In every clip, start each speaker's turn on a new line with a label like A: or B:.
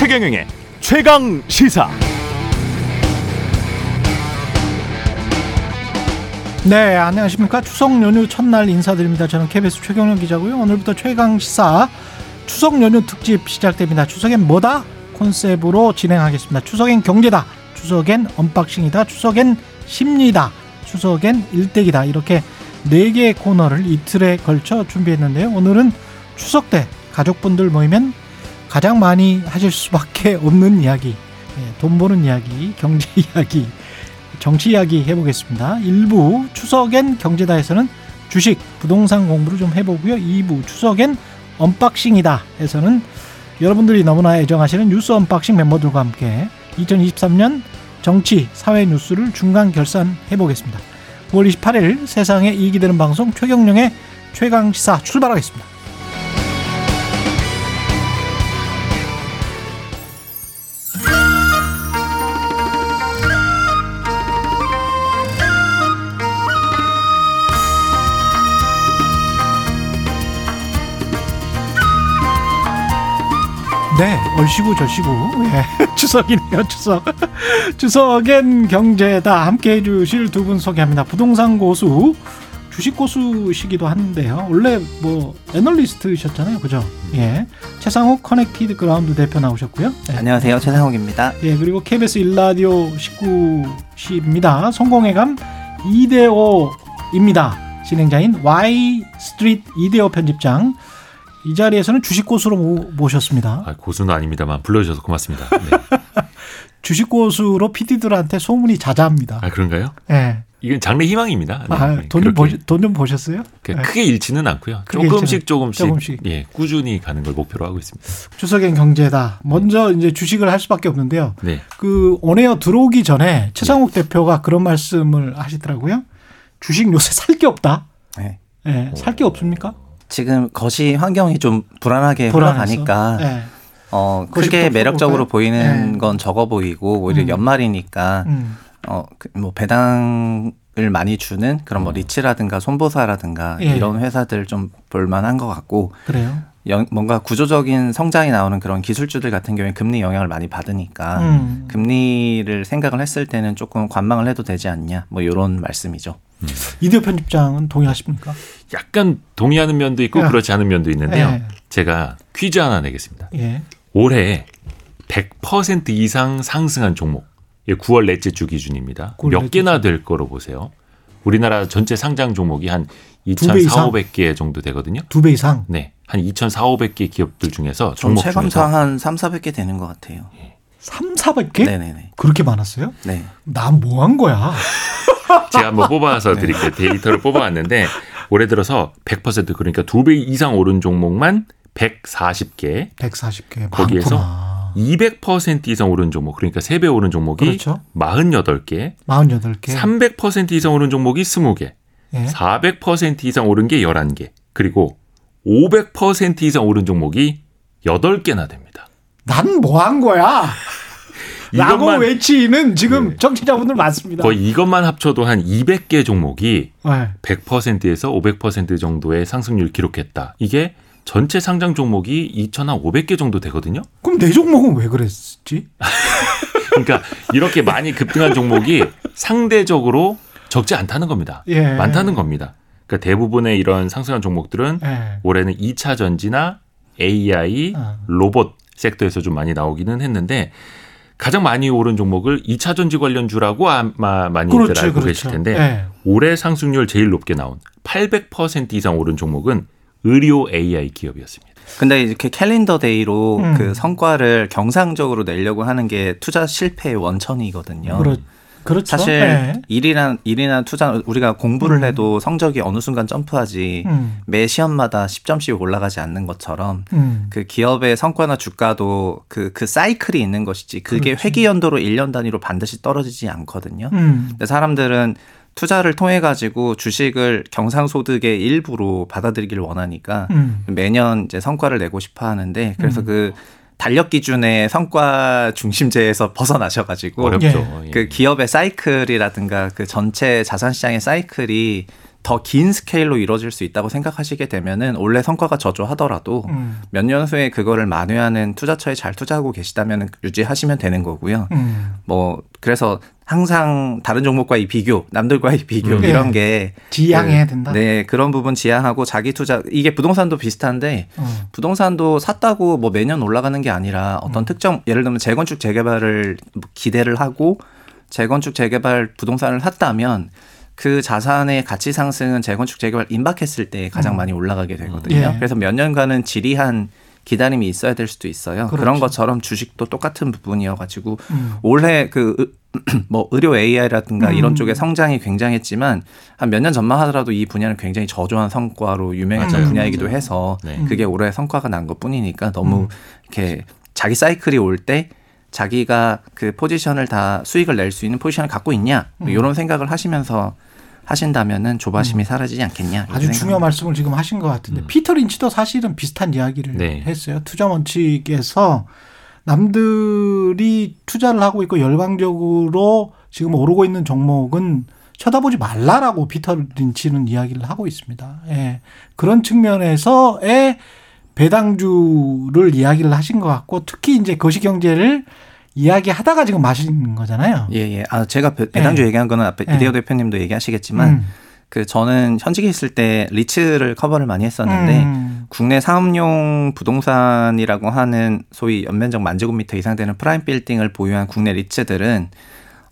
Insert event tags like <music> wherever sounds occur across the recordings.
A: 최경영의 최강 시사.
B: 네, 안녕하십니까. 추석 연휴 첫날 인사드립니다. 저는 KBS 최경영 기자고요. 오늘부터 최강 시사 추석 연휴 특집 시작됩니다. 추석엔 뭐다? 콘셉트로 진행하겠습니다. 추석엔 경제다. 추석엔 언박싱이다. 추석엔 심리다. 추석엔 일대기다. 이렇게 네 개의 코너를 이틀에 걸쳐 준비했는데요. 오늘은 추석 때 가족분들 모이면 가장 많이 하실 수밖에 없는 이야기, 예, 돈 버는 이야기, 경제 <laughs> 이야기, 정치 이야기 해보겠습니다. 1부 추석엔 경제다에서는 주식, 부동산 공부를 좀 해보고요. 2부 추석엔 언박싱이다 에서는 여러분들이 너무나 애정하시는 뉴스 언박싱 멤버들과 함께 2023년 정치, 사회 뉴스를 중간 결산해 보겠습니다. 9월 28일 세상에 이익이 되는 방송 최경영의 최강시사 출발하겠습니다. 네, 얼씨구 절씨구. 예, <laughs> 추석이네요, 추석. <laughs> 추석엔 경제다. 함께 해 주실 두 분 소개합니다. 부동산 고수, 주식 고수시기도 한데요. 원래 뭐 애널리스트셨잖아요, 그죠? 예. 채상욱 커넥티드 그라운드 대표 나오셨고요. 예.
C: 안녕하세요. 채상욱입니다.
B: 예, 그리고 KBS 일라디오 최강시사입니다. 성공예감 이대호입니다. 진행자인 Y 스트릿 이대호 편집장. 이 자리에서는 주식 고수로 모- 모셨습니다.
D: 아, 고수는 아닙니다만 불러주셔서 고맙습니다. 네. <laughs>
B: 주식 고수로 PD들한테 소문이 자자합니다.
D: 아 그런가요?
B: 예.
D: 이건 장래 희망입니다. 네,
B: 아,
D: 네,
B: 돈좀 돈좀 보셨어요?
D: 그
B: 예.
D: 크게 잃지는 않고요.
B: 크게
D: 조금씩 조금씩,
B: 조금씩.
D: 예 꾸준히 가는 걸 목표로 하고 있습니다.
B: 추석엔 경제다. 먼저 이제 주식을 할 수밖에 없는데요.
D: 네,
B: 그 온에어 들어오기 전에 최상욱 대표가 그런 말씀을 하시더라고요. 주식 요새 살 게 없다.
C: 네.
B: 예, 살게 없습니까?
C: 지금 거시 환경이 좀 불안하게
B: 불안해서.
C: 흘러가니까
B: 예.
C: 어, 크게
B: 또
C: 매력적으로
B: 볼까요?
C: 보이는
B: 네.
C: 건 적어 보이고 오히려
B: 음.
C: 연말이니까
B: 음.
C: 어, 그뭐 배당 을 많이 주는 그런 뭐 리츠라든가 손보사라든가
B: 예.
C: 이런 회사들 좀 볼만한 것 같고
B: 그래요.
C: 영- 뭔가 구조적인 성장이 나오는 그런 기술주들 같은 경우에 금리 영향을 많이 받으니까
B: 음.
C: 금리를 생각을 했을 때는 조금 관망을 해도 되지 않냐 뭐 이런 말씀이죠.
B: 이대호 편집장은 동의하십니까?
D: 약간 동의하는 면도 있고
B: 야.
D: 그렇지 않은 면도 있는데요.
B: 예.
D: 제가 퀴즈 하나 내겠습니다.
B: 예.
D: 올해 100% 이상 상승한 종목. 예, 9월 넷째 주 기준입니다.
B: 9월
D: 몇
B: 넷째
D: 개나
B: 주.
D: 될 거로 보세요. 우리나라 전체 상장 종목이 한
B: 두배 이상?
D: 2,400개 정도 되거든요.
B: 두 배 이상.
D: 네, 한 2,400개 기업들 중에서
C: 전
D: 종목 중에서
C: 한 3, 400개 되는 것 같아요.
B: 3, 400개?
C: 네네네.
B: 그렇게 많았어요?
C: 네.
B: 난 뭐 한 거야? <laughs>
D: 제가 한번 뽑아서
B: 네.
D: 드릴게요. 데이터를 뽑아왔는데 올해 들어서 100% 그러니까 두 배 이상 오른 종목만 140개,
B: 140개.
D: 거기에서
B: 많구나.
D: 200% 이상 오른 종목 그러니까 세 배 오른 종목이
B: 그렇죠.
D: 48개,
B: 48개.
D: 300% 이상 오른 종목이 20개,
B: 예.
D: 400% 이상 오른 게 11개, 그리고 500% 이상 오른 종목이 8개나 됩니다.
B: 난 뭐 한 거야? <laughs> 라고 외치는 지금
D: 네.
B: 정치자분들 많습니다.
D: 거의 이것만 합쳐도 한 200개 종목이
B: 네.
D: 100%에서 500% 정도의 상승률 기록했다. 이게 전체 상장 종목이 2,500개 정도 되거든요.
B: 그럼 내 종목은 왜 그랬지? <laughs>
D: 그러니까 이렇게 많이 급등한 종목이 상대적으로 적지 않다는 겁니다.
B: 예.
D: 많다는 겁니다. 그러니까 대부분의 이런 상승한 종목들은
B: 예.
D: 올해는 2차 전지나 AI,
B: 아.
D: 로봇 섹터에서 좀 많이 나오기는 했는데 가장 많이 오른 종목을 2차 전지 관련주라고 아마 많이들
B: 그렇죠,
D: 알고
B: 그렇죠.
D: 계실 텐데
B: 예.
D: 올해 상승률 제일 높게 나온 800% 이상 오른 종목은 의료 AI 기업이었습니다.
C: 근데 이렇게 calendar day로
B: 음.
C: 그 성과를 경상적으로 내려고 하는 게 투자 실패의 원천이거든요.
B: 그렇, 그렇죠.
C: 사실
B: 예.
C: 일이나 일이나 투자 우리가 공부를
B: 음.
C: 해도 성적이 어느 순간 점프하지
B: 음,
C: 매 시험마다 10점씩 올라가지 않는 것처럼
B: 음.
C: 그 기업의 성과나 주가도 그, 그 사이클이 있는 것이지 그게
B: 그렇지.
C: 회계 연도로 1년 단위로 반드시 떨어지지 않거든요.
B: 음.
C: 근데 사람들은 투자를 통해 가지고 주식을 경상소득의 일부로 받아들이기를 원하니까
B: 음.
C: 매년 이제 성과를 내고 싶어 하는데 그래서
B: 음.
C: 그 달력 기준의 성과 중심제에서 벗어나셔가지고
D: 어렵죠. 예.
C: 그 기업의 사이클이라든가 그 전체 자산 시장의 사이클이 더 긴 스케일로 이루어질 수 있다고 생각하시게 되면은 원래 성과가 저조하더라도
B: 음.
C: 몇년 후에 그거를 만회하는 투자처에 잘 투자하고 계시다면 유지하시면 되는 거고요.
B: 음.
C: 뭐 그래서 항상 다른 종목과의 비교, 남들과의 비교
D: 음.
C: 이런
B: 네.
C: 게
B: 지양해야
C: 그,
B: 된다.
C: 네 그런 부분 지양하고 자기 투자 이게 부동산도 비슷한데
B: 어.
C: 부동산도 샀다고 뭐 매년 올라가는 게 아니라
B: 음.
C: 어떤 특정 예를 들면 재건축 재개발을 기대를 하고 재건축 재개발 부동산을 샀다면 그 자산의 가치 상승은 재건축 재개발 임박했을 때 가장
B: 음.
C: 많이 올라가게 되거든요.
B: 예.
C: 그래서 몇 년간은 지리한 기다림이 있어야 될 수도 있어요.
B: 그렇죠.
C: 그런 것처럼 주식도 똑같은 부분이어가지고
B: 음.
C: 올해 그 <clears throat> 뭐 의료 AI라든가
B: 음.
C: 이런 쪽의 성장이 굉장했지만 한 몇 년 전만 하더라도 이 분야는 굉장히 저조한 성과로 유명했던. 분야이기도
D: 맞아요.
C: 해서
D: 네.
C: 그게 올해 성과가 난 것뿐이니까 너무
B: 음.
C: 이렇게 자기 사이클이 올때 자기가 그 포지션을 다 수익을 낼 수 있는 포지션을 갖고 있냐
B: 음.
C: 이런 생각을 하시면서 하신다면은 조바심이 사라지지 않겠냐
B: 아주 중요한
C: 생각합니다.
B: 말씀을 지금 하신 것 같은데
D: 음.
B: 피터 린치도 사실은 비슷한 이야기를
D: 네.
B: 했어요. 투자 원칙에서 남들이 투자를 하고 있고 열광적으로 지금 오르고 있는 종목은 쳐다보지 말라라고 피터 린치는 이야기를 하고 있습니다. 예. 그런 측면에서의 배당주를 이야기를 하신 것 같고 특히 이제 거시경제를 이야기하다가 지금 마시는 거잖아요.
C: 예, 예. 아, 제가 배- 배당주
B: 예.
C: 얘기한 거는 앞에
B: 예.
C: 이대호 대표님도 얘기하시겠지만
B: 음.
C: 그 저는 현직에 있을 때 리츠를 커버를 많이 했었는데
B: 음.
C: 국내 상업용 부동산이라고 하는 소위 연면적 만 제곱미터 이상 되는 prime 빌딩을 보유한 국내 리츠들은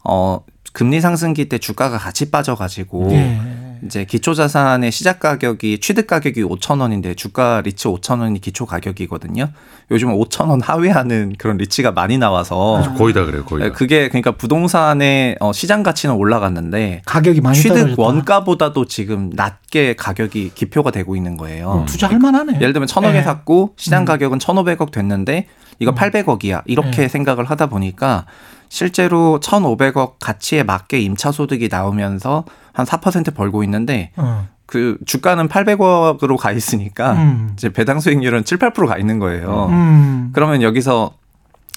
C: 어 금리 상승기 때 주가가 같이 빠져가지고
B: 예.
C: 이제 기초 자산의 시작 가격이 취득 가격이 5천 원인데 주가 리츠 5천 원이 기초 가격이거든요. 요즘 5천 원 하회하는 그런 리츠가 많이 나와서
D: 거의 다 그래요. 거의 다.
C: 그게 그러니까 부동산의 어, 시장 가치는 올라갔는데
B: 가격이 많이
C: 취득
B: 떨어졌다.
C: 원가보다도 지금 낮게 가격이 기표가 되고 있는 거예요.
D: 음.
B: 투자할 만하네.
C: 예를 들면 천억에
B: 예.
C: 샀고 시장
B: 음.
C: 가격은 천오백억 됐는데 이거
B: 음.
C: 팔백억이야 이렇게
B: 네.
C: 생각을 하다 보니까 실제로 천오백억 가치에 맞게 임차 소득이 나오면서 한 4% 벌고 있는데
B: 어.
C: 그 주가는 800억으로 가 있으니까
B: 음.
C: 이제 배당 수익률은 7, 8%가 있는 거예요.
B: 음.
C: 그러면 여기서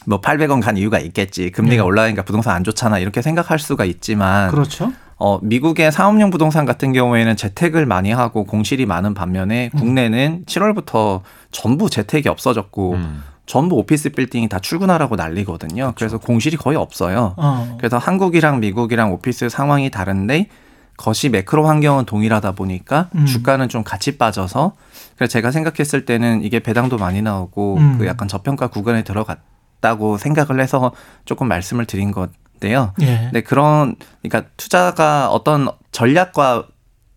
C: 뭐 800원 간 이유가 있겠지. 금리가
B: 네.
C: 올라가니까 부동산 안 좋잖아. 이렇게 생각할 수가 있지만
B: 그렇죠.
C: 어, 미국의 사업용 부동산 같은 경우에는 재택을 많이 하고 공실이 많은 반면에
B: 음.
C: 국내는 7월부터 전부 재택이 없어졌고
D: 음.
C: 전부 오피스 빌딩이 다 출근하라고 난리거든요. 그래서 공실이 거의 없어요.
B: 어.
C: 그래서 한국이랑 미국이랑 오피스 상황이 다른데 거시 매크로 환경은 동일하다 보니까
B: 음.
C: 주가는 좀 같이 빠져서 그래서 제가 생각했을 때는 이게 배당도 많이 나오고
B: 음.
C: 그 약간 저평가 구간에 들어갔다고 생각을 해서 조금 말씀을 드린 건데요.
B: 예.
C: 근데 그런 그러니까 투자가 어떤 전략과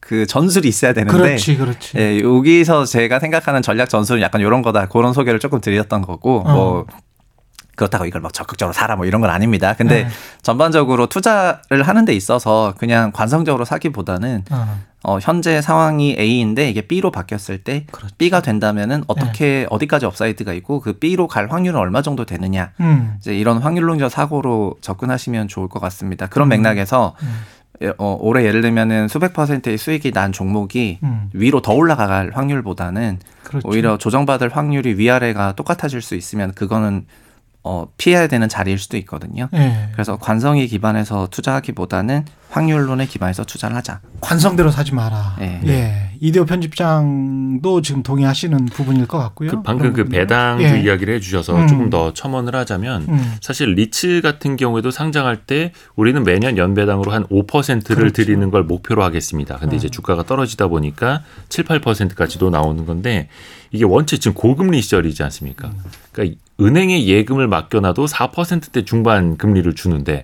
C: 그 전술이 있어야 되는데
B: 그렇지, 그렇지.
C: 예, 여기서 제가 생각하는 전략 전술은 약간 이런 거다. 그런 소개를 조금 드렸던 거고
B: 어.
C: 뭐 그렇다고 이걸 막 적극적으로 사라 뭐 이런 건 아닙니다. 근데
B: 네.
C: 전반적으로 투자를 하는 데 있어서 그냥 관성적으로 사기보다는
B: 어.
C: 어, 현재 상황이 A인데 이게 B로 바뀌었을 때
B: 그렇죠.
C: B가 된다면은
B: 네.
C: 어떻게 어디까지 upside가 있고 그 B로 갈 확률은 얼마 정도 되느냐.
B: 음.
C: 이제 이런 확률론적 사고로 접근하시면 좋을 것 같습니다. 그런
B: 음.
C: 맥락에서
B: 음.
C: 예, 어, 올해 예를 들면은 수백 퍼센트의 수익이 난 종목이
B: 음.
C: 위로 더 올라갈 확률보다는
B: 그렇죠.
C: 오히려 조정받을 확률이 위아래가 똑같아질 수 있으면 그거는 어, 피해야 되는 자리일 수도 있거든요.
B: 예.
C: 그래서 관성이 기반해서 투자하기보다는 확률론에 기반해서 투자를 하자.
B: 관성대로 사지 마라.
C: 예.
B: 예. 이대호 편집장도 지금 동의하시는 부분일 것 같고요.
D: 그 방금 그
B: 부분은요.
D: 배당주
B: 예.
D: 이야기를 해주셔서
B: 음.
D: 조금 더 첨언을 하자면
B: 음.
D: 사실 리츠 같은 경우에도 상장할 때 우리는 매년 연배당으로 한 5%를
B: 그렇죠.
D: 드리는 걸 목표로 하겠습니다. 근데
B: 음.
D: 이제 주가가 떨어지다 보니까 7, 8%까지도 나오는 건데 이게 원체 지금 고금리 시절이지 않습니까?
B: 음.
D: 그러니까 은행에 예금을 맡겨놔도 4%대 중반 금리를 주는데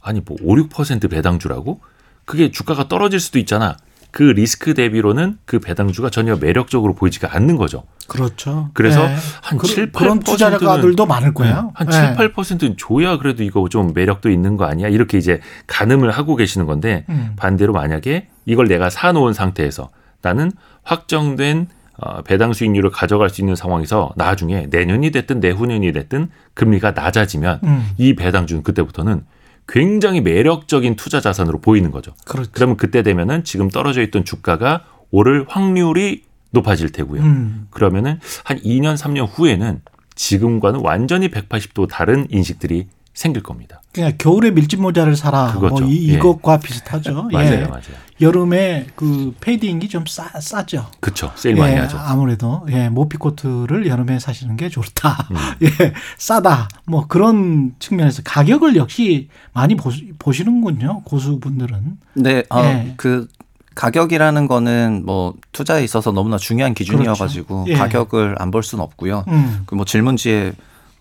D: 아니 뭐 5, 6% 배당주라고? 그게 주가가 떨어질 수도 있잖아. 그 리스크 대비로는 그 배당주가 전혀 매력적으로 보이지가 않는 거죠.
B: 그렇죠.
D: 그래서
B: 예.
D: 한
B: 그,
D: 7, 8%는
B: 그런 투자자들도 많을 거예요.
D: 한
B: 예.
D: 7, 8%는 줘야 그래도 이거 좀 매력도 있는 거 아니야? 이렇게 이제 가늠을 하고 계시는 건데
B: 음.
D: 반대로 만약에 이걸 내가 사 놓은 상태에서 나는 확정된 어, 배당 수익률을 가져갈 수 있는 상황에서 나중에 내년이 됐든 내후년이 됐든 금리가 낮아지면
B: 음.
D: 이 배당주는 그때부터는 굉장히 매력적인 투자 자산으로 보이는 거죠.
B: 그렇죠.
D: 그러면 그때 되면은 지금 떨어져 있던 주가가 오를 확률이 높아질 테고요.
B: 음.
D: 그러면은 한 2년, 3년 후에는 지금과는 완전히 180도 다른 인식들이 생길 겁니다.
B: 그냥 겨울에 밀짚 모자를 사라.
D: 그거죠.
B: 뭐 이,
D: 예.
B: 이것과 비슷하죠. <laughs>
D: 맞아요,
B: 예.
D: 맞아요.
B: 여름에 그 패딩이 좀 싸, 싸죠.
D: 그쵸. 세일 많이
B: 예,
D: 하죠.
B: 아무래도 예, 모피 코트를 여름에 사시는 게 좋다.
D: 음. <laughs>
B: 예, 싸다. 뭐 그런 측면에서 가격을 역시 많이 보시, 보시는군요. 고수분들은.
C: 네, 어,
B: 예.
C: 그 가격이라는 거는 뭐 투자에 있어서 너무나 중요한 기준이어가지고
B: 그렇죠. 예.
C: 가격을 안 볼 수는 없고요.
B: 음.
C: 그뭐 질문지에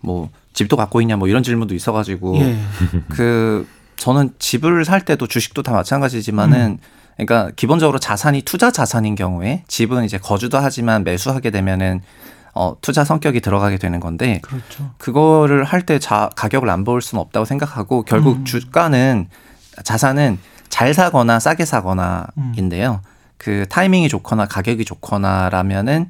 C: 뭐 집도 갖고 있냐 뭐 이런 질문도 있어가지고
B: 예. <laughs>
C: 그 저는 집을 살 때도 주식도 다 마찬가지지만은 그러니까 기본적으로 자산이 투자 자산인 경우에 집은 이제 거주도 하지만 매수하게 되면은 어 투자 성격이 들어가게 되는 건데
B: 그렇죠.
C: 그거를 할때자 가격을 안 볼 수는 없다고 생각하고 결국
B: 음.
C: 주가는 자산은 잘 사거나 싸게 사거나인데요. 그 타이밍이 좋거나 가격이 좋거나라면은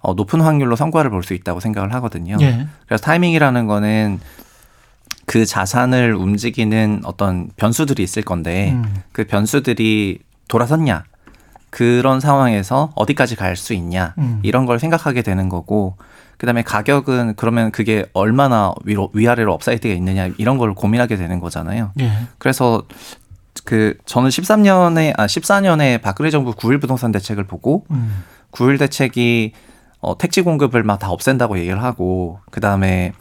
C: 어, 높은 확률로 성과를 볼 수 있다고 생각을 하거든요.
B: 예.
C: 그래서 타이밍이라는 거는 그 자산을 움직이는 어떤 변수들이 있을 건데
B: 음.
C: 그 변수들이 돌아섰냐 그런 상황에서 어디까지 갈 수 있냐
B: 음.
C: 이런 걸 생각하게 되는 거고 그다음에 가격은 그러면 그게 얼마나 위로 위아래로 upside가 있느냐 이런 걸 고민하게 되는 거잖아요.
B: 예.
C: 그래서 그 저는 13년에 아 14년에 박근혜 정부 9.1 부동산 대책을 보고
B: 음.
C: 9.1 대책이 어, 택지 공급을 막 다 없앤다고 얘기를 하고 그 다음에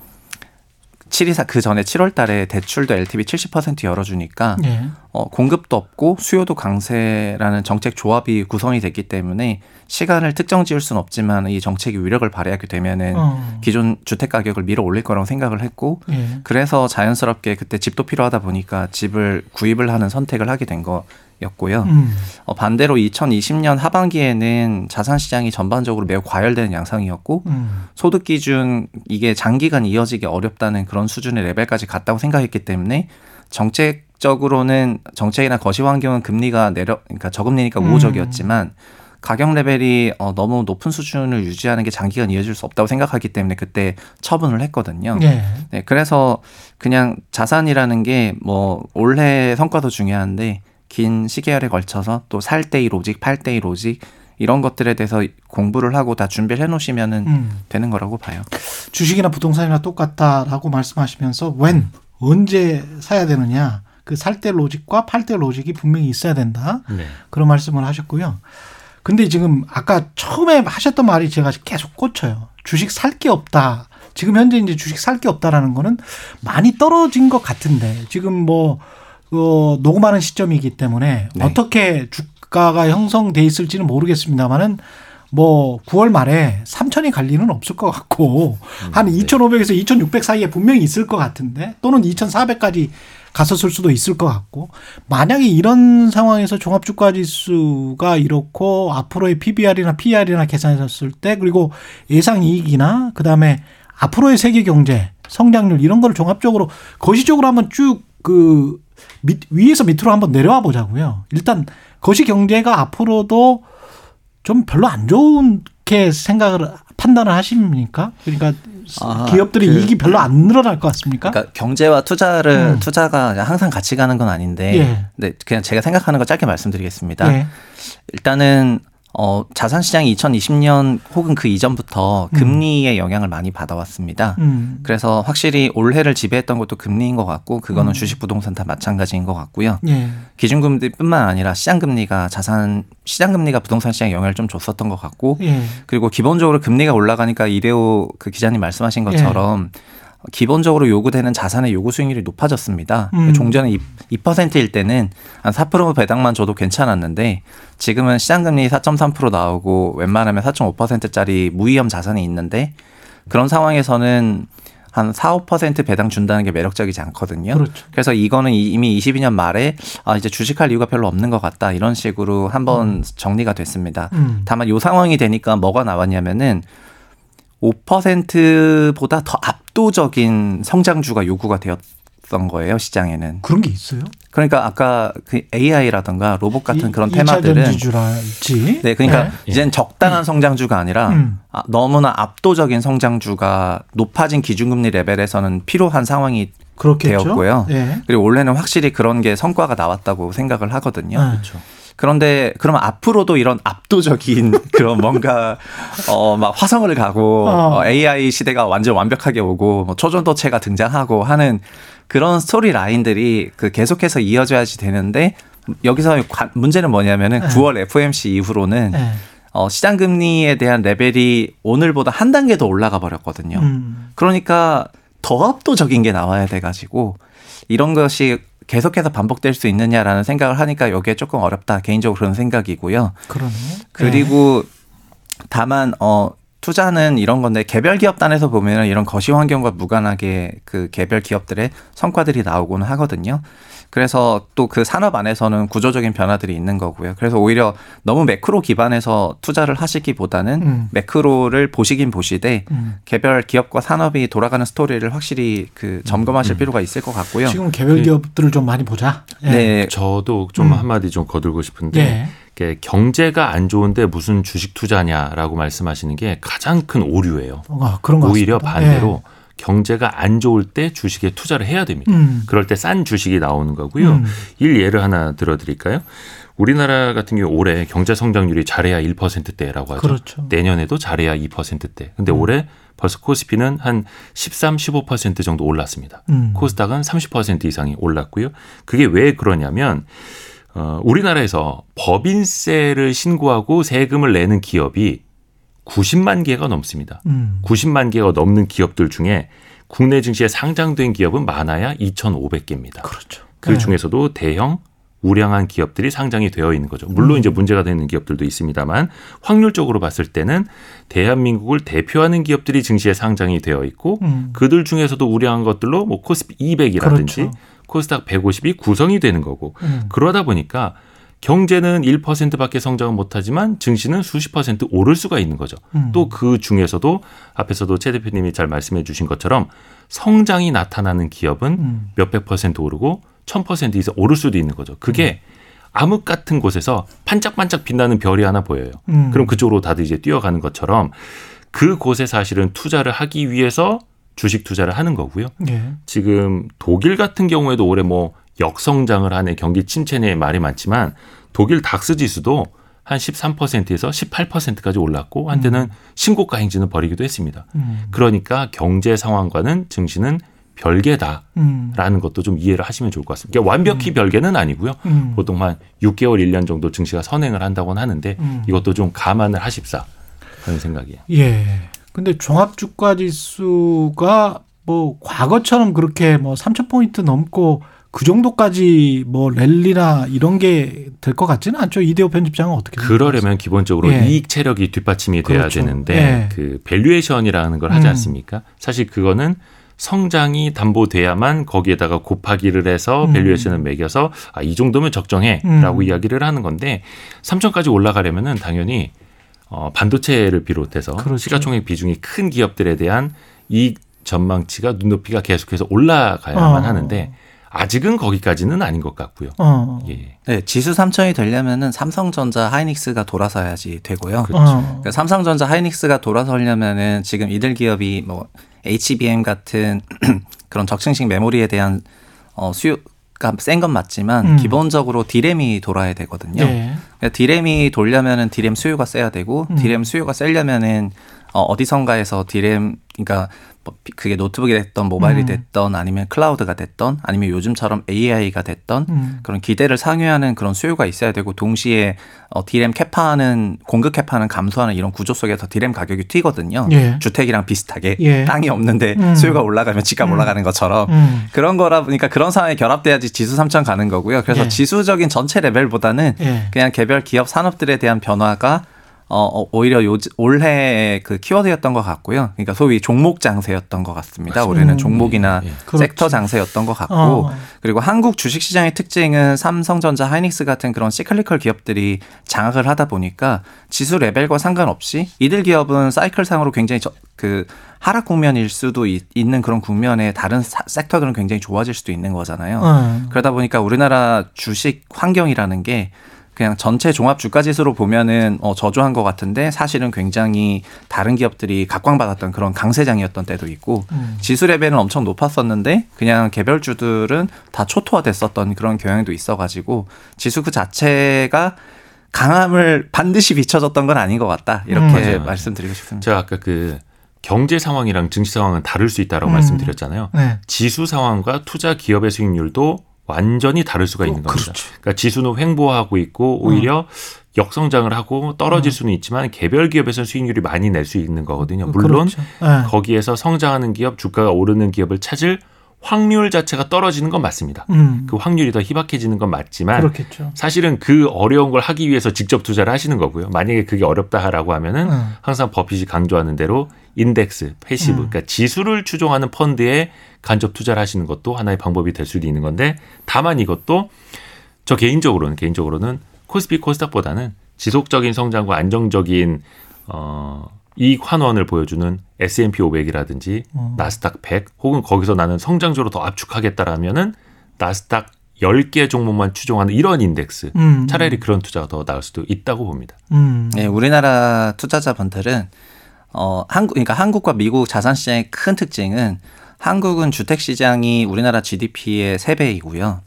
C: 724 그 전에 7월 달에 대출도 LTV 70% 열어주니까
B: 예.
C: 어, 공급도 없고 수요도 강세라는 정책 조합이 구성이 됐기 때문에 시간을 특정 지을 수는 없지만 이 정책이 위력을 발휘하게 되면은
B: 어.
C: 기존 주택 가격을 밀어 올릴 거라고 생각을 했고
B: 예.
C: 그래서 자연스럽게 그때 집도 필요하다 보니까 집을 구입을 하는 선택을 하게 된 거 였고요.
B: 음.
C: 어, 반대로 2020년 하반기에는 자산 시장이 전반적으로 매우 과열되는 양상이었고
B: 음.
C: 소득 기준 이게 장기간 이어지기 어렵다는 그런 수준의 레벨까지 갔다고 생각했기 때문에 정책적으로는 정책이나 거시 환경은 금리가 내려 그러니까 저금리니까
B: 음.
C: 우호적이었지만 가격 레벨이 어, 너무 높은 수준을 유지하는 게 장기간 이어질 수 없다고 생각하기 때문에 그때 처분을 했거든요.
B: 예.
C: 네, 그래서 그냥 자산이라는 게 뭐 올해 성과도 중요한데 긴 시계열에 걸쳐서 또살때 1오직, 팔때 1오직 이런 것들에 대해서 공부를 하고 다 준비를 해놓으시면은
B: 음.
C: 되는 거라고 봐요.
B: 주식이나 부동산이나 똑같다라고 말씀하시면서 웬 언제 사야 되느냐 그 살 때 로직과 팔 때 로직이 분명히 있어야 된다
D: 네.
B: 그런 말씀을 하셨고요. 근데 지금 아까 처음에 하셨던 말이 제가 계속 꽂혀요. 주식 살 게 없다. 지금 현재 이제 주식 살 게 없다라는 거는 많이 떨어진 것 같은데 지금 뭐 어, 녹음하는 시점이기 때문에
C: 네.
B: 어떻게 주가가 형성돼 있을지는 모르겠습니다만은 뭐 9월 말에 3천이 갈 리는 없을 것 같고 한 2,500에서 2,600 사이에 분명히 있을 것 같은데 또는 2,400까지 갔었을 수도 있을 것 같고 만약에 이런 상황에서 종합주가지수가 이렇고 앞으로의 PBR이나 PR이나 계산했을 때 그리고 예상 이익이나 그다음에 앞으로의 세계 경제 성장률 이런 거를 종합적으로 거시적으로 한번 쭉그 위에서 밑으로 한번 내려와 보자고요. 일단 거시 경제가 앞으로도 좀 별로 안 좋게 생각을 판단을 하십니까? 그러니까
C: 아,
B: 기업들이
C: 그-
B: 이익이 별로 안 늘어날 것 같습니까?
C: 그러니까 경제와 투자를
B: 음.
C: 투자가 항상 같이 가는 건 아닌데,
B: 예.
C: 네, 그냥 제가 생각하는 거 짧게 말씀드리겠습니다.
B: 예.
C: 일단은 어, 자산 시장이 2020년 혹은 그 이전부터 금리의 영향을 많이 받아왔습니다.
B: 음.
C: 그래서 확실히 올해를 지배했던 것도 금리인 것 같고 그거는
B: 음.
C: 주식 부동산 다 마찬가지인 것 같고요.
B: 예.
C: 기준금리뿐만 아니라 시장 금리가 자산 시장 금리가 부동산 시장에 영향을 좀 줬었던 것 같고
B: 예.
C: 그리고 기본적으로 금리가 올라가니까 이래오 그 기자님 말씀하신 것처럼 기본적으로 요구되는 자산의 요구 수익률이 높아졌습니다.
B: 음.
C: 종전에 2, 2%일 때는 한 4% 배당만 줘도 괜찮았는데 지금은 시장금리 4.3% 나오고 웬만하면 4.5%짜리 무위험 자산이 있는데 그런 상황에서는 한 4, 5% 배당 준다는 게 매력적이지 않거든요.
B: 그렇죠.
C: 그래서 이거는 이- 이미 22년 말에 아 이제 주식할 이유가 별로 없는 것 같다 이런 식으로 한번 정리가 됐습니다.
B: 음.
C: 다만 요 상황이 되니까 뭐가 나왔냐면은 5%보다 더 압도적인 성장주가 요구가 되었던 거예요 시장에는.
B: 그런 게 있어요?
C: 그러니까 아까 그 AI라든가 로봇 같은
B: 이-
C: 그런 테마들은
B: 전지주랄지.
C: 네 그러니까
B: 네.
C: 이젠 적당한 성장주가 아니라
B: 음.
C: 아, 너무나 압도적인 성장주가 높아진 기준금리 레벨에서는 필요한 상황이
B: 그렇겠죠.
C: 되었고요.
B: 예.
C: 그리고 원래는 확실히 그런 게 성과가 나왔다고 생각을 하거든요.
B: 네.
D: 그렇죠.
C: 그런데 그러면 앞으로도 이런 압도적인 <laughs> 그런 뭔가 어 막 화성을 가고
B: 어.
C: 어, AI 시대가 완전 완벽하게 오고 뭐 초전도체가 등장하고 하는 그런 스토리 라인들이 그 계속해서 이어져야지 되는데 여기서 관- 문제는 뭐냐면은
B: 네.
C: 9월 FOMC 이후로는
B: 예.
C: 어, 시장 금리에 대한 레벨이 오늘보다 한 단계 더 올라가 버렸거든요.
B: 음.
C: 그러니까 더 압도적인 게 나와야 돼 가지고 이런 것이 계속해서 반복될 수 있느냐라는 생각을 하니까 여기에 조금 어렵다 개인적으로 그런 생각이고요.
B: 그러네.
C: 그리고 다만 어 투자는 이런 건데 개별 기업 단에서 보면은 이런 거시 환경과 무관하게 그 개별 기업들의 성과들이 나오고는 하거든요. 그래서 또 그 산업 안에서는 구조적인 변화들이 있는 거고요. 그래서 오히려 너무 매크로 기반에서 투자를 하시기보다는
B: 음.
C: 매크로를 보시긴 보시되
B: 음.
C: 개별 기업과 산업이 돌아가는 스토리를 확실히 그 점검하실 필요가 있을 것 같고요.
B: 지금 개별 기업들을 좀 많이 보자. 예.
C: 네,
D: 저도 좀
B: 음.
D: 한마디 좀 거들고 싶은데
B: 예.
D: 이게 경제가 안 좋은데 무슨 주식 투자냐라고 말씀하시는 게 가장 큰 오류예요.
B: 어, 그런 거
D: 오히려
B: 같습니다.
D: 반대로 경제가 안 좋을 때 주식에 투자를 해야 됩니다.
B: 예. 음.
D: 그럴 때 싼 주식이 나오는 거고요.
B: 음.
D: 일 예를 하나 들어드릴까요? 우리나라 같은 경우 올해 경제 성장률이 잘해야 1%대라고 하죠.
B: 그렇죠.
D: 내년에도 잘해야 2%대. 근데
B: 음.
D: 올해 벌써 코스피는 한 13, 15% 정도 올랐습니다.
B: 음.
D: 코스닥은 30% 이상이 올랐고요. 그게 왜 그러냐면 어, 우리나라에서 법인세를 신고하고 세금을 내는 기업이 90만 개가 넘습니다.
B: 음.
D: 90만 개가 넘는 기업들 중에 국내 증시에 상장된 기업은 많아야 2,500개입니다.
B: 그렇죠.
D: 그
B: 예.
D: 중에서도 대형 우량한 기업들이 상장이 되어 있는 거죠. 물론
B: 음.
D: 이제 문제가 되는 기업들도 있습니다만 확률적으로 봤을 때는 대한민국을 대표하는 기업들이 증시에 상장이 되어 있고
B: 음.
D: 그들 중에서도 우량한 것들로 뭐 코스피 200이라든지
B: 그렇죠.
D: 코스닥 150이 구성이 되는 거고
B: 음.
D: 그러다 보니까 경제는 1%밖에 성장을 못하지만 증시는 수십 퍼센트 오를 수가 있는 거죠.
B: 음.
D: 또그 중에서도 앞에서도 최 대표님이 잘 말씀해 주신 것처럼 성장이 나타나는 기업은
B: 음.
D: 몇백 퍼센트 오르고 천 퍼센트 이상 오를 수도 있는 거죠. 그게 암흑 같은 곳에서 반짝반짝 빛나는 별이 하나 보여요.
B: 음.
D: 그럼 그쪽으로 다들 이제 뛰어가는 것처럼 그곳에 사실은 투자를 하기 위해서 주식 투자를 하는 거고요.
B: 예.
D: 지금 독일 같은 경우에도 올해 뭐 역성장을 하네 경기 침체네 말이 많지만 독일 닥스 지수도 한 13%에서 18%까지 올랐고 한때는 신고가 행진을 벌이기도 했습니다.
B: 음.
D: 그러니까 경제 상황과는 증시는 별개다라는
B: 음.
D: 것도 좀 이해를 하시면 좋을 것 같습니다. 그러니까 완벽히 별개는 아니고요.
B: 음.
D: 보통 한 6개월, 1년 정도 증시가 선행을 한다고는 하는데
B: 음.
D: 이것도 좀 감안을 하십사 그런 생각이에요.
B: 예. 근데 종합 주가 지수가 뭐 과거처럼 그렇게 뭐 3천 포인트 넘고 그 정도까지 뭐 랠리나 이런 게 될 것 같지는 않죠. 이대호 편집장은 어떻게
D: 그러려면 기본적으로
B: 예.
D: 이익 체력이 뒷받침이 돼야
B: 그렇죠.
D: 되는데
B: 예.
D: 그 valuation이라는 걸 하지
B: 음.
D: 않습니까? 사실 그거는 성장이 담보돼야만 거기에다가 곱하기를 해서
B: 음.
D: valuation을 매겨서 아, 이 정도면 적정해라고
B: 음.
D: 이야기를 하는 건데 3천까지 올라가려면은 당연히 어, 반도체를 비롯해서
B: 그렇죠.
D: 시가총액 비중이 큰 기업들에 대한 이익 전망치가 눈높이가 계속해서 올라가야만
B: 어.
D: 하는데 아직은 거기까지는 아닌 것 같고요.
B: 어.
D: 예.
C: 네, 지수 3천이 되려면은 삼성전자, 하이닉스가 돌아서야지 되고요.
D: 그렇죠.
B: 어.
C: 그러니까 삼성전자, 하이닉스가 돌아서려면은 지금 이들 기업이 뭐 HBM 같은 <clears throat> 그런 적층식 메모리에 대한 어, 수요가 센 건 맞지만
B: 음.
C: 기본적으로 디램이 돌아야 되거든요.
B: 예.
C: 그러니까 디램이 돌려면은 디램 수요가 세야 되고
B: 음.
C: 디램 수요가 세려면은 어, 어디선가에서 디램 그러니까 그게 노트북이 됐던 모바일이
B: 음.
C: 됐던 아니면 클라우드가 됐던 아니면 요즘처럼 AI가 됐던
B: 음.
C: 그런 기대를 상회하는 그런 수요가 있어야 되고 동시에 어, 디램 capa는 공급 capa는 감소하는 이런 구조 속에서 디램 가격이 튀거든요.
B: 예.
C: 주택이랑 비슷하게
B: 예.
C: 땅이 없는데
B: 음.
C: 수요가 올라가면 집값
B: 음.
C: 올라가는 것처럼
B: 음.
C: 그런 거라 보니까 그런 상황이 결합돼야지 지수 3천 가는 거고요. 그래서
B: 예.
C: 지수적인 전체 레벨보다는
B: 예.
C: 그냥 개별 기업 산업들에 대한 변화가 어, 어, 오히려 요 올해의 그 키워드였던 것 같고요. 그러니까 소위 종목 장세였던 것 같습니다. 올해는
B: 음.
C: 종목이나
D: 예, 예.
B: 그렇죠.
C: 섹터 장세였던 것 같고
B: 어.
C: 그리고 한국 주식 시장의 특징은 삼성전자, 하이닉스 같은 그런 시클리컬 기업들이 장악을 하다 보니까 지수 레벨과 상관없이 이들 기업은 사이클상으로 굉장히 저, 그 하락 국면일 수도 있, 는 그런 국면에 다른 사- 섹터들은 굉장히 좋아질 수도 있는 거잖아요.
B: 어.
C: 그러다 보니까 우리나라 주식 환경이라는 게 그냥 전체 종합 주가 지수로 보면은 어, 저조한 것 같은데 사실은 굉장히 다른 기업들이 각광받았던 그런 강세장이었던 때도 있고
B: 음.
C: 지수 레벨은 엄청 높았었는데 그냥 개별 주들은 다 초토화됐었던 그런 경향도 있어가지고 지수 그 자체가 강함을 반드시 비춰줬던 건 아닌 것 같다 이렇게
B: 음.
D: 맞아요.
C: 말씀드리고 싶습니다.
D: 제가 아까 그 경제 상황이랑 증시 상황은 다를 수 있다라고
B: 음.
D: 말씀드렸잖아요.
B: 네.
D: 지수 상황과 투자 기업의 수익률도 완전히 다를 수가 있는
B: 어,
D: 겁니다.
B: 그렇지.
D: 그러니까 지수는 횡보하고 있고 오히려 역성장을 하고 떨어질
B: 음.
D: 수는 있지만 개별 기업에서는 수익률이 많이 낼 수 있는 거거든요. 물론
B: 그렇죠. 네.
D: 거기에서 성장하는 기업, 주가가 오르는 기업을 찾을 확률 자체가 떨어지는 건 맞습니다.
B: 음.
D: 그 확률이 더 희박해지는 건 맞지만
B: 그렇겠죠.
D: 사실은 그 어려운 걸 하기 위해서 직접 투자를 하시는 거고요. 만약에 그게 어렵다라고 하면은
B: 음.
D: 항상 버핏이 강조하는 대로 인덱스, passive,
B: 음.
D: 그러니까 지수를 추종하는 펀드에 간접 투자를 하시는 것도 하나의 방법이 될 수도 있는 건데 다만 이것도 저 개인적으로는 개인적으로는 코스피 코스닥보다는 지속적인 성장과 안정적인 어 이익 환원을 보여주는 S&P 500이라든지
B: 어.
D: 나스닥 100 혹은 거기서 나는 성장적으로 더 압축하겠다라면은 나스닥 10개 종목만 추종하는 이런 인덱스
B: 음.
D: 차라리 그런 투자가 더 나을 수도 있다고 봅니다.
B: 음.
C: 네, 우리나라 투자자분들은 어 한국 그러니까 한국과 미국 자산 시장의 큰 특징은 한국은 주택 시장이 우리나라 GDP의 3배이고요.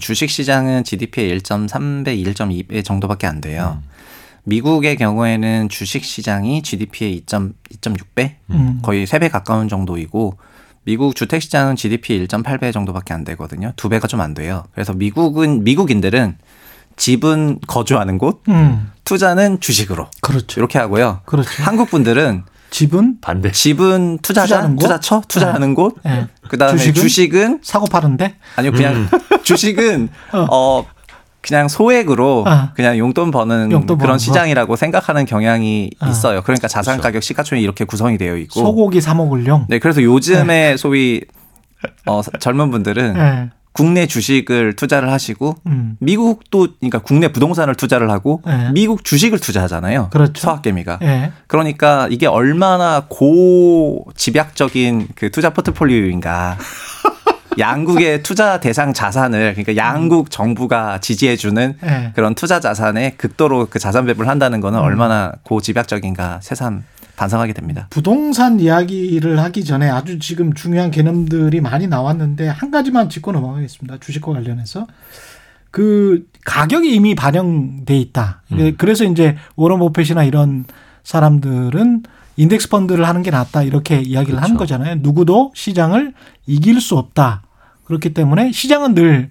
C: 주식 시장은 GDP의 1.3배, 1.2배 정도밖에 안 돼요. 미국의 경우에는 주식 시장이 GDP의 2.2.6배,
B: 음.
C: 거의 3배 가까운 정도이고 미국 주택 시장은 GDP 1.8배 정도밖에 안 되거든요. 두 배가 좀 안 돼요. 그래서 미국은 미국인들은 집은 거주하는 곳,
B: 음.
C: 투자는 주식으로
B: 그렇죠.
C: 이렇게 하고요.
B: 그렇죠.
C: 한국 분들은
B: 집은
D: 반대.
C: 집은 투자자,
B: 투자하는 곳?
C: 투자처, 투자하는 곳.
B: 예.
C: 그다음에
B: 주식은?
C: 주식은,
B: 사고 파는데
C: 아니요 그냥 <laughs> 주식은
B: 어.
C: 어. 그냥 소액으로
B: 어.
C: 그냥 용돈 버는
B: 용돈
C: 그런
B: 거?
C: 시장이라고 생각하는 경향이
B: 어.
C: 있어요. 그러니까 자산
D: 그렇죠.
C: 가격 시가총이 이렇게 구성이 되어 있고.
B: 소고기 사 먹을용.
C: 네, 그래서 요즘에 소위 어, 젊은 분들은
B: 예.
C: 국내 주식을 투자를 하시고
B: 음.
C: 미국도 그러니까 국내 부동산을 투자를 하고
B: 네.
C: 미국 주식을 투자하잖아요.
B: 그렇죠.
C: 서학개미가.
B: 예.
C: 그러니까 이게 얼마나 고집약적인 그 투자 포트폴리오인가. <laughs> 양국의 투자 대상 자산을 그러니까 양국 정부가 지지해주는
B: 예.
C: 그런 투자 자산에 극도로 그 자산 배분을 한다는 거는
B: 음.
C: 얼마나 고집약적인가 새삼 반성하게 됩니다.
B: 부동산 이야기를 하기 전에 아주 지금 중요한 개념들이 많이 나왔는데 한 가지만 짚고 넘어가겠습니다. 주식과 관련해서 그 가격이 이미 반영돼 있다.
D: 음.
B: 그래서 이제 워런 버핏이나 이런 사람들은 인덱스 펀드를 하는 게 낫다 이렇게 이야기를 하는
D: 그렇죠.
B: 거잖아요. 누구도 시장을 이길 수 없다. 그렇기 때문에 시장은 늘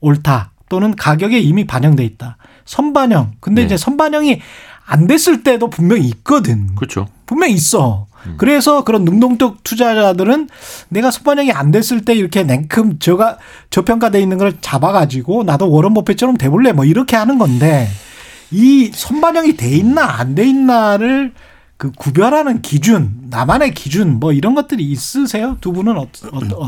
B: 옳다 또는 가격에 이미 반영돼 있다. 선반영. 근데
D: 네.
B: 이제 선반영이 안 됐을 때도 분명히 있거든.
D: 그렇죠.
B: 분명히 있어. 그래서 그런 능동적 투자자들은 내가 선반영이 안 됐을 때 이렇게 냉큼 저가 저평가돼 있는 걸 잡아가지고 나도 워런 버핏처럼 돼볼래 뭐 이렇게 하는 건데 이 선반영이 돼 있나 안 돼 있나를 그 구별하는 기준, 나만의 기준 뭐 이런 것들이 있으세요? 두 분은 어,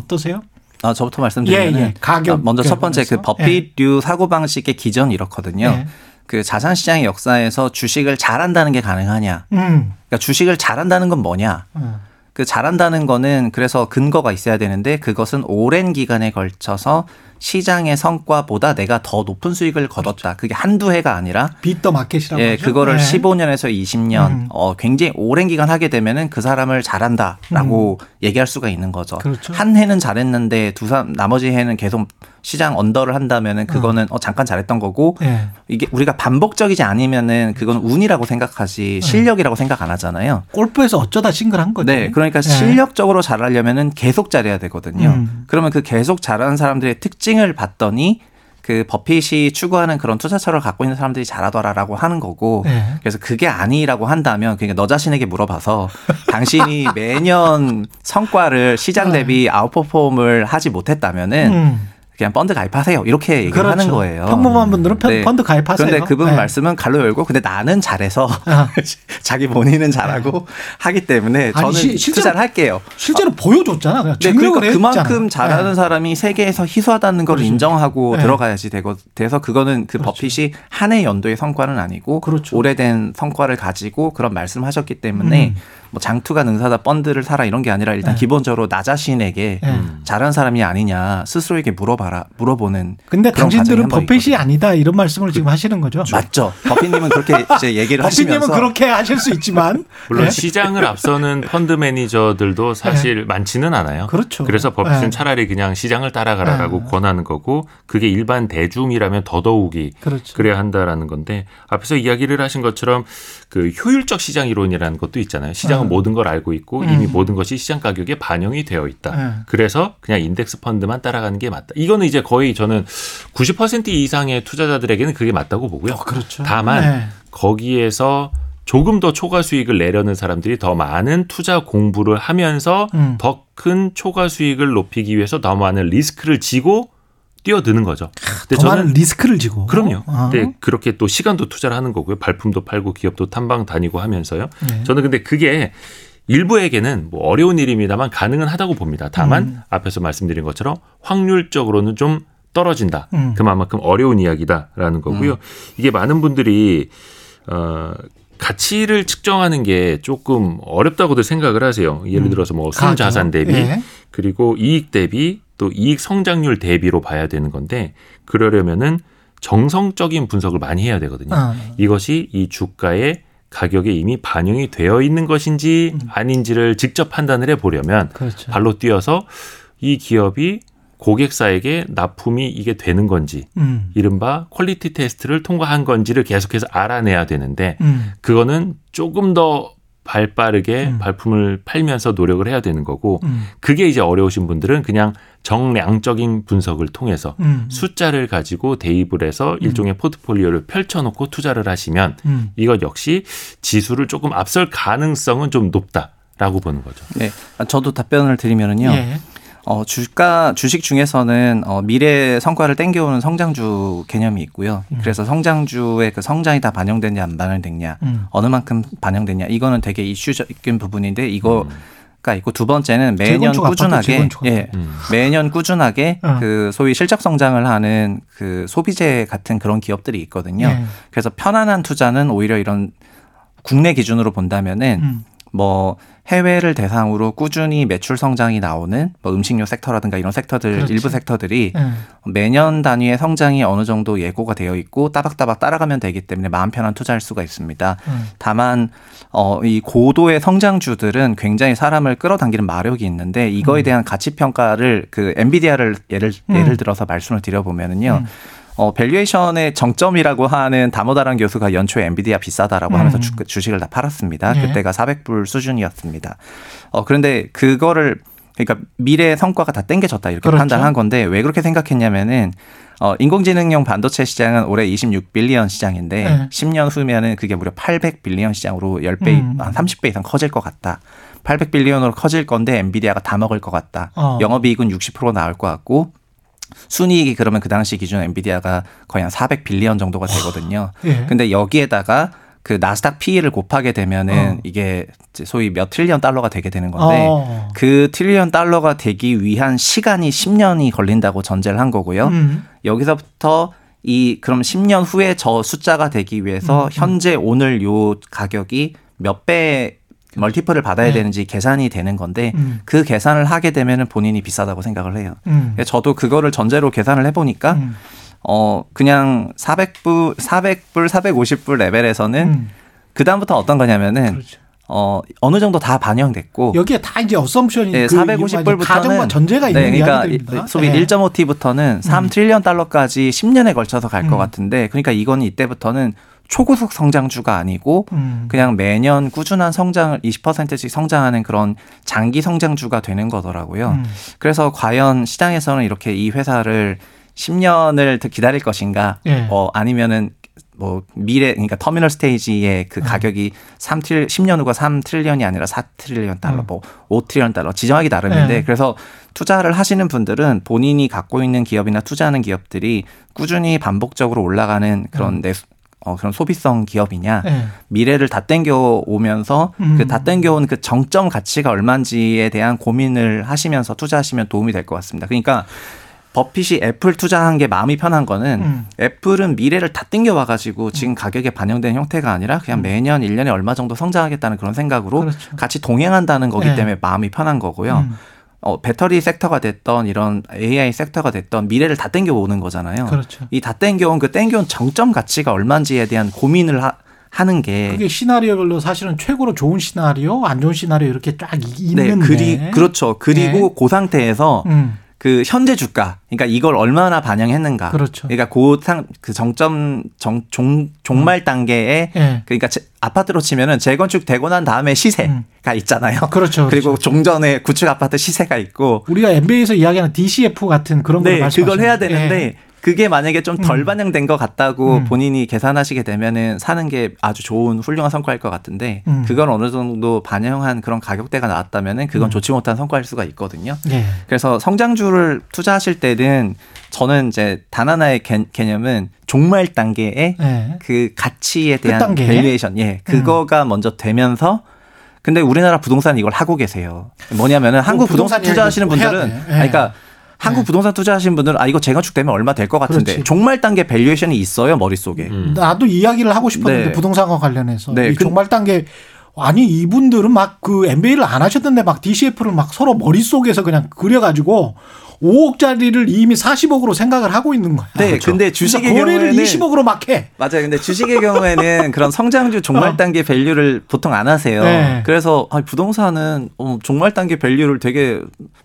B: 떠세요
C: 아, 저부터 말씀드리면
B: 예, 예. 가격
C: 먼저 첫 번째 그
B: 관련해서.
C: 버핏류 사고 방식의 기전이 이렇거든요.
B: 예.
C: 그 자산 시장의 역사에서 주식을 잘한다는 게 가능하냐?
B: 음.
C: 그러니까 주식을 잘한다는 건 뭐냐?
B: 어.
C: 그 잘한다는 거는 그래서 근거가 있어야 되는데 그것은 오랜 기간에 걸쳐서 시장의 성과보다 내가 더 높은 수익을 거뒀다. 그게 한두 해가 아니라
B: 비더 마켓이라고
C: 예,
B: 하죠.
C: 그거를
B: 네.
C: 15년에서 20년
B: 음.
C: 어 굉장히 오랜 기간 하게 되면은 그 사람을 잘한다라고 얘기할 수가 있는 거죠.
B: 음. 그렇죠.
C: 한 해는 잘했는데 두 사람 나머지 해는 계속 시장 언더를 한다면은 그거는 어 잠깐 잘했던 거고
B: 예.
C: 이게 우리가 반복적이지 않으면은 그건 운이라고 생각하지 실력이라고 생각 안 하잖아요.
B: 골프에서 어쩌다 싱글한 거죠.
C: 네, 그러니까
B: 예.
C: 실력적으로 잘하려면은 계속 잘해야 되거든요.
B: 음.
C: 그러면 그 계속 잘하는 사람들의 특징을 봤더니 그 버핏이 추구하는 그런 투자처를 갖고 있는 사람들이 잘하더라라고 하는 거고
B: 예.
C: 그래서 그게 아니라고 한다면 그러니까 너 자신에게 물어봐서 <laughs> 당신이 매년 성과를 시장 대비 아웃퍼폼을 하지 못했다면은
B: 음.
C: 그냥 펀드 가입하세요 이렇게 얘기를
B: 그렇죠.
C: 하는 거예요.
B: 평범한 분들은 편-
C: 네.
B: 펀드 가입하세요.
C: 그런데 그분
B: 네.
C: 말씀은 갈로 열고 근데 나는 잘해서
B: 아. <laughs>
C: 자기 본인은 잘하고 하기 때문에
B: 아니,
C: 저는
B: 시- 실제로-
C: 투자를 할게요.
B: 실제로 보여줬잖아. 그냥
C: 네, 그러니까
B: 했잖아.
C: 그만큼 잘하는
B: 네.
C: 사람이 세계에서 희소하다는 걸
B: 그렇죠.
C: 인정하고
B: 네.
C: 들어가야지 되고 돼서 그거는 그
B: 그렇죠.
C: 버핏이 한 해 연도의 성과는 아니고
B: 그렇죠.
C: 오래된 성과를 가지고 그런 말씀하셨기 때문에
B: 음.
C: 뭐 장투가 능사다 펀드를 사라 이런 게 아니라 일단
B: 네.
C: 기본적으로 나 자신에게
B: 네.
C: 잘하는 사람이 아니냐 스스로에게 물어봐라. 말아 물어보는
B: 근데
C: 그런
B: 당신들은 버핏이 아니다 이런 말씀을 지금 하시는 거죠.
C: 맞죠. 버핏님은 그렇게 <laughs> 이제 얘기를
B: 버핏님은
C: 하시면서
B: 그렇게 하실 수 있지만 <laughs>
D: 물론
B: 네.
D: 시장을 앞서는 <laughs> 펀드 매니저들도 사실 많지는 않아요.
B: 그렇죠.
D: 그래서 버핏은
B: 네.
D: 차라리 그냥 시장을 따라가라라고
B: 네.
D: 권하는 거고 그게 일반 대중이라면 더더욱이
B: 그렇죠.
D: 그래야 한다라는 건데 앞에서 이야기를 하신 것처럼 그 효율적 시장 이론이라는 것도 있잖아요. 시장은
B: 음.
D: 모든 걸 알고 있고 이미 모든 것이 시장 가격에 반영이 되어 있다.
B: 음.
D: 그래서 그냥 인덱스 펀드만 따라가는 게 맞다. 이거는 이제 거의 저는 90% 이상의 투자자들에게는 그게 맞다고 보고요.
B: 그렇죠.
D: 다만
B: 네.
D: 거기에서 조금 더 초과 수익을 내려는 사람들이 더 많은 투자 공부를 하면서
B: 음.
D: 더큰 초과 수익을 높이기 위해서 더 많은 리스크를 지고 뛰어드는 거죠. 근데
B: 더 많은 리스크를 지고.
D: 그럼요.
B: 아.
D: 근데 그렇게 또 시간도 투자를 하는 거고요. 발품도 팔고 기업도 탐방 다니고 하면서요.
B: 네.
D: 저는 근데 그게 일부에게는 뭐 어려운 일입니다만 가능은 하다고 봅니다. 다만
B: 음.
D: 앞에서 말씀드린 것처럼 확률적으로는 좀 떨어진다.
B: 음.
D: 그만큼 어려운 이야기다라는 거고요. 이게 많은 분들이 어 가치를 측정하는 게 조금 어렵다고들 생각을 하세요. 예를 들어서 뭐. 순자산 대비
B: 예.
D: 그리고 이익 대비 또 이익 성장률 대비로 봐야 되는 건데 그러려면은 정성적인 분석을 많이 해야 되거든요.
B: 아.
D: 이것이 이 주가의 가격에 이미 반영이 되어 있는 것인지 아닌지를 직접 판단을 해 보려면
B: 그렇죠.
D: 발로 뛰어서 이 기업이 고객사에게 납품이 이게 되는 건지
B: 음.
D: 이른바 quality test를 통과한 건지를 계속해서 알아내야 되는데
B: 음.
D: 그거는 조금 더 발 빠르게
B: 음.
D: 발품을 팔면서 노력을 해야 되는 거고
B: 음.
D: 그게 이제 어려우신 분들은 그냥 정량적인 분석을 통해서
B: 음.
D: 숫자를 가지고 대입을 해서 일종의 포트폴리오를 펼쳐놓고 투자를 하시면
B: 음.
D: 이것 역시 지수를 조금 앞설 가능성은 좀 높다라고 보는 거죠.
C: 네, 저도 답변을 드리면은요.
B: 예.
C: 어, 주가 주식 중에서는 어, 미래 성과를 땡겨오는 성장주 개념이 있고요. 그래서 성장주의 그 성장이 다 반영됐냐 안 반영됐냐,
B: 음.
C: 어느 만큼 반영됐냐 이거는 되게 이슈적인 부분인데 이거가 있고 두 번째는 매년 꾸준하게. 예,
D: 음.
C: 매년 꾸준하게
B: 어.
C: 그 소위 실적 성장을 하는 그 소비재 같은 그런 기업들이 있거든요.
B: 예.
C: 그래서 편안한 투자는 오히려 이런 국내 기준으로 본다면은
B: 음.
C: 뭐 해외를 대상으로 꾸준히 매출 성장이 나오는 뭐 음식료 섹터라든가 이런 섹터들
B: 그렇죠.
C: 일부 섹터들이
B: 예.
C: 매년 단위의 성장이 어느 정도 예고가 되어 있고 따박따박 따라가면 되기 때문에 마음 편한 투자할 수가 있습니다.
B: 음.
C: 다만 어 이 고도의 성장주들은 굉장히 사람을 끌어당기는 마력이 있는데 이거에 대한 가치 평가를 그 엔비디아를 예를
B: 음.
C: 예를 들어서 말씀을 드려 보면은요.
B: 음.
C: 어, valuation의 정점이라고 하는 다모다란 교수가 연초에 엔비디아 비싸다라고 하면서
B: 음.
C: 주, 주식을 다 팔았습니다.
B: 네.
C: 그때가 400불 수준이었습니다. 어, 그런데 그거를 그러니까 미래 성과가 다 땡겨졌다 이렇게
B: 그렇죠.
C: 판단한 건데 왜 그렇게 생각했냐면은 어, 인공지능용 반도체 시장은 올해 26 billion 시장인데
B: 네.
C: 10년 후면은 그게 무려 800 billion 시장으로 10배,
B: 음.
C: 한 30배 이상 커질 것 같다. 800 billion으로 커질 건데 엔비디아가 다 먹을 것 같다.
B: 어.
C: 영업이익은 60% 나올 것 같고 순이익이 그러면 그 당시 기준 엔비디아가 거의 한 400 billion 정도가 되거든요.
B: 예.
C: 근데 여기에다가 그 나스닥 PE를 곱하게 되면은
B: 어.
C: 이게 소위 몇 trillion 달러가 되게 되는 건데
B: 어.
C: 그 trillion 달러가 되기 위한 시간이 10년이 걸린다고 전제를 한 거고요.
B: 음.
C: 여기서부터 이 그럼 10년 후에 저 숫자가 되기 위해서
B: 음, 음.
C: 현재 오늘 요 가격이 몇 배 multiple을 받아야
B: 네.
C: 되는지 계산이 되는 건데
B: 음.
C: 그 계산을 하게 되면은 본인이 비싸다고 생각을 해요.
B: 음.
C: 저도 그거를 전제로 계산을 해보니까
B: 음.
C: 어 그냥 400불 400불 450불 레벨에서는
B: 음.
C: 그 다음부터 어떤 거냐면은
B: 그렇죠.
C: 어 어느 정도 다 반영됐고
B: 여기에 다 이제 어썸션이
C: 네,
B: 그
C: 450불부터는
B: 가정과 전제가 있는
C: 네, 그러니까. 소위
B: 네.
C: 1.5T부터는 3 트릴리언 달러까지 10년에 걸쳐서 갈것
B: 음.
C: 같은데 그러니까 이건 이때부터는 초고속 성장주가 아니고
B: 음.
C: 그냥 매년 꾸준한 성장을 20%씩 성장하는 그런 장기 성장주가 되는 거더라고요.
B: 음.
C: 그래서 과연 시장에서는 이렇게 이 회사를 10년을 더 기다릴 것인가,
B: 예.
C: 어 아니면은 뭐 미래 그러니까 terminal stage의 그 가격이 3 tril 10년 후가 3 trillion이 아니라 4 trillion 달러,
B: 음.
C: 뭐 5 trillion 달러 지정하기 나름인데
B: 예.
C: 그래서 투자를 하시는 분들은 본인이 갖고 있는 기업이나 투자하는 기업들이 꾸준히 반복적으로 올라가는 그런 내 어, 그런 소비성 기업이냐,
B: 예.
C: 미래를 다 땡겨 오면서
B: 음.
C: 그다 땡겨 온 그 정점 가치가 얼마인지에 대한 고민을 하시면서 투자하시면 도움이 될 것 같습니다. 그러니까 버핏이 애플 투자한 게 마음이 편한 거는
B: 음.
C: 애플은 미래를 다 땡겨 와 가지고 지금 가격에 반영된 형태가 아니라 그냥 매년 1년에 얼마 정도 성장하겠다는 그런 생각으로
B: 그렇죠.
C: 같이 동행한다는 거기
B: 네.
C: 때문에 마음이 편한 거고요.
B: 음.
C: 어, 배터리 sector가 됐던 이런 AI 섹터가 됐던 미래를 다 땡겨 오는 거잖아요.
B: 그렇죠.
C: 이 다 땡겨온 그 땡겨온 정점 가치가 얼마인지에 대한 고민을 하, 하는 게
B: 그게 시나리오별로 사실은 최고로 좋은 시나리오, 안 좋은 시나리오 이렇게 쫙 이-
C: 네,
B: 있는데.
C: 그리 그렇죠. 그리고
B: 네.
C: 그 상태에서
B: 음,
C: 그 현재 주가, 그러니까 이걸 얼마나 반영했는가.
B: 그렇죠.
C: 그러니까 고상 그 정점 정, 종 종말 단계에
B: 예.
C: 그러니까 제- 아파트로 치면은 재건축 되고 난 다음에 시세가 있잖아요.
B: 그렇죠.
C: 그리고 종전에 구축 아파트 시세가 있고
B: 우리가 MBA에서 이야기하는 DCF 같은 그런 걸
C: 네,
B: 말씀하시는
C: 그걸 해야. 되는데
B: 예.
C: 그게 만약에 좀덜
B: 음.
C: 반영된 것 같다고
B: 음.
C: 본인이 계산하시게 되면은 사는 게 아주 좋은 훌륭한 성과일 것 같은데
B: 음.
C: 그걸 어느 정도 반영한 그런 가격대가 나왔다면은 그건
B: 음.
C: 좋지 못한 성과일 수가 있거든요.
B: 예.
C: 그래서 성장주를 투자하실 때는 저는 이제 단 하나의 개, 개념은 종말 단계에
B: 예.
C: 그 가치에 대한? valuation, 예, 그거가 먼저 되면서 근데 우리나라 부동산 이걸 하고 계세요. 뭐냐면은 한국 부동산
B: 부동산
C: 투자하시는 분들은,
B: 돼. 예.
C: 아니, 그러니까 한국
B: 예.
C: 부동산 투자하시는 분들은 아 이거 재건축 되면 얼마 될 것 같은데
B: 그렇지.
C: 종말 단계 valuation이 있어요 머릿속에.
D: 음.
B: 나도 이야기를 하고 싶었는데
C: 네.
B: 부동산과 관련해서
C: 네,
B: 이
C: 그-
B: 종말 단계 아니 이분들은 막 그 MBA를 안 하셨는데 막 DCF를 막 서로 머릿속에서 그냥 그려 가지고 5억짜리를 이미 40억으로 생각을 하고 있는 거야.
C: 네,
D: 그렇죠.
C: 근데 주식의
B: 그러니까 거래를
C: 경우에는
B: 20억으로 막 해.
C: 맞아요. 근데 주식의 경우에는 <laughs> 그런 성장주 종말
B: 어.
C: 단계 value를 보통 안 하세요.
B: 네.
C: 그래서 아니, 부동산은 어, 종말 단계 value를 되게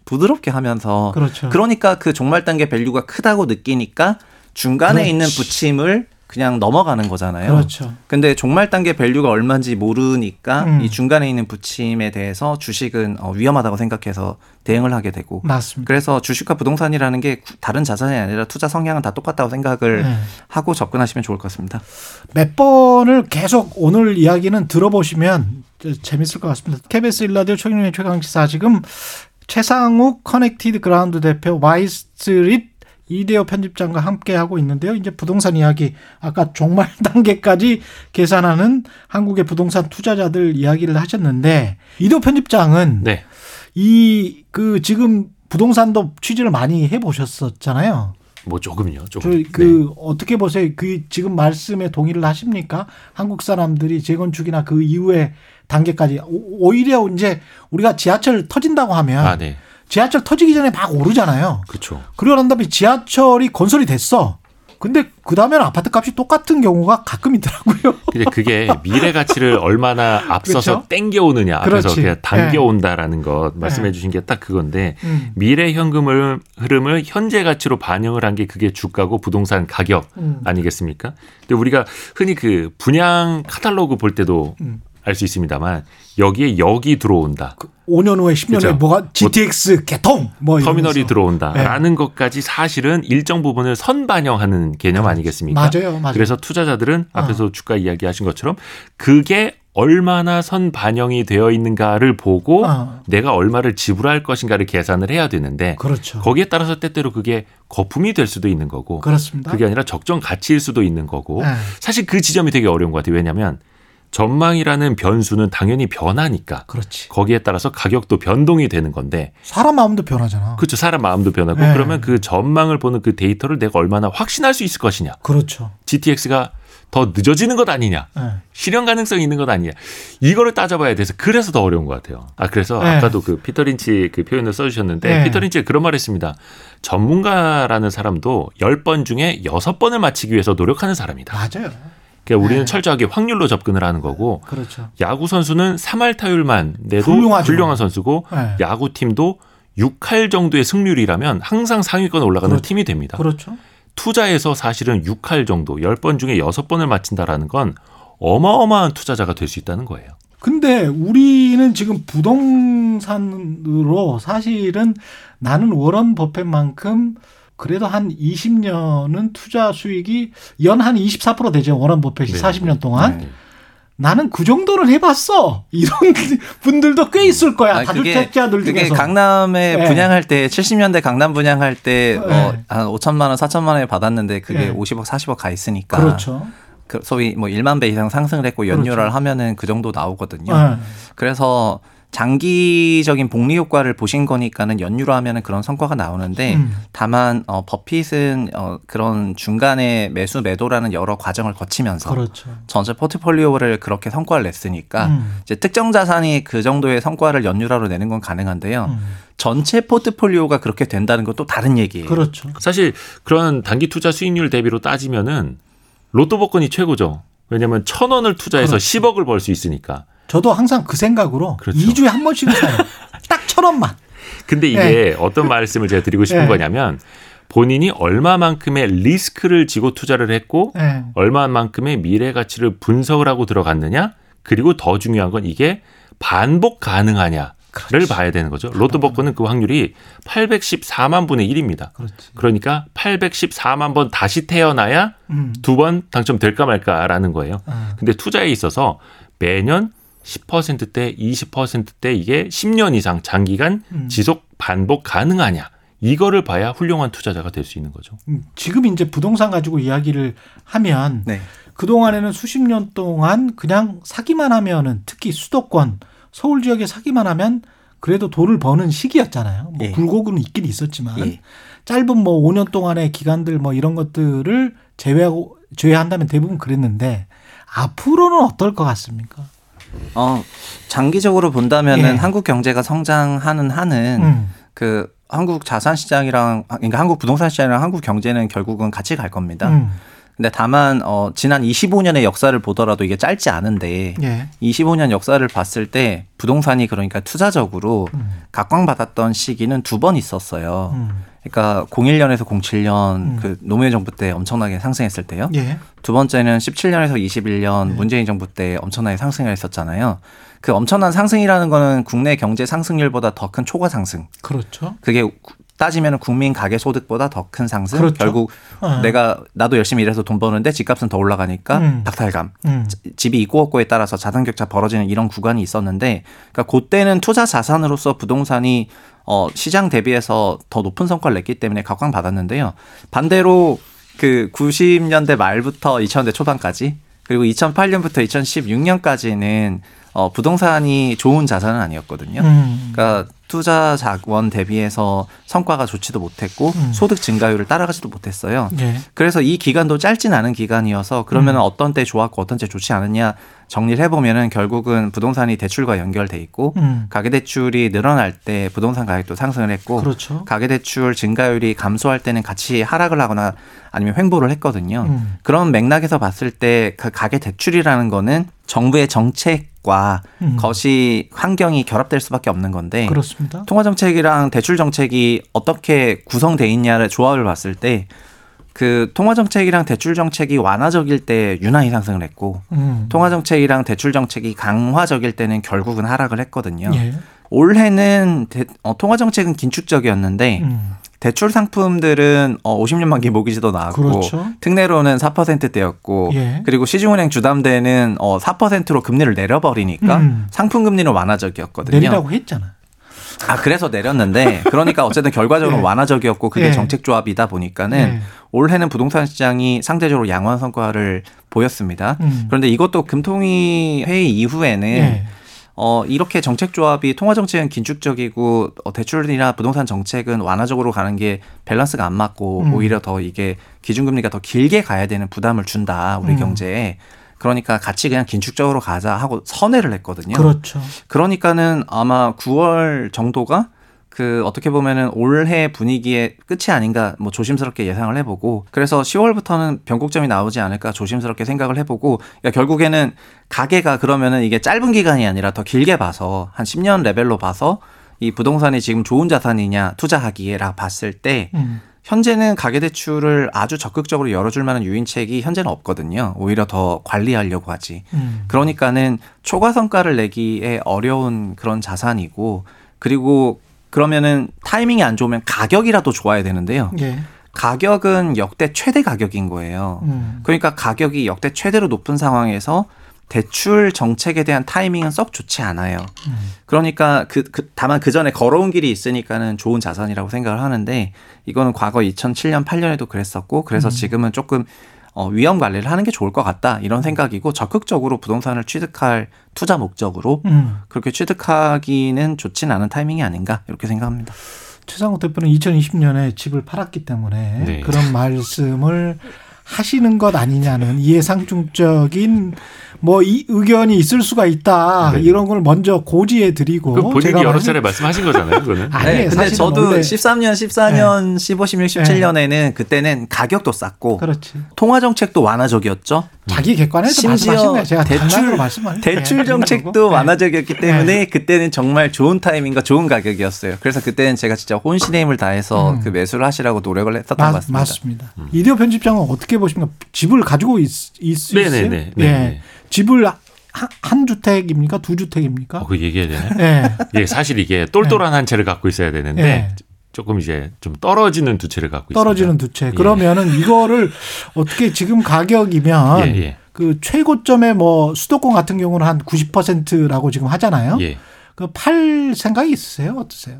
C: 부드럽게 하면서
B: 그렇죠.
C: 그러니까 그 종말 단계 value가 크다고 느끼니까 중간에
B: 그렇지.
C: 있는 부침을 그냥 넘어가는 거잖아요.
B: 그렇죠.
C: 근데 종말 단계 value가 얼마인지 모르니까
B: 음.
C: 이 중간에 있는 부침에 대해서 주식은 어, 위험하다고 생각해서 대응을 하게 되고
B: 맞습니다.
C: 그래서 주식과 부동산이라는 게 다른 자산이 아니라 투자 성향은 다 똑같다고 생각을
B: 네.
C: 하고 접근하시면 좋을 것 같습니다.
B: 몇 번을 계속 오늘 이야기는 들어보시면 재밌을 것 같습니다. KBS 1라디오 최경영의 최강시사 지금 최상욱 Connected Ground 대표 와이스트릿 이대호 편집장과 함께 하고 있는데요. 이제 부동산 이야기 아까 종말 <laughs> 단계까지 계산하는 한국의 부동산 투자자들 이야기를 하셨는데 이대호 편집장은
D: 네.
B: 이그 지금 부동산도 취재를 많이 해 보셨었잖아요.
D: 뭐 조금요.
B: 저
D: 조금.
B: 그
D: 네.
B: 어떻게 보세요? 그 지금 말씀에 동의를 하십니까? 한국 사람들이 재건축이나 그 이후의 단계까지 오- 오히려 이제 우리가 지하철 터진다고 하면
D: 아, 네.
B: 지하철 터지기 전에 막 오르잖아요.
D: 그렇죠.
B: 그러고 난 다음에 지하철이 건설이 됐어. 근데 그 다음에는 아파트 값이 똑같은 경우가 가끔 있더라고요. <laughs>
D: 근데 그게 미래 가치를 얼마나 <laughs> 앞서서
B: 그렇죠?
D: 땡겨오느냐, 앞에서
B: 그렇지.
D: 그냥 당겨온다라는 것 말씀해
B: 네.
D: 주신 게 딱 그건데
B: 음.
D: 미래 현금을 흐름을 현재 가치로 반영을 한 게 그게 주가고 부동산 가격
B: 음.
D: 아니겠습니까? 근데 우리가 흔히 그 분양 카탈로그 볼 때도
B: 음.
D: 알 수 있습니다만 여기에 역이 들어온다.
B: 5년 후에 10년 후에. 뭐가 GTX 개통 뭐
D: 터미널이. 들어온다라는 것까지 사실은 일정 부분을 선반영하는 개념 아니겠습니까?
B: 맞아요, 맞아요.
D: 그래서 투자자들은
B: 어.
D: 앞에서 주가 이야기하신 것처럼 그게 얼마나 선 반영이 되어 있는가를 보고
B: 어.
D: 내가 얼마를 지불할 것인가를 계산을 해야 되는데
B: 그렇죠.
D: 거기에 따라서 때때로 그게 거품이 될 수도 있는 거고
B: 그렇습니다.
D: 그게 아니라 적정 가치일 수도 있는 거고
B: 네.
D: 사실 그 지점이 되게 어려운 것 같아요. 왜냐하면 전망이라는 변수는 당연히 변하니까
B: 그렇지.
D: 거기에 따라서 가격도 변동이 되는 건데
B: 사람 마음도 변하잖아.
D: 그렇죠. 사람 마음도 변하고
B: 네.
D: 그러면 그 전망을 보는 그 데이터를 내가 얼마나 확신할 수 있을 것이냐.
B: 그렇죠.
D: GTX가 더 늦어지는 것 아니냐.
B: 네.
D: 실현 가능성이 있는 것 아니냐. 이거를 따져봐야 돼서 그래서 더 어려운 것 같아요. 아 그래서
B: 네.
D: 아까도 그 피터 린치 그 표현을 써주셨는데
B: 네.
D: 피터 린치가 그런 말 했습니다. 전문가라는 사람도 10번 중에 6번을 맞히기 위해서 노력하는 사람이다.
B: 맞아요.
D: 그러니까 우리는
B: 네.
D: 철저하게 확률로 접근을 하는 거고
B: 그렇죠.
D: 야구 선수는 3할 타율만 내도
B: 훌륭하죠.
D: 훌륭한 선수고
B: 네.
D: 야구 팀도 6할 정도의 승률이라면 항상 상위권 에 올라가는
B: 그렇죠.
D: 팀이 됩니다.
B: 그렇죠.
D: 투자에서 사실은 6할 정도, 10번 중에 6번을 맞힌다라는 건 어마어마한 투자자가 될 수 있다는 거예요.
B: 근데 우리는 지금 부동산으로 사실은 나는 워런 버핏만큼 그래도 한 20년은 투자 수익이 연 한 24% 되죠. 워런 버핏이
D: 네.
B: 40년 동안.
C: 네.
B: 나는 그 정도는 해봤어. 이런 <laughs> 분들도 꽤 있을 거야.
C: 아니,
B: 다주택자들
C: 그게
B: 중에서.
C: 강남에
B: 네.
C: 분양할 때 70년대 강남 분양할 때뭐
B: 네.
C: 한 5천만 원, 4천만 원에 받았는데 그게
B: 네.
C: 50억, 40억 가 있으니까
B: 그렇죠.
C: 그 소위 뭐 1만 배 이상 상승을 했고 연료를
B: 그렇죠.
C: 하면은 그 정도 나오거든요.
B: 네.
C: 그래서 장기적인 복리 효과를 보신 거니까는 연유로 하면은 그런 성과가 나오는데
B: 음.
C: 다만 어 버핏은 어 그런 중간에 매수 매도라는 여러 과정을 거치면서
B: 그렇죠.
C: 전체 포트폴리오를 그렇게 성과를 냈으니까
B: 음.
C: 이제 특정 자산이 그 정도의 성과를 연유라로 내는 건 가능한데요.
B: 음.
C: 전체 포트폴리오가 그렇게 된다는 건또 다른 얘기예요.
B: 그렇죠.
D: 사실 그런 단기 투자 수익률 대비로 따지면은 로또 복권이 최고죠. 왜냐하면 천 원을 투자해서
B: 그렇죠.
D: 10억을 벌 수 있으니까.
B: 저도 항상 그 생각으로
D: 그렇죠.
B: 이 2주에 한 번씩은 사요. <laughs> 딱 천 원만.
D: 근데 이게 어떤 말씀을 제가 드리고 싶은
B: 네.
D: 거냐면 본인이 얼마만큼의 리스크를 지고 투자를 했고
B: 예.
D: 얼마만큼의 미래 가치를 분석을 하고 들어갔느냐 그리고 더 중요한 건 이게 반복 가능하냐를
B: 그렇지.
D: 봐야 되는 거죠. 로또 복권은 그 확률이 814만 분의 1입니다.
B: 그렇지.
D: 그러니까 814만 번 다시 태어나야
B: 음.
D: 두번 당첨될까 말까라는 거예요.
B: 아.
D: 근데 투자에 있어서 매년 10%대, 20%대 이게 10년 이상 장기간
B: 음.
D: 지속 반복 가능하냐. 이거를 봐야 훌륭한 투자자가 될 수 있는 거죠.
B: 음, 지금 이제 부동산 가지고 이야기를 하면
C: 네.
B: 그동안에는 수십 년 동안 그냥 사기만 하면은 특히 수도권 서울 지역에 사기만 하면 그래도 돈을 버는 시기였잖아요. 뭐
C: 예.
B: 굴곡은 있긴 있었지만
C: 예.
B: 짧은 뭐 5년 동안의 기간들 뭐 이런 것들을 제외하고 제외한다면 대부분 그랬는데 앞으로는 어떨 것 같습니까?
C: 어, 장기적으로 본다면은
B: 예.
C: 한국 경제가 성장하는 한은
B: 음.
C: 그 한국 자산 시장이랑 그러니까 한국 부동산 시장이랑 한국 경제는 결국은 같이 갈 겁니다.
B: 음.
C: 근데 다만 어 지난 25년의 역사를 보더라도 이게 짧지 않은데
B: 예.
C: 25년 역사를 봤을 때 부동산이 그러니까 투자적으로
B: 음.
C: 각광받았던 시기는 두 번 있었어요.
B: 음.
C: 그러니까 01년에서 07년
B: 음.
C: 그 노무현 정부 때 엄청나게 상승했을 때요.
B: 예.
C: 두 번째는 17년에서 21년
B: 네.
C: 문재인 정부 때 엄청나게 상승을 했었잖아요. 그 엄청난 상승이라는 거는 국내 경제 상승률보다 더 큰 초과 상승.
B: 그렇죠.
C: 그게 구- 따지면 국민 가계 소득보다 더 큰 상승.
B: 그렇죠.
C: 결국
B: 어.
C: 내가 나도 열심히 일해서 돈 버는데 집값은 더 올라가니까
B: 음.
C: 박탈감.
B: 음.
C: 집이 있고 없고에 따라서 자산 격차 벌어지는 이런 구간이 있었는데 그러니까 그때는 투자 자산으로서 부동산이 어 시장 대비해서 더 높은 성과를 냈기 때문에 각광받았는데요. 반대로 그 90년대 말부터 2000년대 초반까지 그리고 2008년부터 2016년까지는 어 부동산이 좋은 자산은 아니었거든요.
B: 음.
C: 그러니까 투자 자원 대비해서 성과가 좋지도 못했고
B: 음.
C: 소득 증가율을 따라가지도 못했어요.
B: 예.
C: 그래서 이 기간도 짧진 않은 기간이어서 그러면 은
B: 음.
C: 어떤 때 좋았고 어떤 때 좋지 않느냐 정리를 해보면은 결국은 부동산이 대출과 연결돼 있고
B: 음.
C: 가계대출이 늘어날 때 부동산 가격도 상승을 했고
B: 그렇죠.
C: 가계대출 증가율이 감소할 때는 같이 하락을 하거나 아니면 횡보를 했거든요.
B: 음.
C: 그런 맥락에서 봤을 때 그 가계대출이라는 거는 정부의 정책과
B: 음.
C: 것이 환경이 결합될 수밖에 없는 건데
B: 그렇습니다.
C: 통화 정책이랑 대출 정책이 어떻게 구성돼 있냐를 조합을 봤을 때 그 통화 정책이랑 대출 정책이 완화적일 때 유난히 상승을 했고
B: 음.
C: 통화 정책이랑 대출 정책이 강화적일 때는 결국은 하락을 했거든요.
B: 예.
C: 올해는 대- 어, 통화 정책은 긴축적이었는데
B: 음.
C: 대출 상품들은 어, 50년 만기 모기지도 나왔고
B: 그렇죠.
C: 특례로는 4%대였고
B: 예.
C: 그리고 시중은행 주담대는 어, 4%로 금리를 내려버리니까
B: 음.
C: 상품 금리는 완화적이었거든요.
B: 내리라고 했잖아.
C: 아 그래서 내렸는데 그러니까 어쨌든 결과적으로 <laughs>
B: 예.
C: 완화적이었고 그게
B: 예.
C: 정책 조합이다 보니까는
B: 예.
C: 올해는 부동산 시장이 상대적으로 양호한 성과를 보였습니다.
B: 음.
C: 그런데 이것도 금통위 회의 이후에는
B: 예.
C: 어 이렇게 정책 조합이 통화 정책은 긴축적이고 어, 대출이나 부동산 정책은 완화적으로 가는 게 밸런스가 안 맞고
B: 음.
C: 오히려 더 이게 기준금리가 더 길게 가야 되는 부담을 준다 우리
B: 음.
C: 경제에 그러니까 같이 그냥 긴축적으로 가자 하고 선회를 했거든요.
B: 그렇죠.
C: 그러니까는 아마 9월 정도가 그 어떻게 보면은 올해 분위기의 끝이 아닌가 뭐 조심스럽게 예상을 해보고 그래서 10월부터는 변곡점이 나오지 않을까 조심스럽게 생각을 해보고 그러니까 결국에는 가게가 그러면은 이게 짧은 기간이 아니라 더 길게 봐서 한 10년 레벨로 봐서 이 부동산이 지금 좋은 자산이냐 투자하기에라 봤을 때
B: 음.
C: 현재는 가계대출을 아주 적극적으로 열어줄 만한 유인책이 현재는 없거든요. 오히려 더 관리하려고 하지.
B: 음.
C: 그러니까는 초과 성과를 내기에 어려운 그런 자산이고 그리고 그러면은 타이밍이 안 좋으면 가격이라도 좋아야 되는데요.
B: 예.
C: 가격은 역대 최대 가격인 거예요.
B: 음.
C: 그러니까 가격이 역대 최대로 높은 상황에서 대출 정책에 대한 타이밍은 썩 좋지 않아요.
B: 음.
C: 그러니까 그, 그 다만 그 전에 걸어온 길이 있으니까는 좋은 자산이라고 생각을 하는데 이거는 과거 2007년 8년에도 그랬었고 그래서
B: 음.
C: 지금은 조금 어, 위험 관리를 하는 게 좋을 것 같다 이런 생각이고 적극적으로 부동산을 취득할 투자 목적으로
B: 음.
C: 그렇게 취득하기는 좋진 않은 타이밍이 아닌가 이렇게 생각합니다.
B: 최상욱 대표는 2020년에 집을 팔았기 때문에
D: 네.
B: 그런 말씀을 하시는 것 아니냐는 이해상중적인 뭐 이 의견이 있을 수가 있다
D: 네.
B: 이런 걸 먼저 고지해 드리고
D: 그 본인이
B: 제가
D: 여러 차례 말씀하신 거잖아요. 그거는.
B: 아니,
C: 네, 근데 저도
B: 원래-
C: 13년, 14년, 15, 16, 17년에는 그때는 가격도 쌌고
B: 그렇지
C: 통화 정책도 완화적이었죠.
B: 자기 객관에서
C: 심지어
B: 말씀하신. 제가
C: 대출-
B: 말씀을
C: 대출
B: 네,
C: 정책도
B: 장난으로. 네.
C: 완화적이었기 때문에 그때는 정말 좋은 타이밍과 좋은 가격이었어요. 그래서 그때는 제가 진짜 혼신의 힘을 다해서
B: 음.
C: 그 매수를 하시라고 노력을 했었던
B: 맞,
C: 것 같습니다.
B: 맞습니다. 이대호 편집장은 어떻게 보십니까? 집을 가지고 있, 있으세요?
D: 네네네.
B: 예.
D: 네네.
B: 집을 한, 한 주택입니까? 두 주택입니까?
D: 어, 그 얘기해야 되나요?
B: 예. <laughs>
D: 예, 사실 이게 똘똘한 한 채를 갖고 있어야 되는데
B: 예.
D: 조금 이제 좀 떨어지는 두 채를 갖고
B: 떨어지는 두 채.
D: 예.
B: 그러면은 이거를 어떻게 지금 가격이면
D: 있습니다. 예,
B: 그 최고점에 뭐 수도권 같은 경우는 한 90%라고 지금 하잖아요.
D: 예. 예.
B: 그팔 생각이 있으세요? 어떠세요?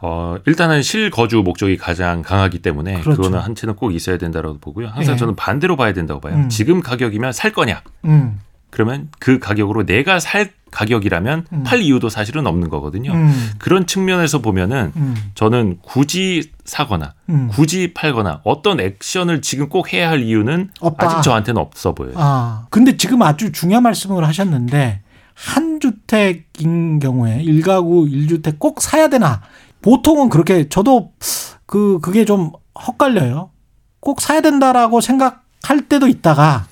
D: 어, 일단은 실거주 목적이 가장 강하기 때문에
B: 그렇죠.
D: 그거는 한 채는 꼭 있어야 된다고 보고요. 항상
B: 예.
D: 저는 반대로 봐야 된다고 봐요.
B: 음.
D: 지금 가격이면 살 거냐?
B: 음.
D: 그러면 그 가격으로 내가 살 가격이라면
B: 음.
D: 팔 이유도 사실은 없는 거거든요.
B: 음.
D: 그런 측면에서 보면은
B: 음.
D: 저는 굳이 사거나
B: 음.
D: 굳이 팔거나 어떤 액션을 지금 꼭 해야 할 이유는
B: 없다.
D: 아직 저한테는 없어 보여요.
B: 아, 근데 지금 아주 중요한 말씀을 하셨는데 한 주택인 경우에 일가구 일주택꼭 사야 되나? 보통은 그렇게 저도 그 그게 좀 헛갈려요. 꼭 사야 된다라고 생각할 때도 있다가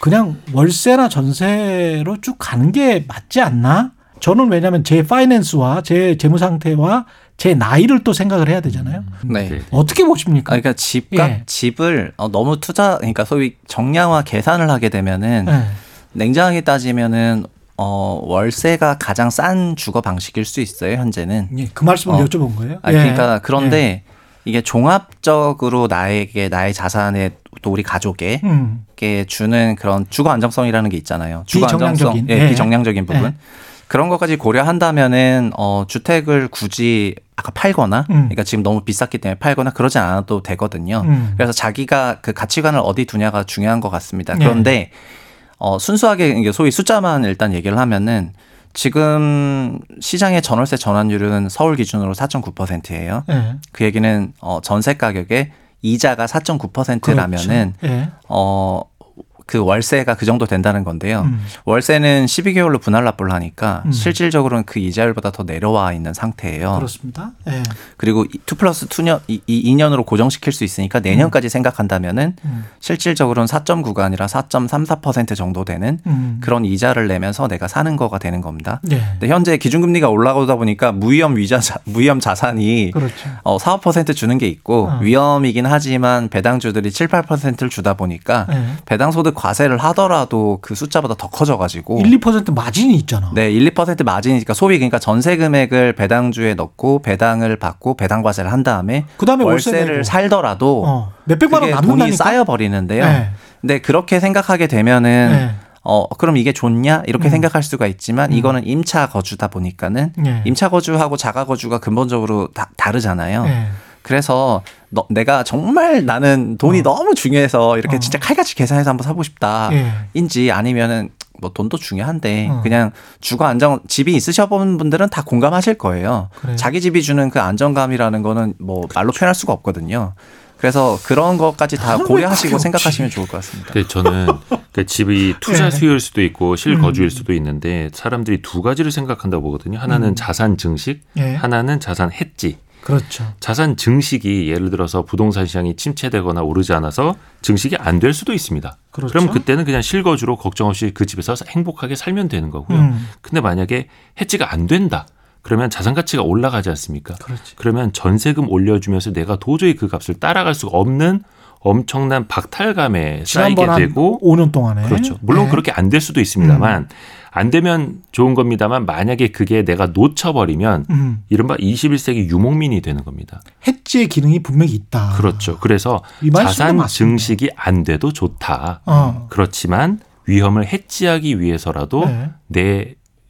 B: 그냥 월세나 전세로 쭉 가는 게 맞지 않나? 저는 왜냐하면 제 파이낸스와 제 재무 상태와 제 나이를 또 생각을 해야 되잖아요.
C: 네.
D: 네.
B: 어떻게 보십니까?
C: 아, 그러니까 집값,
B: 예.
C: 집을 어, 너무 투자, 그러니까 소위 정량화 계산을 하게 되면은
B: 네.
C: 냉정하게 따지면은 어, 월세가 가장 싼 주거 방식일 수 있어요, 현재는.
B: 예, 그 말씀을
C: 어.
B: 여쭤본 거예요.
C: 아,
B: 예.
C: 그러니까 그런데 이게 종합적으로 나에게 나의 자산에 또 우리 가족에게
B: 음.
C: 주는 그런 주거 안정성이라는 게 있잖아요. 주거
B: 비정량적인.
C: 안정성, 예,
B: 예.
C: 비정량적인 부분.
B: 예.
C: 그런 것까지 고려한다면은 어 주택을 굳이 아까 팔거나
B: 음.
C: 그러니까 지금 너무 비쌌기 때문에 팔거나 그러지 않아도 되거든요.
B: 음.
C: 그래서 자기가 그 가치관을 어디 두냐가 중요한 것 같습니다.
B: 네.
C: 그런데 어 순수하게 이게 소위 숫자만 일단 얘기를 하면은 지금 시장의 전월세 전환율은 서울 기준으로 4.9%예요.
B: 예.
C: 그 얘기는 어 전세 가격에 이자가 4.9%라면은
B: 그렇죠. 예.
C: 어 그 월세가 그 정도 된다는 건데요.
B: 음.
C: 월세는 12개월로 분할 납부를 하니까
B: 음.
C: 실질적으로는 그 이자율보다 더 내려와 있는 상태예요.
B: 그렇습니다. 예.
C: 그리고 2 플러스 2년, 이, 이 2년으로 고정시킬 수 있으니까 내년까지 생각한다면은
B: 음.
C: 실질적으로는 4.9가 아니라 4.34% 정도 되는
B: 음.
C: 그런 이자를 내면서 내가 사는 거가 되는 겁니다.
B: 예.
C: 근데 현재 기준금리가 올라가다 보니까 무위험 위자 무위험 자산이
B: 그렇죠.
C: 어, 4, 5% 주는 게 있고
B: 어.
C: 위험이긴 하지만 배당주들이 7, 8%를 주다 보니까
B: 예.
C: 배당 소득 과세를 하더라도 그 숫자보다 더 커져 가지고
B: 1, 2% 마진이 있잖아.
C: 네, 1, 2% 마진이니까 소비 그러니까 전세 금액을 배당주에 넣고 배당을 받고 배당 과세를 한 다음에
B: 그다음에 월세
C: 월세를. 살더라도
B: 어. 몇백만 원 남는다니까.
C: 돈이 쌓여 버리는데요.
B: 네.
C: 근데 그렇게 생각하게 되면은
B: 네.
C: 어 그럼 이게 좋냐 이렇게
B: 음.
C: 생각할 수가 있지만 이거는 임차 거주다 보니까는
B: 예.
C: 임차 거주하고 자가 거주가 근본적으로 다, 다르잖아요.
B: 예.
C: 그래서 너, 내가 정말 나는 돈이
B: 어.
C: 너무 중요해서 이렇게
B: 어.
C: 진짜 칼같이 계산해서 한번 사고 싶다.
B: 예.
C: 인지 아니면은 뭐 돈도 중요한데
B: 어.
C: 그냥 주거 안정 집이 있으셔본 분들은 다 공감하실 거예요.
B: 그래요?
C: 자기 집이 주는 그 안정감이라는 거는 뭐 말로 표현할 수가 없거든요. 그래서 그런 것까지 다 고려하시고 생각하시면? 좋을 것 같습니다.
D: 근데 저는 그 집이 투자
B: 네.
D: 수요일 수도 있고 실거주일
B: 음.
D: 수도 있는데 사람들이 두 가지를 생각한다고 보거든요. 하나는
B: 음.
D: 자산 증식,
B: 예.
D: 하나는 자산 해지.
B: 그렇죠.
D: 자산 증식이 예를 들어서 부동산 시장이 침체되거나 오르지 않아서 증식이 안 될 수도 있습니다.
B: 그렇죠.
D: 그럼 그때는 그냥 실거주로 걱정 없이 그 집에서 행복하게 살면 되는 거고요.
B: 음.
D: 근데 만약에 해지가 안 된다. 그러면 자산 가치가 올라가지 않습니까?
B: 그렇지.
D: 그러면 전세금 올려주면서 내가 도저히 그 값을 따라갈 수가 없는 엄청난 박탈감에 쌓이게 되고
B: 5년 동안에
D: 그렇죠. 물론
B: 예.
D: 그렇게 안 될 수도 있습니다만 안 되면 좋은 겁니다만 만약에 그게 내가 놓쳐버리면
B: 음.
D: 이른바 21세기 유목민이 되는 겁니다.
B: 해지의 기능이 분명히 있다.
D: 그렇죠. 그래서 자산. 증식이 안 돼도 좋다.
B: 어.
D: 그렇지만 위험을 해지하기 위해서라도
B: 네.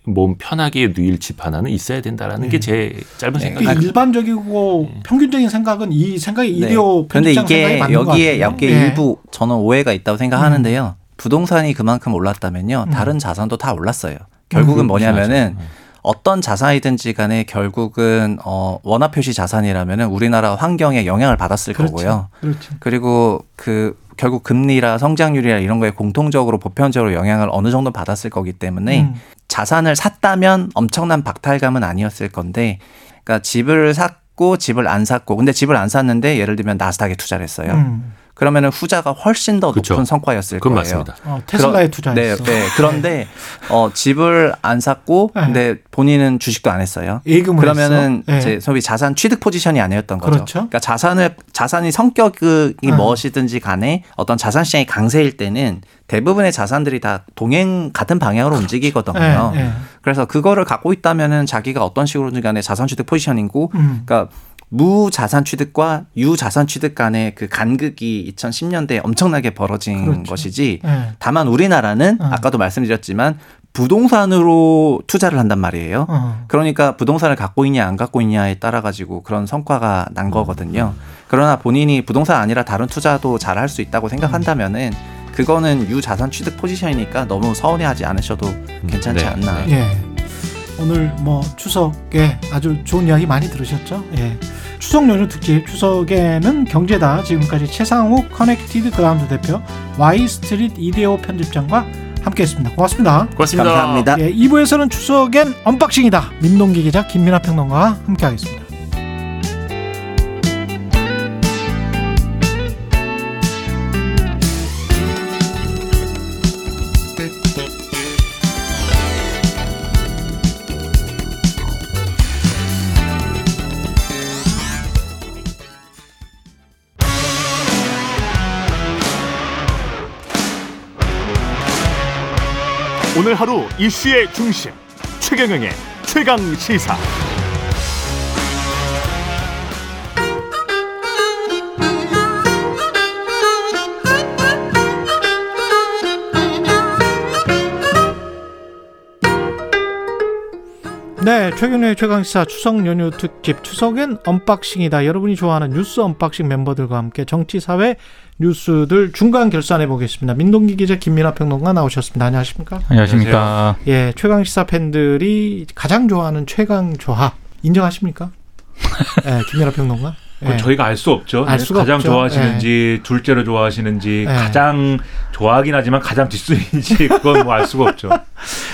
D: 내몸 편하게 누일 집 하나는 있어야 된다라는 게제 짧은
C: 네.
D: 생각입니다.
B: 그 일반적이고 평균적인 생각은 이 생각이
C: 네.
B: 이데오
C: 그런데
B: 편집장 생각이
C: 이게
B: 맞는 것
C: 여기에
B: 같아요.
C: 여기에
B: 예.
C: 일부 저는 오해가 있다고 생각하는데요. 부동산이 그만큼 올랐다면요.
B: 음.
C: 다른 자산도 다 올랐어요. 결국은
B: 음,
C: 뭐냐면은 어떤 자산이든지 간에 결국은 어 원화 표시 자산이라면은 우리나라 환경에 영향을 받았을
B: 그렇죠.
C: 거고요.
B: 그렇죠.
C: 그리고 그 결국 금리라 성장률이라 이런 거에 공통적으로 보편적으로 영향을 어느 정도 받았을 거기 때문에
B: 음.
C: 자산을 샀다면 엄청난 박탈감은 아니었을 건데 그러니까 집을 샀고 집을 안 샀고 근데 집을 안 샀는데 예를 들면 나스닥에 투자를 했어요.
B: 음.
C: 그러면은 후자가 훨씬 더
D: 그쵸.
C: 높은 성과였을
D: 그건
C: 거예요.
D: 맞습니다.
B: 어, 테슬라에 투자했어.
C: 네, 네. 그런데 어 집을 안 샀고
B: 네.
C: 근데 본인은 주식도 안 했어요.
B: 예금을
C: 그러면은
B: 했어. 네.
C: 이제 소위 자산 취득 포지션이 아니었던 거죠.
B: 그렇죠.
C: 그러니까 자산을 자산이 성격이
B: 네.
C: 무엇이든지 간에 어떤 자산 시장이 강세일 때는 대부분의 자산들이 다 동행 같은 방향으로 움직이거든요.
B: 예, 예.
C: 그래서 그거를 갖고 있다면은 자기가 어떤 식으로든 간에 자산 취득 포지션이고
B: 음.
C: 그러니까 무자산 취득과 유자산 취득 간의 그 간극이 2010년대에 엄청나게 벌어진
B: 그렇죠.
C: 것이지
B: 예.
C: 다만 우리나라는
B: 어.
C: 아까도 말씀드렸지만 부동산으로 투자를 한단 말이에요.
B: 어.
C: 그러니까 부동산을 갖고 있냐 안 갖고 있냐에 따라 가지고 그런 성과가 난 거거든요. 그러나 본인이 부동산 아니라 다른 투자도 잘 할 수 있다고 생각한다면은 그거는 유자산 취득 포지션이니까 너무 서운해하지 않으셔도 괜찮지
D: 네.
C: 않나.
B: 예. 오늘 뭐 추석에 아주 좋은 이야기 많이 들으셨죠? 예. 추석 연휴 특집 추석에는 경제다 지금까지 최상욱 Connected Ground 대표 와이스트릿 이대호 편집장과 함께했습니다. 고맙습니다.
D: 고맙습니다.
C: 감사합니다.
B: 예, 2부에서는 추석엔 unboxing이다. 민동기 기자 김민아 평론가와 함께하겠습니다.
A: 이슈의 중심 최경영의 최강 시사.
B: 네, 최경영의 최강시사 추석 연휴 특집 추석엔 unboxing이다. 여러분이 좋아하는 뉴스 unboxing 멤버들과 함께 정치, 사회 뉴스들 중간 결산해 보겠습니다. 민동기 기자 김민하 평론가 나오셨습니다. 안녕하십니까?
E: 안녕하십니까.
B: 예, 최강시사 팬들이 가장 좋아하는 최강 조합 인정하십니까? 예, <laughs> 김민아 평론가. 예.
F: 저희가 알 수 없죠.
B: 알
F: 네,
B: 수가
F: 가장
B: 없죠.
F: 좋아하시는지 둘째로 좋아하시는지
B: 예.
F: 가장 좋아하긴 하지만 가장 뒷순인지 <laughs> 그건 뭐 알 수가 없죠.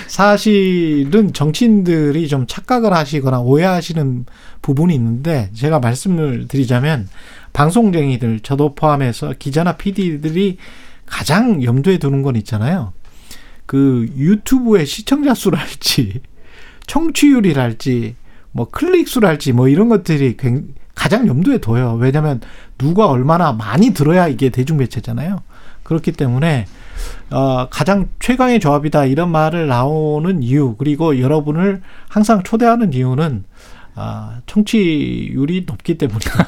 B: 사실은 정치인들이 좀 착각을 하시거나 오해하시는 부분이 있는데 제가 말씀을 드리자면 방송쟁이들 저도 포함해서 기자나 PD들이 가장 염두에 두는 건 있잖아요. 그 유튜브의 시청자 수랄지 청취율이랄지 뭐 클릭 수랄지 뭐 이런 것들이 굉- 가장 염두에 둬요. 왜냐하면 누가 얼마나 많이 들어야 이게 대중매체잖아요. 그렇기 때문에 어, 가장 최강의 조합이다 이런 말을 나오는 이유 그리고 여러분을 항상 초대하는 이유는 아, 청취율이 높기 때문이다.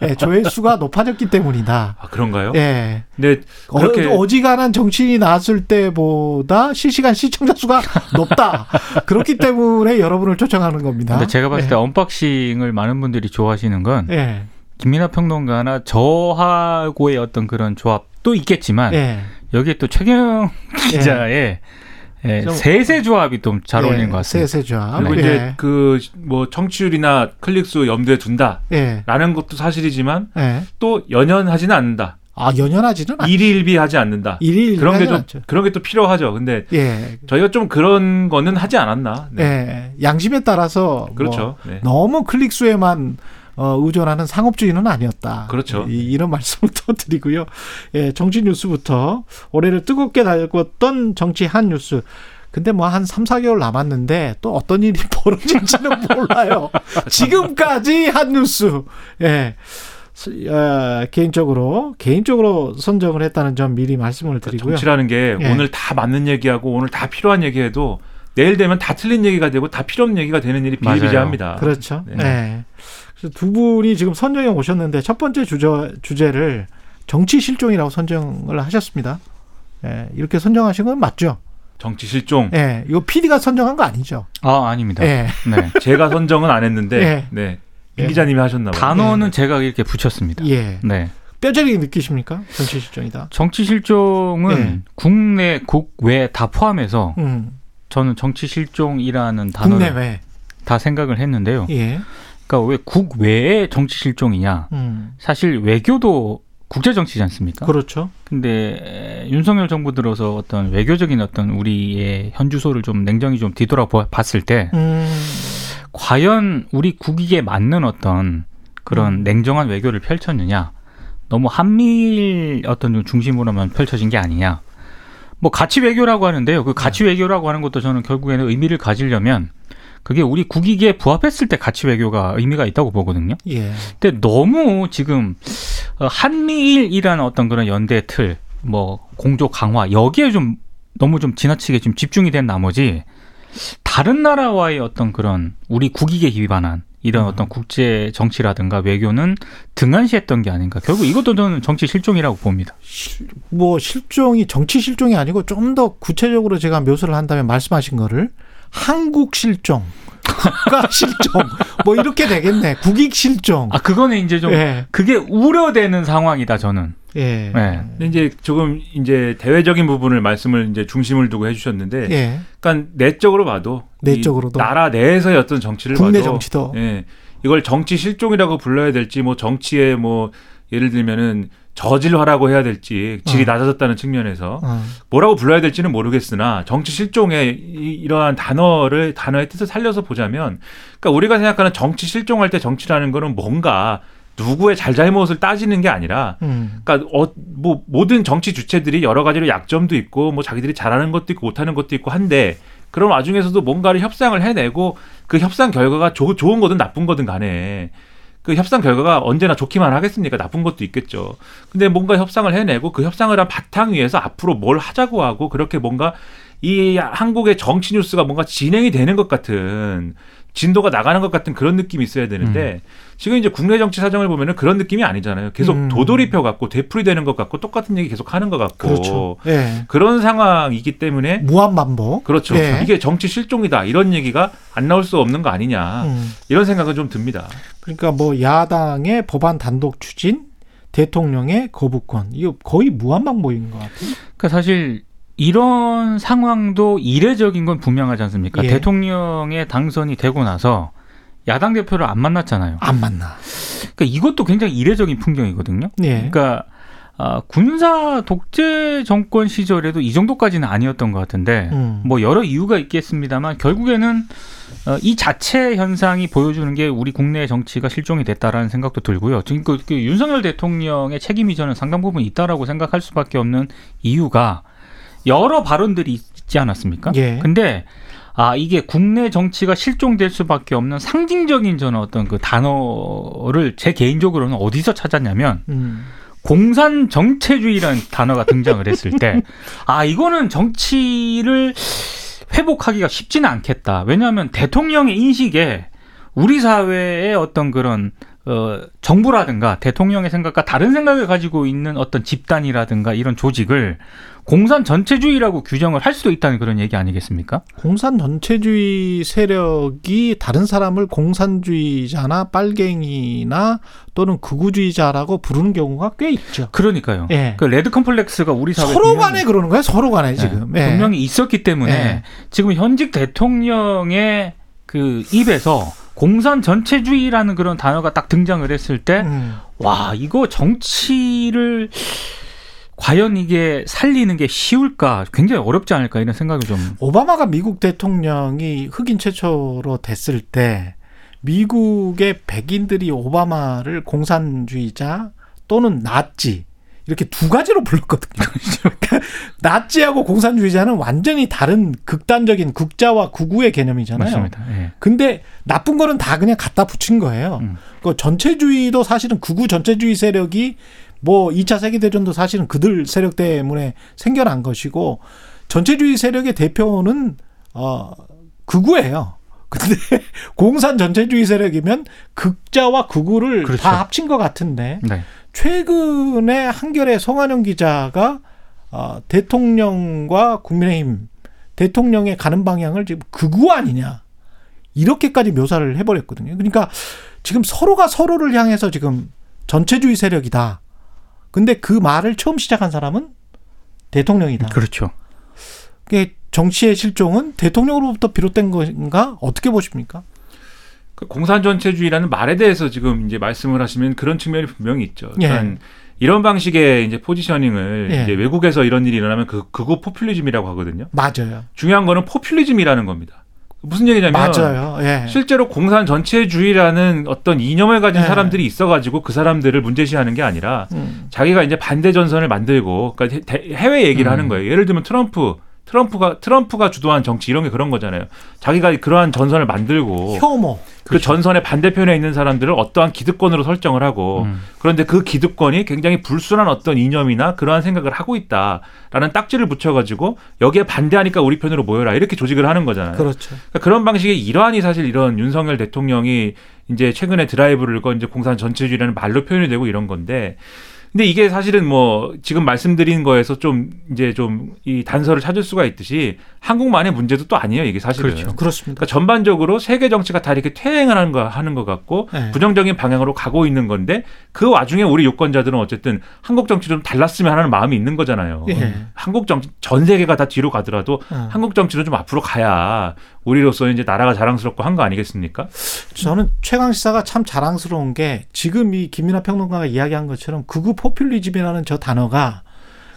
B: <laughs> 예, 조회수가 높아졌기 때문이다.
F: 아, 그런가요?
B: 예.
F: 근데
B: 어,
F: 그렇게
B: 어 지간한 정치인이 나왔을 때보다 실시간 시청자 수가 <laughs> 높다. 그렇기 때문에 여러분을 초청하는 겁니다.
E: 근데 제가 봤을 때 unboxing을 많은 분들이 좋아하시는 건
B: 예. 예.
E: 김민하 평론가나 저하고의 어떤 그런 조합도 있겠지만
B: 예.
E: 여기에 또 최경영 기자의 예,
B: 좀-
E: 셋의 조합이 좀 잘 어울리는 것 같습니다.
B: 셋의 조합.
F: 그리고
B: 예.
F: 이제 그 뭐 청취율이나 클릭수 염두에 둔다라는
B: 예.
F: 것도 사실이지만
B: 예.
F: 또 연연하지는 않는다.
B: 아, 연연하지는 않
F: 일희일비하지 않는다.
B: 일일
F: 그런 게 좀. 그런 게 또 필요하죠. 근데
B: 예.
F: 저희가 좀 그런 거는 하지 않았나. 네.
B: 예. 양심에 따라서 뭐
F: 그렇죠. 네.
B: 너무 클릭 수에만 어, 의존하는 상업주의는 아니었다.
F: 그렇죠.
B: 이, 이런 말씀을 또 <laughs> 드리고요. 예, 정치 뉴스부터 올해를 뜨겁게 달궜던 정치 한 뉴스. 근데 뭐 한 3, 4개월 남았는데 또 어떤 일이 <laughs> 벌어질지는 몰라요. 지금까지 한 뉴스. 예. 스- 어, 개인적으로 개인적으로 선정을 했다는 점 미리 말씀을 드리고요.
F: 정치라는 게
B: 예.
F: 오늘 다 맞는 얘기하고 오늘 다 필요한 얘기해도 내일 되면 다 틀린 얘기가 되고 다 필요 없는 얘기가 되는 일이. 비일비재합니다.
B: 그렇죠.
F: 네.
B: 네. 두 분이 지금 선정해 오셨는데 첫 번째 주제 주제를 정치 실종이라고 선정을 하셨습니다. 예, 이렇게 선정하신 건 맞죠?
F: 정치 실종.
B: 예, 이거 PD가 선정한 거 아니죠?
E: 아 아닙니다.
B: 예.
E: 네.
F: 제가 선정은 안 했는데
B: 예.
F: 네. 김
B: 예.
F: 기자님이 하셨나 봐요.
E: 단어는 제가 이렇게 붙였습니다.
B: 예.
E: 네.
B: 뼈저리게 느끼십니까? 정치 실종이다.
E: 정치 실종은
B: 네.
E: 국내 국외 다 포함해서
B: 음.
E: 저는 정치 실종이라는 단어를
B: 국내외.
E: 다 생각을 했는데요.
B: 예.
E: 그러니까 왜 국외의 정치 실종이냐?
B: 음.
E: 사실 외교도 국제 정치지 않습니까?
B: 그렇죠.
E: 근데 윤석열 정부 들어서 어떤 외교적인 어떤 우리의 현주소를 좀 냉정히 좀 뒤돌아 보- 봤을 때
B: 음.
E: 과연 우리 국익에 맞는 어떤 그런
B: 음.
E: 냉정한 외교를 펼쳤느냐? 너무 한미일 어떤 좀 중심으로만 펼쳐진 게 아니냐? 뭐 가치 외교라고 하는데요. 그
B: 네.
E: 가치 외교라고 하는 것도 저는 결국에는 의미를 가지려면 그게 우리 국익에 부합했을 때 가치 외교가 의미가 있다고 보거든요.
B: 예.
E: 근데 너무 지금 어, 한미일이라는 어떤 그런 연대 틀, 뭐 공조 강화 여기에 좀 너무 좀 지나치게 좀 집중이 된 나머지 다른 나라와의 어떤 그런 우리 국익에 기반한 이런
B: 음.
E: 어떤 국제 정치라든가 외교는 등한시했던 게 아닌가. 결국 이것도 저는 정치 실종이라고 봅니다.
B: 뭐 실종이 정치 실종이 아니고 좀 더 구체적으로 제가 묘사를 한다면 말씀하신 거를 한국 실종, 국가 <laughs> 실종 뭐 이렇게 되겠네. 국익 실종.
E: 아 그거는 이제 좀
B: 예.
E: 그게 우려되는 상황이다 저는.
B: 예.
E: 네.
F: 근데 이제 조금 이제 대외적인 부분을 말씀을 이제 중심을 두고 해주셨는데,
B: 예.
F: 그러니까 내적으로 봐도 이
B: 내적으로도.
F: 나라 내에서의 어떤 정치를
B: 국내
F: 봐도
B: 정치도.
F: 예, 이걸 정치 실종이라고 불러야 될지 뭐 정치에 뭐 예를 들면은 저질화라고 해야 될지 질이
B: 어.
F: 낮아졌다는 측면에서
B: 어.
F: 뭐라고 불러야 될지는 모르겠으나 정치 실종의 이- 이러한 단어를 단어의 뜻을 살려서 보자면 그러니까 우리가 생각하는 정치 실종할 때 정치라는 거는 뭔가 누구의 잘잘못을 따지는 게 아니라
B: 음.
F: 그러니까 어, 뭐 모든 정치 주체들이 여러 가지로 약점도 있고 뭐 자기들이 잘하는 것도 있고 못하는 것도 있고 한데 그런 와중에서도 뭔가를 협상을 해내고 그 협상 결과가 조- 좋은 거든 나쁜 거든 간에 그 협상 결과가 언제나 좋기만 하겠습니까? 나쁜 것도 있겠죠. 근데 뭔가 협상을 해내고 그 협상을 한 바탕 위에서 앞으로 뭘 하자고 하고 그렇게 뭔가 이 한국의 정치 뉴스가 뭔가 진행이 되는 것 같은 진도가 나가는 것 같은 그런 느낌이 있어야 되는데 지금 이제 국내 정치 사정을 보면은 그런 느낌이 아니잖아요. 계속
B: 음.
F: 도돌이표 같고 되풀이 되는 것 같고 똑같은 얘기 계속 하는 것 같고
B: 그렇죠. 예.
F: 그런 상황이기 때문에
B: 무한 반복.
F: 그렇죠.
B: 예.
F: 이게 정치 실종이다 이런 얘기가 안 나올 수 없는 거 아니냐
B: 음.
F: 이런 생각은 좀 듭니다.
B: 그러니까 뭐 야당의 법안 단독 추진, 대통령의 거부권. 이거 거의 무한 반복인 것 같아요.
E: 그러니까 사실 이런 상황도 이례적인 건 분명하지 않습니까?
B: 예.
E: 대통령의 당선이 되고 나서 야당 대표를 안 만났잖아요.
B: 안 만나.
E: 그러니까 이것도 굉장히 이례적인 풍경이거든요.
B: 예.
E: 그러니까 아, 군사 독재 정권 시절에도 이 정도까지는 아니었던 것 같은데
B: 음.
E: 뭐 여러 이유가 있겠습니다만 결국에는 어, 이 자체 현상이 보여주는 게 우리 국내 정치가 실종이 됐다라는 생각도 들고요. 지금 그, 그 윤석열 대통령의 책임이 저는 상당 부분 있다라고 생각할 수밖에 없는 이유가 여러 발언들이 있지 않았습니까?
B: 예.
E: 근데 아 이게 국내 정치가 실종될 수밖에 없는 상징적인 저는 어떤 그 단어를 제 개인적으로는 어디서 찾았냐면
B: 음.
E: 공산 정체주의라는 단어가 등장을 했을 때, <laughs> 아, 이거는 정치를 회복하기가 쉽지는 않겠다. 왜냐하면 대통령의 인식에 우리 사회의 어떤 그런, 어, 정부라든가 대통령의 생각과 다른 생각을 가지고 있는 어떤 집단이라든가 이런 조직을 공산 전체주의라고 규정을 할 수도 있다는 그런 얘기 아니겠습니까?
B: 공산 전체주의 세력이 다른 사람을 공산주의자나 빨갱이나 또는 극우주의자라고 부르는 경우가 꽤 있죠.
E: 그러니까요.
B: 예.
E: 그 레드 컴플렉스가 우리 사회에
B: 서로 간에 그러는 거예요. 서로 간에 지금.
E: 네,
B: 예.
E: 분명히 있었기 때문에
B: 네.
E: 지금 현직 대통령의 그 입에서 공산 전체주의라는 그런 단어가 딱 등장을 했을 때,
B: 음.
E: 와, 이거 정치를 과연 이게 살리는 게 쉬울까? 굉장히 어렵지 않을까? 이런 생각이 좀.
B: 오바마가 미국 대통령이 흑인 최초로 됐을 때 미국의 백인들이 오바마를 공산주의자 또는 나치 이렇게 두 가지로 불렀거든요. <laughs> 그러니까 나치하고 공산주의자는 완전히 다른 극단적인 극자와 극우의 개념이잖아요.
E: 맞습니다. 예.
B: 근데 나쁜 거는 다 그냥 갖다 붙인 거예요.
E: 음.
B: 그 전체주의도 사실은 극우 전체주의 세력이 뭐 2차 세계대전도 사실은 그들 세력 때문에 생겨난 것이고 전체주의 세력의 대표는 어 극우예요. 근데 <laughs> 공산 전체주의 세력이면 극자와 극우를
E: 그렇죠.
B: 다 합친 것 같은데
E: 네.
B: 최근에 한겨레 송한영 기자가 어, 대통령과 국민의힘 대통령의 가는 방향을 지금 극우 아니냐 이렇게까지 묘사를 해버렸거든요. 그러니까 지금 서로가 서로를 향해서 지금 전체주의 세력이다. 근데 그 말을 처음 시작한 사람은 대통령이다.
E: 그렇죠.
B: 그게 정치의 실종은 대통령으로부터 비롯된 건가 어떻게 보십니까?
F: 그 공산 전체주의라는 말에 대해서 지금 이제 말씀을 하시면 그런 측면이 분명히 있죠. 그러니까
B: 예.
F: 이런 방식의 이제 포지셔닝을
B: 예.
F: 이제 외국에서 이런 일이 일어나면 그 극우 포퓰리즘이라고 하거든요.
B: 맞아요.
F: 중요한 거는 포퓰리즘이라는 겁니다. 무슨 얘기냐면
B: 맞아요. 예.
F: 실제로 공산 전체주의라는 어떤 이념을 가진
B: 네.
F: 사람들이 있어가지고 그 사람들을 문제시하는 게 아니라
B: 음.
F: 자기가 이제 반대 전선을 만들고 그러니까 대- 해외 얘기를
E: 음.
F: 하는 거예요. 예를 들면 트럼프 트럼프가 트럼프가 주도한 정치 이런 게 그런 거잖아요. 자기가 그러한 전선을 만들고
B: 혐오.
F: 그 전선의 반대편에 있는 사람들을 어떠한 기득권으로 설정을 하고
E: 음.
F: 그런데 그 기득권이 굉장히 불순한 어떤 이념이나 그러한 생각을 하고 있다라는 딱지를 붙여가지고 여기에 반대하니까 우리 편으로 모여라 이렇게 조직을 하는 거잖아요.
B: 그렇죠.
F: 그러니까 그런 방식의 일환이 사실 이런 윤석열 대통령이 이제 최근에 드라이브를 건 이제 공산 전체주의라는 말로 표현이 되고 이런 건데 근데 이게 사실은 뭐 지금 말씀드린 거에서 좀 이제 좀 이 단서를 찾을 수가 있듯이 한국만의 문제도 또 아니에요 이게 사실은.
E: 그렇죠.
B: 그렇습니다.
F: 그러니까 전반적으로 세계 정치가 다 이렇게 퇴행을 하는 거 하는 것 같고
B: 네.
F: 부정적인 방향으로 가고 있는 건데 그 와중에 우리 유권자들은 어쨌든 한국 정치 좀 달랐으면 하는 마음이 있는 거잖아요.
B: 예.
F: 한국 정치 전 세계가 다 뒤로 가더라도
B: 어.
F: 한국 정치는 좀 앞으로 가야 우리로서 이제 나라가 자랑스럽고 한 거 아니겠습니까?
B: 저는 최강 시사가 참 자랑스러운 게 지금 이 김민하 평론가가 이야기한 것처럼 극우 포퓰리즘이라는 저 단어가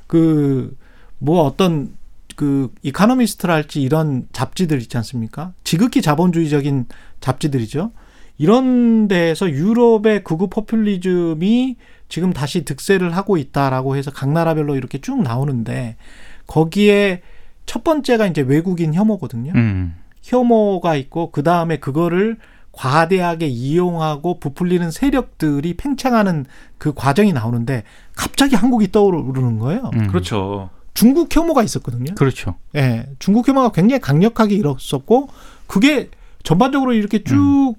B: 그 뭐 어떤 그 이카노미스트랄지 이런 잡지들 있지 않습니까? 지극히 자본주의적인 잡지들이죠. 이런 데에서 유럽의 극우 포퓰리즘이 지금 다시 득세를 하고 있다라고 해서 각 나라별로 이렇게 쭉 나오는데 거기에 첫 번째가 이제 외국인 혐오거든요.
E: 음.
B: 혐오가 있고 그 다음에 그거를 과대하게 이용하고 부풀리는 세력들이 팽창하는 그 과정이 나오는데 갑자기 한국이 떠오르는 거예요.
E: 음.
F: 그렇죠.
B: 중국 혐오가 있었거든요.
E: 그렇죠.
B: 예, 중국 혐오가 굉장히 강력하게 일었었고 그게 전반적으로 이렇게 쭉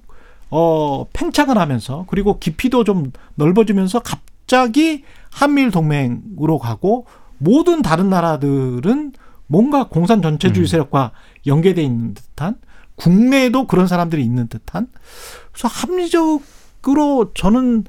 B: 어, 팽창을 하면서 그리고 깊이도 좀 넓어지면서 갑자기 한미일 동맹으로 가고 모든 다른 나라들은 뭔가 공산 전체주의
E: 음.
B: 세력과 연계돼 있는 듯한 국내에도 그런 사람들이 있는 듯한 그래서 합리적으로 저는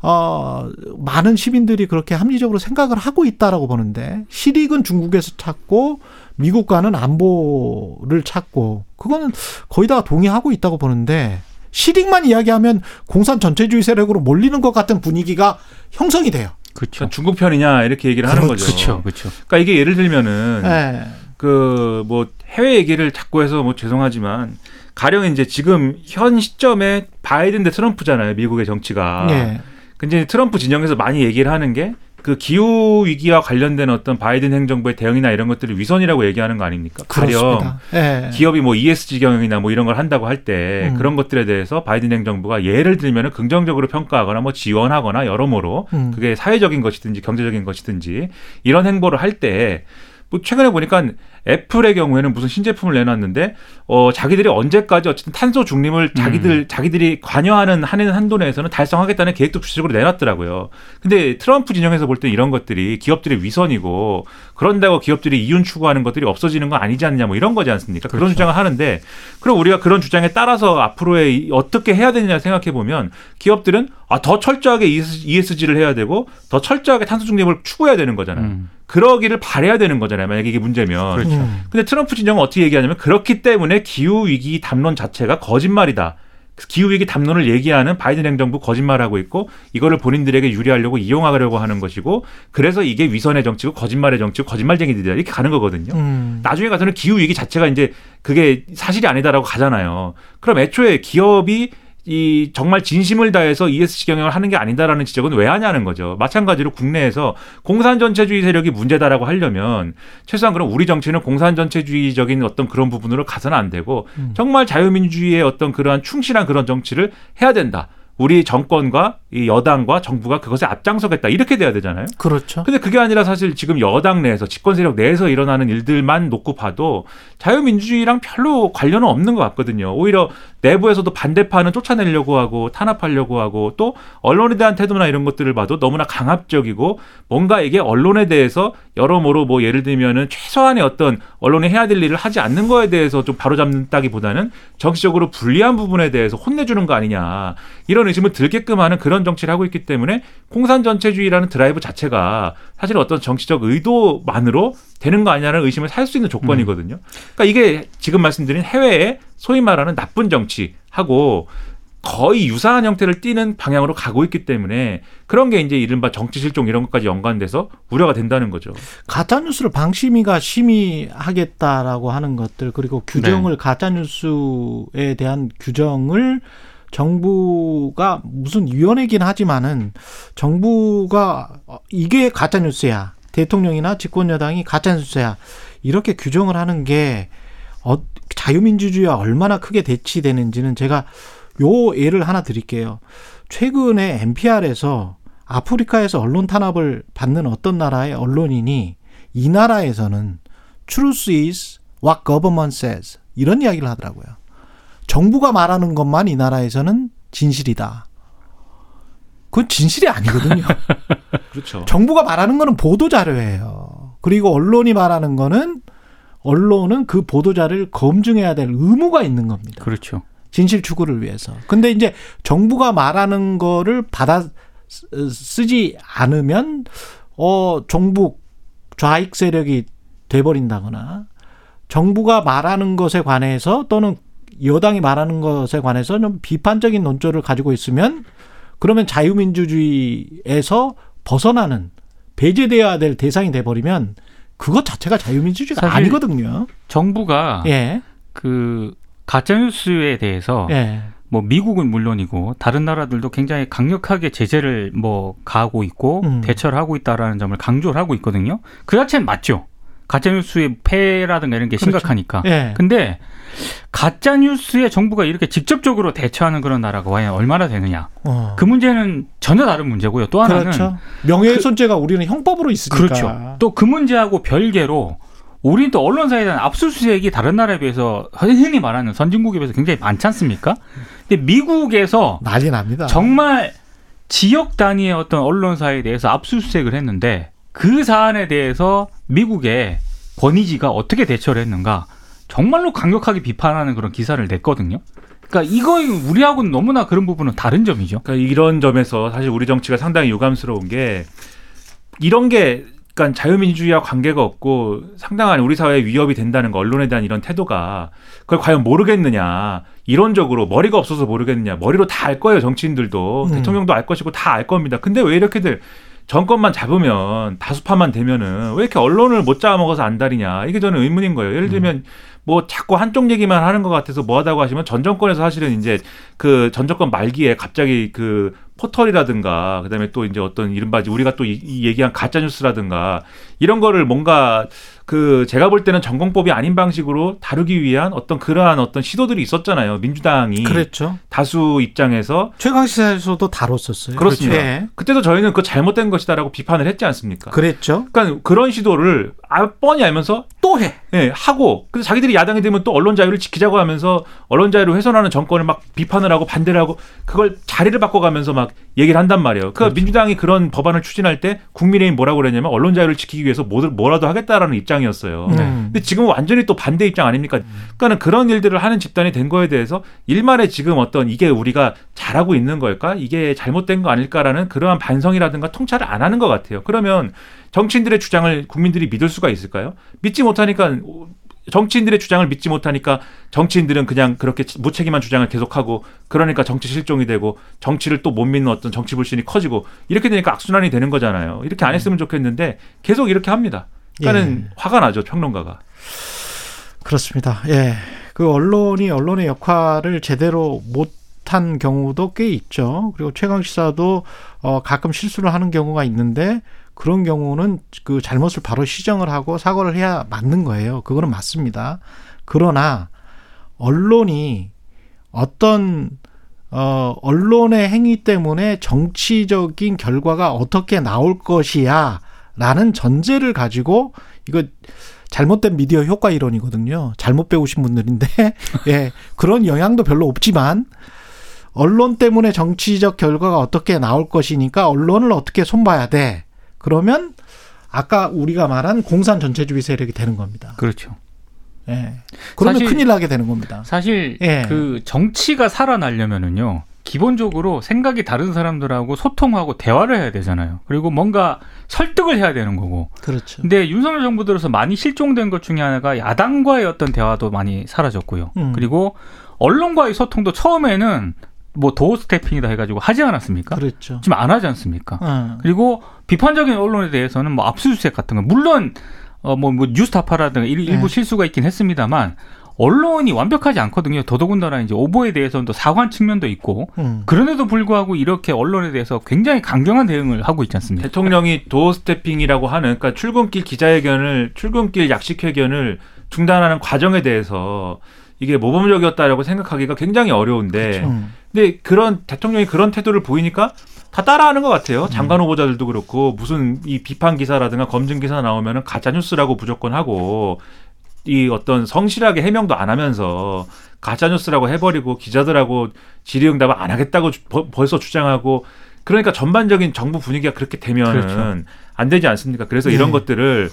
B: 어, 많은 시민들이 그렇게 합리적으로 생각을 하고 있다라고 보는데 실익은 중국에서 찾고 미국과는 안보를 찾고 그거는 거의 다 동의하고 있다고 보는데 실익만 이야기하면 공산 전체주의 세력으로 몰리는 것 같은 분위기가 형성이 돼요.
E: 그렇죠.
F: 그러니까 중국 편이냐 이렇게 얘기를 하는 거죠.
E: 그렇죠. 그렇죠.
F: 그러니까 이게 예를 들면은
B: 예.
F: 그뭐 해외 얘기를 자꾸 해서 뭐 죄송하지만 가령 이제 지금 현 시점에 바이든 대 트럼프잖아요. 미국의 정치가.
B: 예.
F: 근데 트럼프 진영에서 많이 얘기를 하는 게 그 기후 위기와 관련된 어떤 바이든 행정부의 대응이나 이런 것들을 위선이라고 얘기하는 거 아닙니까? 가령
B: 그렇습니다. 예.
F: 기업이 뭐 ESG 경영이나 뭐 이런 걸 한다고 할때
B: 음.
F: 그런 것들에 대해서 바이든 행정부가 예를 들면은 긍정적으로 평가하거나 뭐 지원하거나 여러모로
B: 음.
F: 그게 사회적인 것이든지 경제적인 것이든지 이런 행보를 할때 뭐 최근에 보니까 애플의 경우에는 무슨 신제품을 내놨는데 어 자기들이 언제까지 어쨌든 탄소 중립을 자기들 자기들이 관여하는 하는 한도 내에서는 달성하겠다는 계획도 구체적으로 내놨더라고요. 근데 트럼프 진영에서 볼 때 이런 것들이 기업들의 위선이고 그런다고 기업들이 이윤 추구하는 것들이 없어지는 건 아니지 않냐 뭐 이런 거지 않습니까? 그런 주장을 하는데 그럼 우리가 그런 주장에 따라서 앞으로의 이- 어떻게 해야 되느냐 생각해 보면 기업들은 아 더 철저하게 ESG를 해야 되고 더 철저하게 탄소 중립을 추구해야 되는 거잖아요.
E: 음.
F: 그러기를 바래야 되는 거잖아요. 만약에 이게 문제면.
E: 그렇죠.
B: 음.
F: 근데 트럼프 진영은 어떻게 얘기하냐면 그렇기 때문에 기후 위기 담론 자체가 거짓말이다. 기후 위기 담론을 얘기하는 바이든 행정부 거짓말하고 있고 이거를 본인들에게 유리하려고 이용하려고 하는 것이고 그래서 이게 위선의 정치고 거짓말의 정치고 거짓말쟁이들이다 이렇게 가는 거거든요.
B: 음.
F: 나중에 가서는 기후 위기 자체가 이제 그게 사실이 아니다라고 가잖아요. 그럼 애초에 기업이 이 정말 진심을 다해서 ESG 경영을 하는 게 아니다라는 지적은 왜 하냐는 거죠. 마찬가지로 국내에서 공산 전체주의 세력이 문제다라고 하려면 최소한 그럼 우리 정치는 공산 전체주의적인 어떤 그런 부분으로 가서는 안 되고
B: 음.
F: 정말 자유민주주의의 어떤 그러한 충실한 그런 정치를 해야 된다. 우리 정권과 이 여당과 정부가 그것에 앞장서겠다 이렇게 돼야 되잖아요.
B: 그렇죠.
F: 근데 그게 아니라 사실 지금 여당 내에서 집권 세력 내에서 일어나는 일들만 놓고 봐도 자유민주주의랑 별로 관련은 없는 것 같거든요. 오히려 내부에서도 반대파는 쫓아내려고 하고 탄압하려고 하고 또 언론에 대한 태도나 이런 것들을 봐도 너무나 강압적이고 뭔가 이게 언론에 대해서 여러모로 뭐 예를 들면은 최소한의 어떤 언론이 해야 될 일을 하지 않는 거에 대해서 좀 바로잡는다기보다는 정치적으로 불리한 부분에 대해서 혼내주는 거 아니냐 이런 의심을 들게끔 하는 그런 정치를 하고 있기 때문에 공산 전체주의라는 드라이브 자체가 사실 어떤 정치적 의도만으로 되는 거 아니냐는 의심을 살 수 있는 조건이거든요. 그러니까 이게 지금 말씀드린 해외의 소위 말하는 나쁜 정치하고 거의 유사한 형태를 띠는 방향으로 가고 있기 때문에 그런 게 이제 이른바 정치 실종 이런 것까지 연관돼서 우려가 된다는 거죠.
B: 가짜 뉴스를 방심위가 심의하겠다라고 하는 것들 그리고 규정을
F: 네.
B: 가짜 뉴스에 대한 규정을 정부가 무슨 위원회긴 하지만은 정부가 어, 이게 가짜 뉴스야 대통령이나 집권 여당이 가짜 뉴스야 이렇게 규정을 하는 게 어, 자유민주주의와 얼마나 크게 대치되는지는 제가 요 예를 하나 드릴게요. 최근에 NPR에서 아프리카에서 언론 탄압을 받는 어떤 나라의 언론인이 이 나라에서는 truth is what government says 이런 이야기를 하더라고요. 정부가 말하는 것만 이 나라에서는 진실이다. 그건 진실이 아니거든요. <laughs>
F: 그렇죠.
B: 정부가 말하는 거는 보도 자료예요. 그리고 언론이 말하는 거는 언론은 그 보도 자료를 검증해야 될 의무가 있는 겁니다.
E: 그렇죠.
B: 진실 추구를 위해서. 근데 이제 정부가 말하는 거를 받아 쓰- 쓰지 않으면 어 정부 좌익 세력이 돼버린다거나 정부가 말하는 것에 관해서 또는 여당이 말하는 것에 관해서 좀 비판적인 논조를 가지고 있으면 그러면 자유민주주의에서 벗어나는 배제돼야 될 대상이 돼버리면 그것 자체가 자유민주주의가 아니거든요.
E: 정부가
B: 예,
E: 그 가짜 뉴스에 대해서
B: 예,
E: 뭐 미국은 물론이고 다른 나라들도 굉장히 강력하게 제재를 뭐 가하고 있고
B: 음.
E: 대처를 하고 있다라는 점을 강조를 하고 있거든요. 그 자체는 맞죠. 가짜 뉴스의 폐라든가 이런 게
B: 그렇죠.
E: 심각하니까.
B: 예.
E: 근데 가짜 뉴스에 정부가 이렇게 직접적으로 대처하는 그런 나라가 과연 얼마나 되느냐.
B: 어.
E: 그 문제는 전혀 다른 문제고요. 또 하나는
B: 그렇죠. 명예훼손죄가 우리는 형법으로 있으니까.
E: 그렇죠. 또 그 문제하고 별개로 우리는 또 언론사에 대한 압수수색이 다른 나라에 비해서 흔히 말하는 선진국에 비해서 굉장히 많지 않습니까? 근데 미국에서
B: 난리 납니다.
E: 정말 지역 단위의 어떤 언론사에 대해서 압수수색을 했는데 그 사안에 대해서 미국의 권위지가 어떻게 대처를 했는가 정말로 강력하게 비판하는 그런 기사를 냈거든요. 그러니까 이거 우리하고는 너무나 그런 부분은 다른 점이죠.
F: 그러니까 이런 점에서 사실 우리 정치가 상당히 유감스러운 게 이런 게 그러니까 자유민주주의와 관계가 없고 상당한 우리 사회에 위협이 된다는 거 언론에 대한 이런 태도가 그걸 과연 모르겠느냐 이론적으로 머리가 없어서 모르겠느냐 머리로 다 알 거예요 정치인들도
B: 음.
F: 대통령도 알 것이고 다 알 겁니다 근데 왜 이렇게들 정권만 잡으면 다수파만 되면은 왜 이렇게 언론을 못 잡아먹어서 안달이냐? 이게 저는 의문인 거예요. 예를 들면 뭐 자꾸 한쪽 얘기만 하는 것 같아서 뭐하다고 하시면 전 정권에서 사실은 이제 그 전 정권 말기에 갑자기 그 포털이라든가 그다음에 또 이제 어떤 이른바 우리가 또 이- 이 얘기한 가짜 뉴스라든가 이런 거를 뭔가 그 제가 볼 때는 전공법이 아닌 방식으로 다루기 위한 어떤 그러한 어떤 시도들이 있었잖아요 민주당이
B: 그랬죠.
F: 다수 입장에서
B: 최강 시사에서도 다뤘었어요.
F: 그렇습니다.
B: 예.
F: 그때도 저희는 그거 잘못된 것이다라고 비판을 했지 않습니까?
B: 그랬죠.
F: 그러니까 그런 시도를 아, 뻔히 알면서
B: 또 해.
F: 예, 하고 그래서 자기들이 야당이 되면 또 언론 자유를 지키자고 하면서 언론 자유를 훼손하는 정권을 막 비판을 하고 반대를 하고 그걸 자리를 바꿔가면서 막 얘기를 한단 말이에요. 그 민주당이 그런 법안을 추진할 때 국민의힘 뭐라고 그랬냐면 언론 자유를 지키기 위해서 뭐라도 하겠다라는 입장 이었어요.
B: 음.
F: 근데 지금은 완전히 또 반대 입장 아닙니까? 그러니까는 그런 일들을 하는 집단이 된 거에 대해서 일말의 지금 어떤 이게 우리가 잘하고 있는 걸까? 이게 잘못된 거 아닐까라는 그러한 반성이라든가 통찰을 안 하는 것 같아요. 그러면 정치인들의 주장을 국민들이 믿을 수가 있을까요? 믿지 못하니까 정치인들의 주장을 믿지 못하니까 정치인들은 그냥 그렇게 무책임한 주장을 계속하고 그러니까 정치 실종이 되고 정치를 또 못 믿는 어떤 정치 불신이 커지고 이렇게 되니까 악순환이 되는 거잖아요. 이렇게 안 했으면 좋겠는데 계속 이렇게 합니다. 그러니까는 화가 나죠 평론가가.
B: 그렇습니다. 예. 그 언론이 언론의 역할을 제대로 못 한 경우도 꽤 있죠. 그리고 최강 시사도 어 가끔 실수를 하는 경우가 있는데 그런 경우는 그 잘못을 바로 시정을 하고 사과를 해야 맞는 거예요. 그거는 맞습니다. 그러나 언론이 어떤 어, 언론의 행위 때문에 정치적인 결과가 어떻게 나올 것이야 라는 전제를 가지고 이거 잘못된 미디어 효과 이론이거든요. 잘못 배우신 분들인데 <laughs> 예. 그런 영향도 별로 없지만 언론 때문에 정치적 결과가 어떻게 나올 것이니까 언론을 어떻게 손봐야 돼. 그러면 아까 우리가 말한 공산 전체주의 세력이 되는 겁니다.
E: 그렇죠.
B: 예. 그러면
E: 사실-
B: 큰일 나게 되는 겁니다.
E: 사실
B: 예.
E: 그 정치가 살아나려면은요. 기본적으로 생각이 다른 사람들하고 소통하고 대화를 해야 되잖아요. 그리고 뭔가 설득을 해야 되는 거고.
B: 그렇죠.
E: 근데 윤석열 정부 들어서 많이 실종된 것 중에 하나가 야당과의 어떤 대화도 많이 사라졌고요.
B: 음.
E: 그리고 언론과의 소통도 처음에는 뭐 도어 스태핑이다 해가지고 하지 않았습니까?
B: 그렇죠.
E: 지금 안 하지 않습니까?
B: 어.
E: 그리고 비판적인 언론에 대해서는 뭐 압수수색 같은 거 물론 어뭐 뭐 뉴스타파라든가 일, 일부
B: 네.
E: 실수가 있긴 했습니다만 언론이 완벽하지 않거든요. 더더군다나 이제 오보에 대해서는 또 사과한 측면도 있고
B: 음.
E: 그런데도 불구하고 이렇게 언론에 대해서 굉장히 강경한 대응을 하고 있지 않습니까?
F: 대통령이 도어 스태핑이라고 하는 그러니까 출근길 기자회견을 출근길 약식회견을 중단하는 과정에 대해서 이게 모범적이었다라고 생각하기가 굉장히 어려운데
B: 음.
F: 근데 그런 대통령이 그런 태도를 보이니까 다 따라하는 것 같아요. 장관 후보자들도 그렇고 무슨 이 비판 기사라든가 검증 기사 나오면은 가짜 뉴스라고 무조건 하고 이 어떤 성실하게 해명도 안 하면서 가짜 뉴스라고 해버리고 기자들하고 질의응답을 안 하겠다고 주- 벌- 벌써 주장하고 그러니까 전반적인 정부 분위기가 그렇게 되면은
E: 그렇죠.
F: 안 되지 않습니까? 그래서
B: 네.
F: 이런 것들을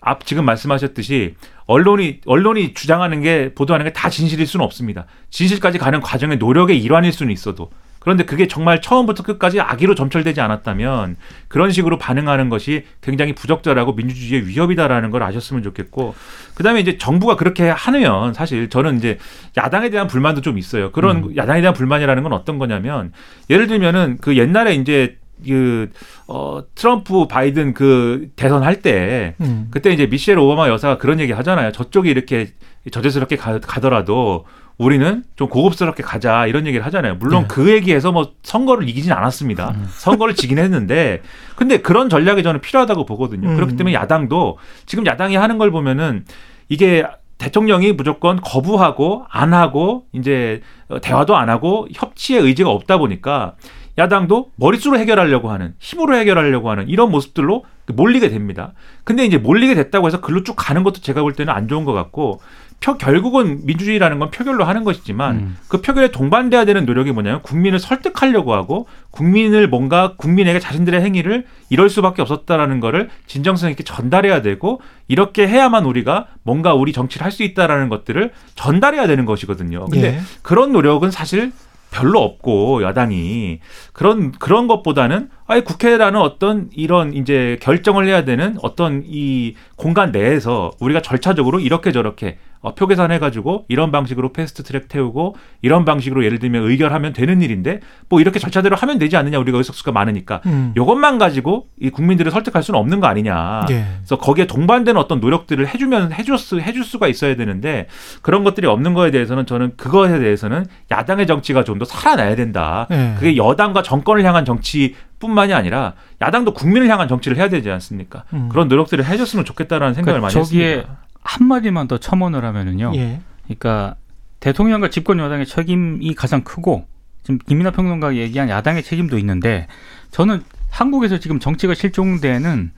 F: 앞 지금 말씀하셨듯이 언론이 언론이 주장하는 게 보도하는 게 다 진실일 수는 없습니다. 진실까지 가는 과정의 노력의 일환일 수는 있어도 그런데 그게 정말 처음부터 끝까지 악의로 점철되지 않았다면 그런 식으로 반응하는 것이 굉장히 부적절하고 민주주의의 위협이다라는 걸 아셨으면 좋겠고 그다음에 이제 정부가 그렇게 하면 사실 저는 이제 야당에 대한 불만도 좀 있어요. 그런 야당에 대한 불만이라는 건 어떤 거냐면 예를 들면은 그 옛날에 이제 그 어, 트럼프 바이든 그 대선 할때
B: 음.
F: 그때 이제 미셸 오바마 여사가 그런 얘기 하잖아요. 저쪽이 이렇게 저질스럽게 가, 가더라도 우리는 좀 고급스럽게 가자 이런 얘기를 하잖아요. 물론
B: 네.
F: 그 얘기에서 뭐 선거를 이기진 않았습니다. 선거를 지긴 했는데 근데 그런 전략이 저는 필요하다고 보거든요.
B: 음.
F: 그렇기 때문에 야당도 지금 야당이 하는 걸 보면은 이게 대통령이 무조건 거부하고 안 하고 이제 어, 대화도 안 하고 협치의 의지가 없다 보니까 야당도 머릿수로 해결하려고 하는 힘으로 해결하려고 하는 이런 모습들로 몰리게 됩니다. 근데 이제 몰리게 됐다고 해서 글로 쭉 가는 것도 제가 볼 때는 안 좋은 것 같고 표, 결국은 민주주의라는 건 표결로 하는 것이지만
E: 음.
F: 그 표결에 동반돼야 되는 노력이 뭐냐면 국민을 설득하려고 하고 국민을 뭔가 국민에게 자신들의 행위를 이럴 수밖에 없었다라는 거를 진정성 있게 전달해야 되고 이렇게 해야만 우리가 뭔가 우리 정치를 할 수 있다라는 것들을 전달해야 되는 것이거든요. 근데
B: 예.
F: 그런 노력은 사실 별로 없고 야당이 그런 그런 것보다는 아예 국회라는 어떤 이런 이제 결정을 해야 되는 어떤 이 공간 내에서 우리가 절차적으로 이렇게 저렇게 어, 표 계산해가지고 이런 방식으로 패스트 트랙 태우고 이런 방식으로 예를 들면 의결하면 되는 일인데 뭐 이렇게 절차대로 하면 되지 않느냐 우리가 의석수가 많으니까
B: 음.
F: 이것만 가지고 이 국민들을 설득할 수는 없는 거 아니냐.
B: 예.
F: 그래서 거기에 동반되는 어떤 노력들을 해주면 해줄 수 해줄 수가 있어야 되는데 그런 것들이 없는 거에 대해서는 저는 그것에 대해서는 야당의 정치가 좀 더 살아나야 된다.
B: 예.
F: 그게 여당과 정권을 향한 정치 뿐만이 아니라 야당도 국민을 향한 정치를 해야 되지 않습니까?
B: 음.
F: 그런 노력들을 해줬으면 좋겠다라는 생각을
E: 그러니까
F: 많이
E: 저기에
F: 했습니다.
E: 한 마디만 더 첨언을 하면은요.
B: 예.
E: 그러니까 대통령과 집권 여당의 책임이 가장 크고 지금 김민하 평론가가 얘기한 야당의 책임도 있는데 저는 한국에서 지금 정치가 실종되는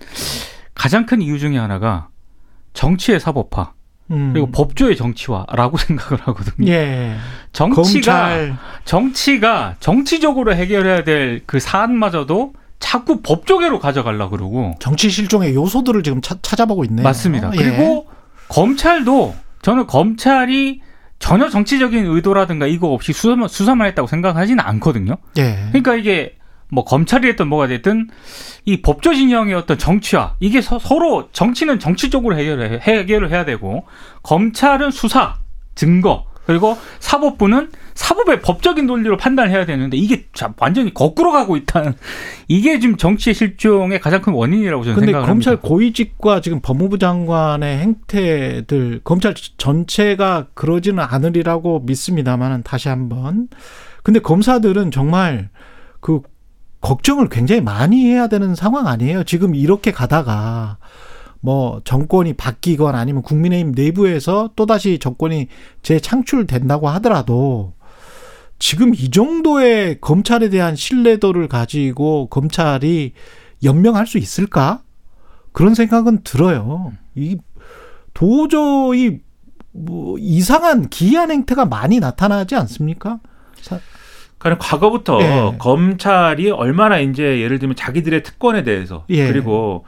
E: 가장 큰 이유 중에 하나가 정치의 사법화
B: 음.
E: 그리고 법조의 정치화라고 <laughs> 생각을 하거든요.
B: 예.
E: 정치가
B: 검찰
E: 정치가 정치적으로 해결해야 될 그 사안마저도 자꾸 법조계로 가져가려 그러고
B: 정치 실종의 요소들을 지금 차, 찾아보고 있네요.
E: 맞습니다.
B: 예.
E: 그리고 검찰도 저는 검찰이 전혀 정치적인 의도라든가 이거 없이 수사만, 수사만 했다고 생각하지는 않거든요.
B: 예.
E: 그러니까 이게 뭐 검찰이 됐든 뭐가 됐든 이 법조 진영의 어떤 정치화 이게 서, 로 정치는 정치적으로 해결해, 해결을 해야 되고 검찰은 수사 증거 그리고 사법부는 사법의 법적인 논리로 판단해야 되는데 이게 자- 완전히 거꾸로 가고 있다는 <laughs> 이게 지금 정치의 실종의 가장 큰 원인이라고 저는
B: 근데
E: 생각을
B: 검찰. 고위직과 지금 법무부 장관의 행태들 검찰 전체가 그러지는 않으리라고 믿습니다만은 다시 한번 근데 검사들은 정말 그 걱정을 굉장히 많이 해야 되는 상황 아니에요. 지금 이렇게 가다가 뭐 정권이 바뀌건 아니면 국민의힘 내부에서 또다시 정권이 재창출된다고 하더라도 지금 이 정도의 검찰에 대한 신뢰도를 가지고 검찰이 연명할 수 있을까? 그런 생각은 들어요. 이 도저히 뭐 이상한 기이한 행태가 많이 나타나지 않습니까? 사-
F: 그러니까 과거부터
B: 예.
F: 검찰이 얼마나 이제 예를 들면 자기들의 특권에 대해서
B: 예.
F: 그리고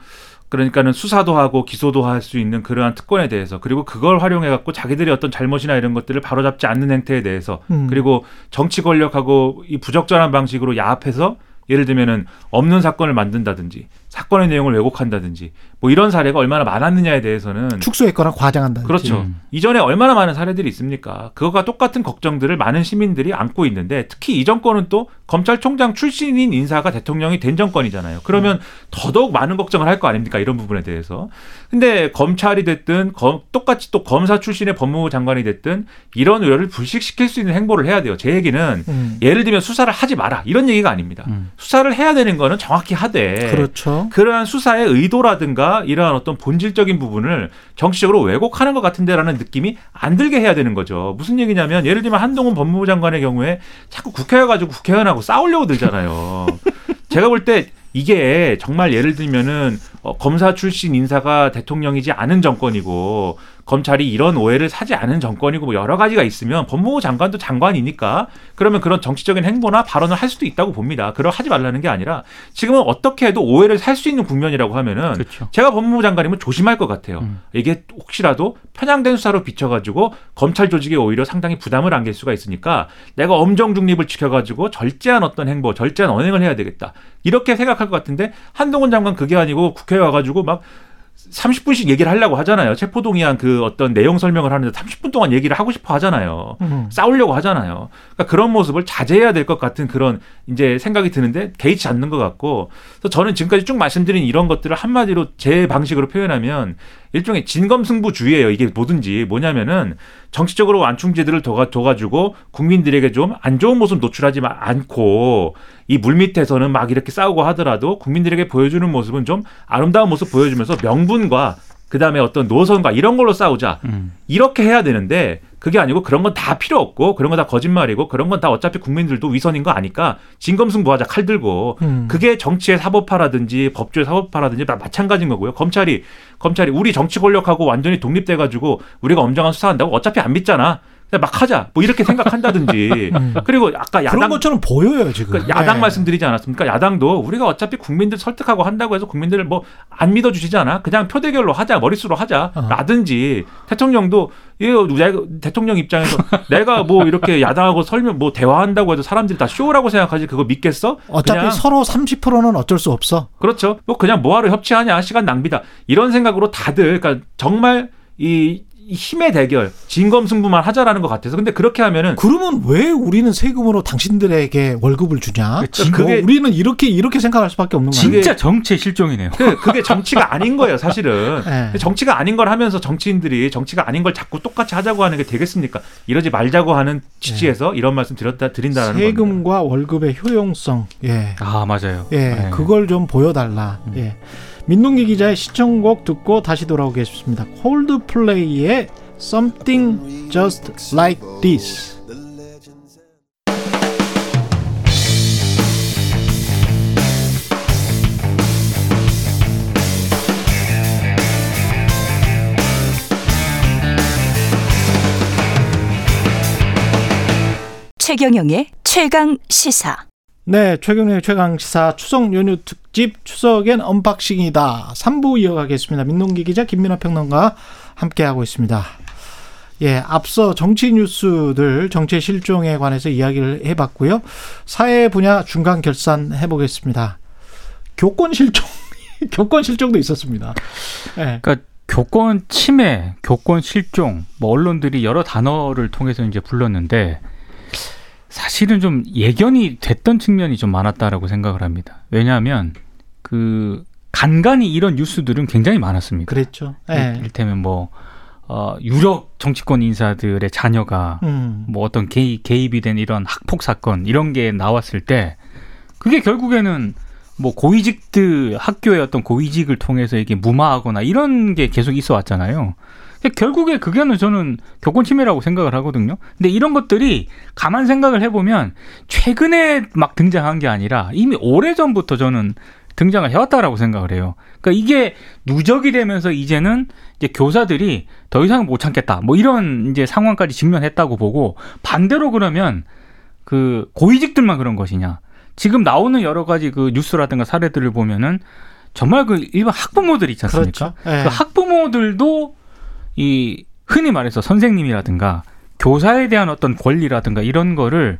F: 그러니까는 수사도 하고 기소도 할 수 있는 그러한 특권에 대해서 그리고 그걸 활용해 갖고 자기들의 어떤 잘못이나 이런 것들을 바로잡지 않는 행태에 대해서
B: 음.
F: 그리고 정치 권력하고 이 부적절한 방식으로 야합해서 예를 들면은 없는 사건을 만든다든지 사건의 내용을 왜곡한다든지 뭐 이런 사례가 얼마나 많았느냐에 대해서는
B: 축소했거나 과장한다.
F: 그렇죠.
E: 음.
F: 이전에 얼마나 많은 사례들이 있습니까? 그거가 똑같은 걱정들을 많은 시민들이 안고 있는데 특히 이 정권은 또 검찰총장 출신인 인사가 대통령이 된 정권이잖아요. 그러면 더더욱 많은 걱정을 할 거 아닙니까? 이런 부분에 대해서. 근데 검찰이 됐든 검- 똑같이 또 검사 출신의 법무부 장관이 됐든 이런 우려를 불식시킬 수 있는 행보를 해야 돼요. 제 얘기는
B: 음.
F: 예를 들면 수사를 하지 마라 이런 얘기가 아닙니다.
E: 음.
F: 수사를 해야 되는 거는 정확히 하되
B: 그렇죠.
F: 그러한 수사의 의도라든가 이러한 어떤 본질적인 부분을 정치적으로 왜곡하는 것 같은데라는 느낌이 안 들게 해야 되는 거죠. 무슨 얘기냐면 예를 들면 한동훈 법무부 장관의 경우에 자꾸 국회에 가지고 국회의원하고 싸우려고 들잖아요. <laughs> 제가 볼때 이게 정말 예를 들면은 어, 검사 출신 인사가 대통령이지 않은 정권이고 검찰이 이런 오해를 사지 않은 정권이고 뭐 여러 가지가 있으면 법무부 장관도 장관이니까 그러면 그런 정치적인 행보나 발언을 할 수도 있다고 봅니다. 그걸 하지 말라는 게 아니라 지금은 어떻게 해도 오해를 살 수 있는 국면이라고 하면은
E: 그렇죠.
F: 제가 법무부 장관이면 조심할 것 같아요.
E: 음.
F: 이게 혹시라도 편향된 수사로 비춰가지고 검찰 조직에 오히려 상당히 부담을 안길 수가 있으니까 내가 엄정 중립을 지켜가지고 절제한 어떤 행보, 절제한 언행을 해야 되겠다. 이렇게 생각할 것 같은데 한동훈 장관 그게 아니고 국회에 와가지고 막 30분씩 얘기를 하려고 하잖아요. 체포동의안 그 어떤 내용 설명을 하는데 30분 동안 얘기를 하고 싶어 하잖아요.
B: 음.
F: 싸우려고 하잖아요. 그러니까 그런 모습을 자제해야 될 것 같은 그런 이제 생각이 드는데 개의치 않는 것 같고 그래서 저는 지금까지 쭉 말씀드린 이런 것들을 한마디로 제 방식으로 표현하면 일종의 진검승부주의예요. 이게 뭐든지 뭐냐면은 정치적으로 완충제들을 둬가, 둬가지고 국민들에게 좀 안 좋은 모습 노출하지 마- 않고 이 물밑에서는 막 이렇게 싸우고 하더라도 국민들에게 보여주는 모습은 좀 아름다운 모습 보여주면서 명분과 그 다음에 어떤 노선과 이런 걸로 싸우자.
E: 음.
F: 이렇게 해야 되는데 그게 아니고 그런 건 다 필요 없고 그런 건 다 거짓말이고 그런 건 다 어차피 국민들도 위선인 거 아니까 진검승부하자 칼 들고
B: 음.
F: 그게 정치의 사법화라든지 법조의 사법화라든지 다 마찬가지인 거고요. 검찰이 검찰이 우리 정치 권력하고 완전히 독립돼 가지고 우리가 엄정한 수사한다고 어차피 안 믿잖아. 막 하자. 뭐 이렇게 생각한다든지. <laughs>
B: 음.
F: 그리고 아까
B: 그런
F: 야당
B: 것처럼 보여요 지금.
F: 그러니까 야당
B: 네.
F: 말씀드리지 않았습니까? 야당도 우리가 어차피 국민들 설득하고 한다고 해서 국민들을 뭐 안 믿어주시잖아. 그냥 표대결로 하자, 머릿수로 하자.
B: 어.
F: 라든지 대통령도 이거 내가 대통령 입장에서 <laughs> 내가 뭐 이렇게 야당하고 설명 뭐 대화한다고 해도 사람들이 다 쇼라고 생각하지 그거 믿겠어?
B: 어차피 서로 30%는 어쩔 수 없어.
F: 그렇죠. 뭐 그냥 뭐하러 협치하냐 시간 낭비다 이런 생각으로 다들 그러니까 정말 이, 이 힘의 대결 진검승부만 하자라는 것 같아서 근데 그렇게 하면은
B: 그러면 왜 우리는 세금으로 당신들에게 월급을 주냐?
E: 그
B: 그게- 우리는 이렇게 이렇게 생각할 수밖에 없는 거야.
E: 진짜 정치의 실종이네요.
F: 그, 그게 정치가 아닌 거예요, 사실은. <laughs>
B: 네.
F: 정치가 아닌 걸 하면서 정치인들이 정치가 아닌 걸 자꾸 똑같이 하자고 하는 게 되겠습니까? 이러지 말자고 하는 취지에서 이런 말씀 드렸다 드린다는 겁니다.
B: 세금과 월급의 효용성. 예.
E: 아 맞아요.
B: 예,
E: 네.
B: 그걸 좀 보여달라. 예. 민동기 기자의 시청곡 듣고 다시 돌아오겠습니다. 콜드플레이의 Something Just Like This.
G: 최경영의 최강 시사.
B: 네, 최경영의 최강 시사 추석 연휴 특집 추석엔 unboxing이다. 3부 이어가겠습니다. 민동기 기자 김민하 평론가 함께하고 있습니다. 예, 앞서 정치 뉴스들 정치 실종에 관해서 이야기를 해봤고요. 사회 분야 중간 결산 해보겠습니다. 교권 실종, <laughs> 교권 실종도 있었습니다. 예.
E: 그러니까 교권 침해, 교권 실종, 뭐 언론들이 여러 단어를 통해서 이제 불렀는데 사실은 좀 예견이 됐던 측면이 좀 많았다라고 생각을 합니다. 왜냐하면 그 간간히 이런 뉴스들은 굉장히 많았습니다.
B: 그랬죠. 예.
E: 이를테면 뭐 어, 유력 정치권 인사들의 자녀가
B: 음.
E: 뭐 어떤 개입, 개입이 된 이런 학폭 사건 이런 게 나왔을 때 그게 결국에는 뭐 고위직들 학교의 어떤 고위직을 통해서 이게 무마하거나 이런 게 계속 있어 왔잖아요. 결국에 그게는 저는 교권 침해라고 생각을 하거든요. 근데 이런 것들이 가만 생각을 해보면 최근에 막 등장한 게 아니라 이미 오래 전부터 저는 등장을 해왔다라고 생각을 해요. 그러니까 이게 누적이 되면서 이제는 이제 교사들이 더 이상 못 참겠다. 뭐 이런 이제 상황까지 직면했다고 보고 반대로 그러면 그 고위직들만 그런 것이냐. 지금 나오는 여러 가지 그 뉴스라든가 사례들을 보면은 정말 그 일반 학부모들 있지 않습니까?
B: 그렇죠. 예.
E: 그 학부모들도 이 흔히 말해서 선생님이라든가 교사에 대한 어떤 권리라든가 이런 거를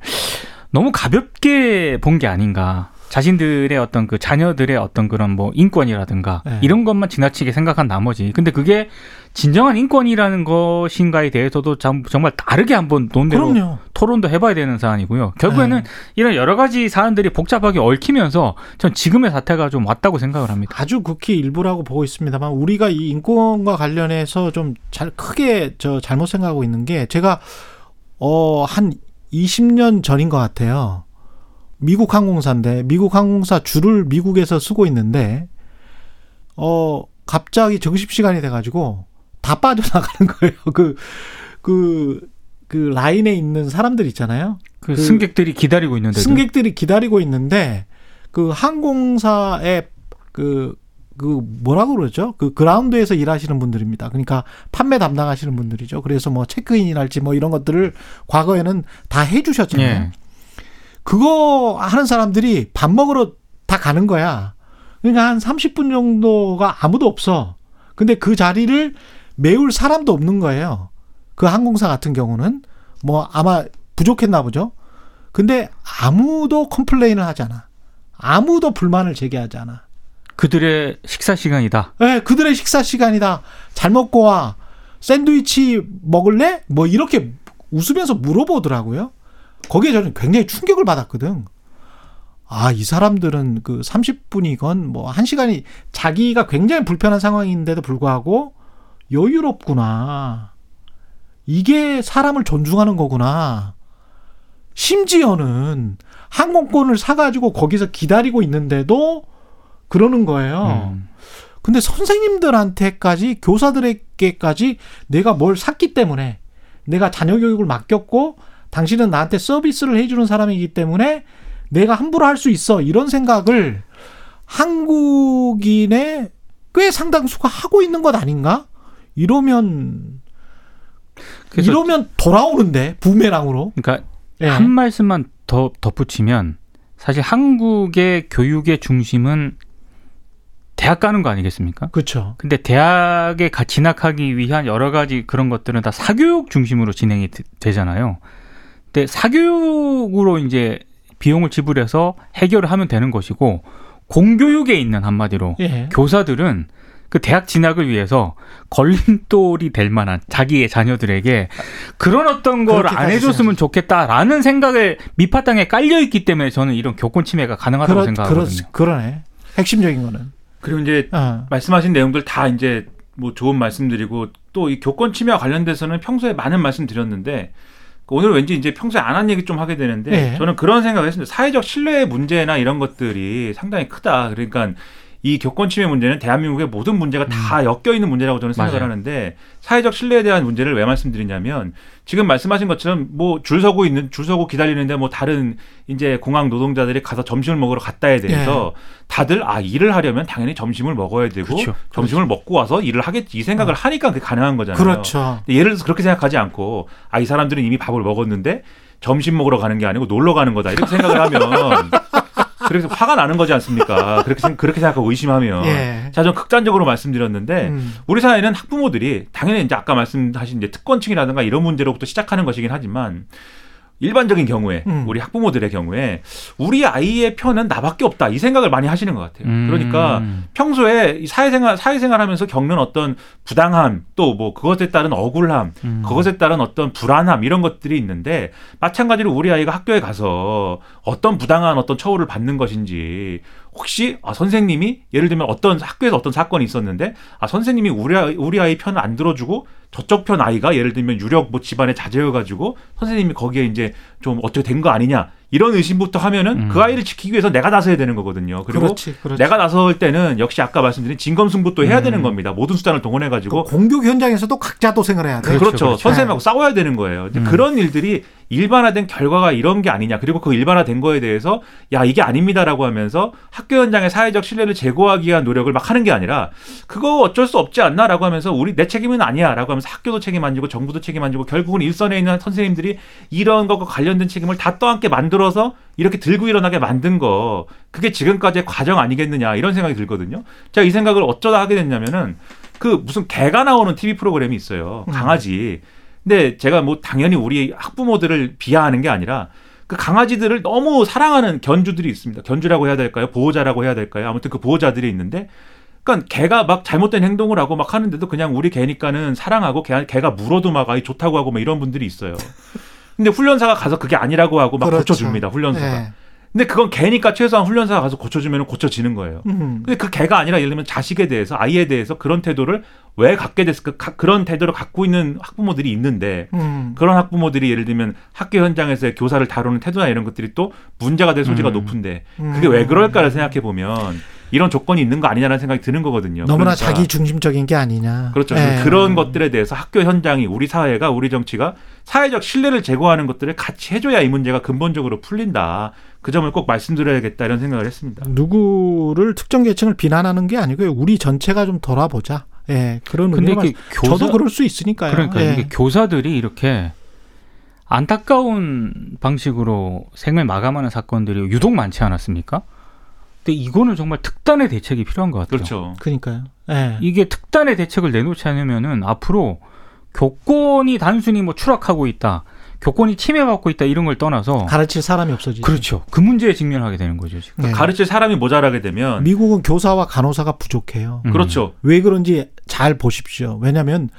E: 너무 가볍게 본 게 아닌가. 자신들의 어떤 그 자녀들의 어떤 그런 뭐 인권이라든가
B: 네.
E: 이런 것만 지나치게 생각한 나머지 근데 그게 진정한 인권이라는 것인가에 대해서도 참- 정말 다르게 한번 논대로
B: 그럼요.
E: 토론도 해봐야 되는 사안이고요. 결국에는
B: 네.
E: 이런 여러 가지 사안들이 복잡하게 얽히면서 전 지금의 사태가 좀 왔다고 생각을 합니다.
B: 아주 극히 일부라고 보고 있습니다만 우리가 이 인권과 관련해서 좀 잘 크게 저 잘못 생각하고 있는 게 제가 어한 20년 전인 것 같아요. 미국 항공사인데 미국 항공사 줄을 미국에서 쓰고 있는데 어 갑자기 점심 시간이 돼가지고 다 빠져나가는 거예요. <laughs> 그 그, 그 라인에 있는 사람들 있잖아요.
E: 그,
B: 그
E: 승객들이 기다리고 있는데
B: 승객들이 기다리고 있는데 그 항공사의 그, 그 뭐라고 그러죠? 그 그라운드에서 일하시는 분들입니다. 그러니까 판매 담당하시는 분들이죠. 그래서 뭐 체크인이랄지 뭐 이런 것들을 과거에는 다 해주셨잖아요.
E: 예.
B: 그거 하는 사람들이 밥 먹으러 다 가는 거야. 그러니까 한 30분 정도가 아무도 없어. 근데 그 자리를 메울 사람도 없는 거예요. 그 항공사 같은 경우는 뭐 아마 부족했나 보죠. 근데 아무도 complain을 하잖아. 아무도 불만을 제기하지 않아.
E: 그들의 식사 시간이다.
B: 예, 그들의 식사 시간이다. 잘 먹고 와. 샌드위치 먹을래? 뭐 이렇게 웃으면서 물어보더라고요. 거기에 저는 굉장히 충격을 받았거든. 아, 이 사람들은 그 30분이건 뭐 1시간이 자기가 굉장히 불편한 상황인데도 불구하고 여유롭구나. 이게 사람을 존중하는 거구나. 심지어는 항공권을 사가지고 거기서 기다리고 있는데도 그러는 거예요.
E: 음.
B: 근데 선생님들한테까지 교사들에게까지 내가 뭘 샀기 때문에 내가 자녀 교육을 맡겼고 당신은 나한테 서비스를 해주는 사람이기 때문에 내가 함부로 할 수 있어 이런 생각을 한국인의 꽤 상당수가 하고 있는 것 아닌가? 이러면 이러면 돌아오는데 부메랑으로.
E: 그러니까
B: 예.
E: 한 말씀만 더 덧붙이면 사실 한국의 교육의 중심은 대학 가는 거 아니겠습니까?
B: 그렇죠.
E: 근데 대학에 가 진학하기 위한 여러 가지 그런 것들은 다 사교육 중심으로 진행이 되- 되잖아요. 근데 사교육으로 이제 비용을 지불해서 해결을 하면 되는 것이고 공교육에 있는 한마디로
B: 예.
E: 교사들은 그 대학 진학을 위해서 걸림돌이 될 만한 자기의 자녀들에게 그런 어떤 걸 안 해줬으면. 좋겠다라는 생각에 밑바탕에 깔려 있기 때문에 저는 이런 교권 침해가 가능하다고
B: 그러,
E: 생각하거든요.
B: 그러, 그러 네. 핵심적인 거는.
F: 그리고 이제
B: 어.
F: 말씀하신 내용들 다 이제 뭐 좋은 말씀드리고 또 이 교권 침해와 관련돼서는 평소에 많은 말씀 드렸는데 오늘 왠지 이제 평소에 안 한 얘기 좀 하게 되는데
B: 네.
F: 저는 그런 생각을 했습니다. 사회적 신뢰의 문제나 이런 것들이 상당히 크다. 그러니까 이 교권 침해 문제는 대한민국의 모든 문제가 다 엮여 있는 문제라고 저는 생각을
E: 맞아요.
F: 하는데 사회적 신뢰에 대한 문제를 왜 말씀드리냐면 지금 말씀하신 것처럼 뭐 줄 서고 있는 줄 서고 기다리는데 뭐 다른 이제 공항 노동자들이 가서 점심을 먹으러 갔다에 대해서 다들 아 일을 하려면 당연히 점심을 먹어야 되고
B: 그렇죠.
F: 점심을 먹고 와서 일을 하겠지 이 생각을 하니까 그게 가능한 거잖아요.
B: 그렇죠.
F: 예를 들어서 그렇게 생각하지 않고 아 이 사람들은 이미 밥을 먹었는데 점심 먹으러 가는 게 아니고 놀러 가는 거다 이렇게 생각을 하면 <laughs> 그래서 화가 나는 거지 않습니까? 그렇게 생, 그렇게 생각하고 의심하면
B: 예.
F: 자, 전 극단적으로 말씀드렸는데
B: 음.
F: 우리 사회는 학부모들이 당연히 이제 아까 말씀하신 이제 특권층이라든가 이런 문제로부터 시작하는 것이긴 하지만 일반적인 경우에
B: 음.
F: 우리 학부모들의 경우에 우리 아이의 편은 나밖에 없다 이 생각을 많이 하시는 것 같아요.
E: 음.
F: 그러니까 평소에 이 사회생활 사회생활하면서 겪는 어떤 부당함 또 뭐 그것에 따른 억울함
E: 음.
F: 그것에 따른 어떤 불안함 이런 것들이 있는데 마찬가지로 우리 아이가 학교에 가서 어떤 부당한 어떤 처우를 받는 것인지 혹시 아 선생님이 예를 들면 어떤 학교에서 어떤 사건이 있었는데 아 선생님이 우리 아이, 우리 아이 편을 안 들어주고 저쪽 편 아이가 예를 들면 유력 뭐 집안에 자제여 가지고 선생님이 거기에 이제 좀 어떻게 된 거 아니냐 이런 의심부터 하면은
E: 음.
F: 그 아이를 지키기 위해서 내가 나서야 되는 거거든요. 그리고
B: 그렇지, 그렇지.
F: 내가 나설 때는 역시 아까 말씀드린 진검승부도 해야
E: 음.
F: 되는 겁니다. 모든 수단을 동원해
B: 그
F: 가지고
B: 공격 현장에서도 각자 도생을 해야 돼.
F: 그렇죠.
E: 그렇죠, 그렇죠.
F: 선생님하고 싸워야 되는 거예요. 이제
E: 음.
F: 그런 일들이 일반화된 결과가 이런 게 아니냐. 그리고 그 일반화된 거에 대해서 야 이게 아닙니다라고 하면서 학교 현장의 사회적 신뢰를 제고하기 위한 노력을 막 하는 게 아니라 그거 어쩔 수 없지 않나라고 하면서 우리 내 책임은 아니야라고 하면서 학교도 책임 안 지고 정부도 책임 안 지고 결국은 일선에 있는 선생님들이 이런 것과 관련된 책임을 다 떠안게 만들어서 이렇게 들고 일어나게 만든 거 그게 지금까지의 과정 아니겠느냐 이런 생각이 들거든요. 제가 이 생각을 어쩌다 하게 됐냐면은 그 무슨 개가 나오는 TV 프로그램이 있어요. 강아지. 근데 제가 뭐 당연히 우리 학부모들을 비하하는 게 아니라 그 강아지들을 너무 사랑하는 견주들이 있습니다. 견주라고 해야 될까요? 보호자라고 해야 될까요? 아무튼 그 보호자들이 있는데 그러니까 개가 막 잘못된 행동을 하고 막 하는데도 그냥 우리 개니까는 사랑하고 개, 개가 물어도 막 아이 좋다고 하고 막 이런 분들이 있어요. 근데 훈련사가 가서 그게 아니라고 하고 막
B: 그렇죠.
F: 고쳐줍니다. 훈련사가.
B: 네.
F: 근데 그건 개니까 최소한 훈련사가 가서 고쳐주면 고쳐지는 거예요.
B: 음.
F: 근데 그 개가 아니라 예를 들면 자식에 대해서 아이에 대해서 그런 태도를 왜 갖게 됐을까? 가- 그런 태도를 갖고 있는 학부모들이 있는데
B: 음.
F: 그런 학부모들이 예를 들면 학교 현장에서의 교사를 다루는 태도나 이런 것들이 또 문제가 될 소지가
E: 음.
F: 높은데 그게 왜 그럴까를 생각해 보면 이런 조건이 있는 거 아니냐라는 생각이 드는 거거든요.
B: 너무나
F: 그러니까
B: 자기 중심적인 게 아니냐.
F: 그렇죠.
B: 예.
F: 그런 것들에 대해서 학교 현장이 우리 사회가 우리 정치가 사회적 신뢰를 제고하는 것들을 같이 해줘야 이 문제가 근본적으로 풀린다. 그 점을 꼭 말씀드려야겠다 이런 생각을 했습니다.
B: 누구를 특정 계층을 비난하는 게 아니고요. 우리 전체가 좀 돌아보자. 예, 그런
E: 근데
B: 의미로
E: 이게
B: 말-
E: 교사
B: 저도 그럴 수 있으니까요.
E: 그러니까
B: 예.
E: 이게 교사들이 이렇게 안타까운 방식으로 생을 마감하는 사건들이 유독 많지 않았습니까? 근데 이거는 정말 특단의 대책이 필요한 것 같아요.
F: 그렇죠.
B: 그러니까요. 예.
E: 이게 특단의 대책을 내놓지 않으면은 앞으로 교권이 단순히 뭐 추락하고 있다, 교권이 침해받고 있다 이런 걸 떠나서
B: 가르칠 사람이 없어지죠.
E: 그렇죠. 그 문제에 직면하게 되는 거죠 지금.
B: 예.
F: 가르칠 사람이 모자라게 되면
B: 미국은 교사와 간호사가 부족해요.
E: 음.
F: 그렇죠.
B: 왜 그런지 잘 보십시오. 왜냐하면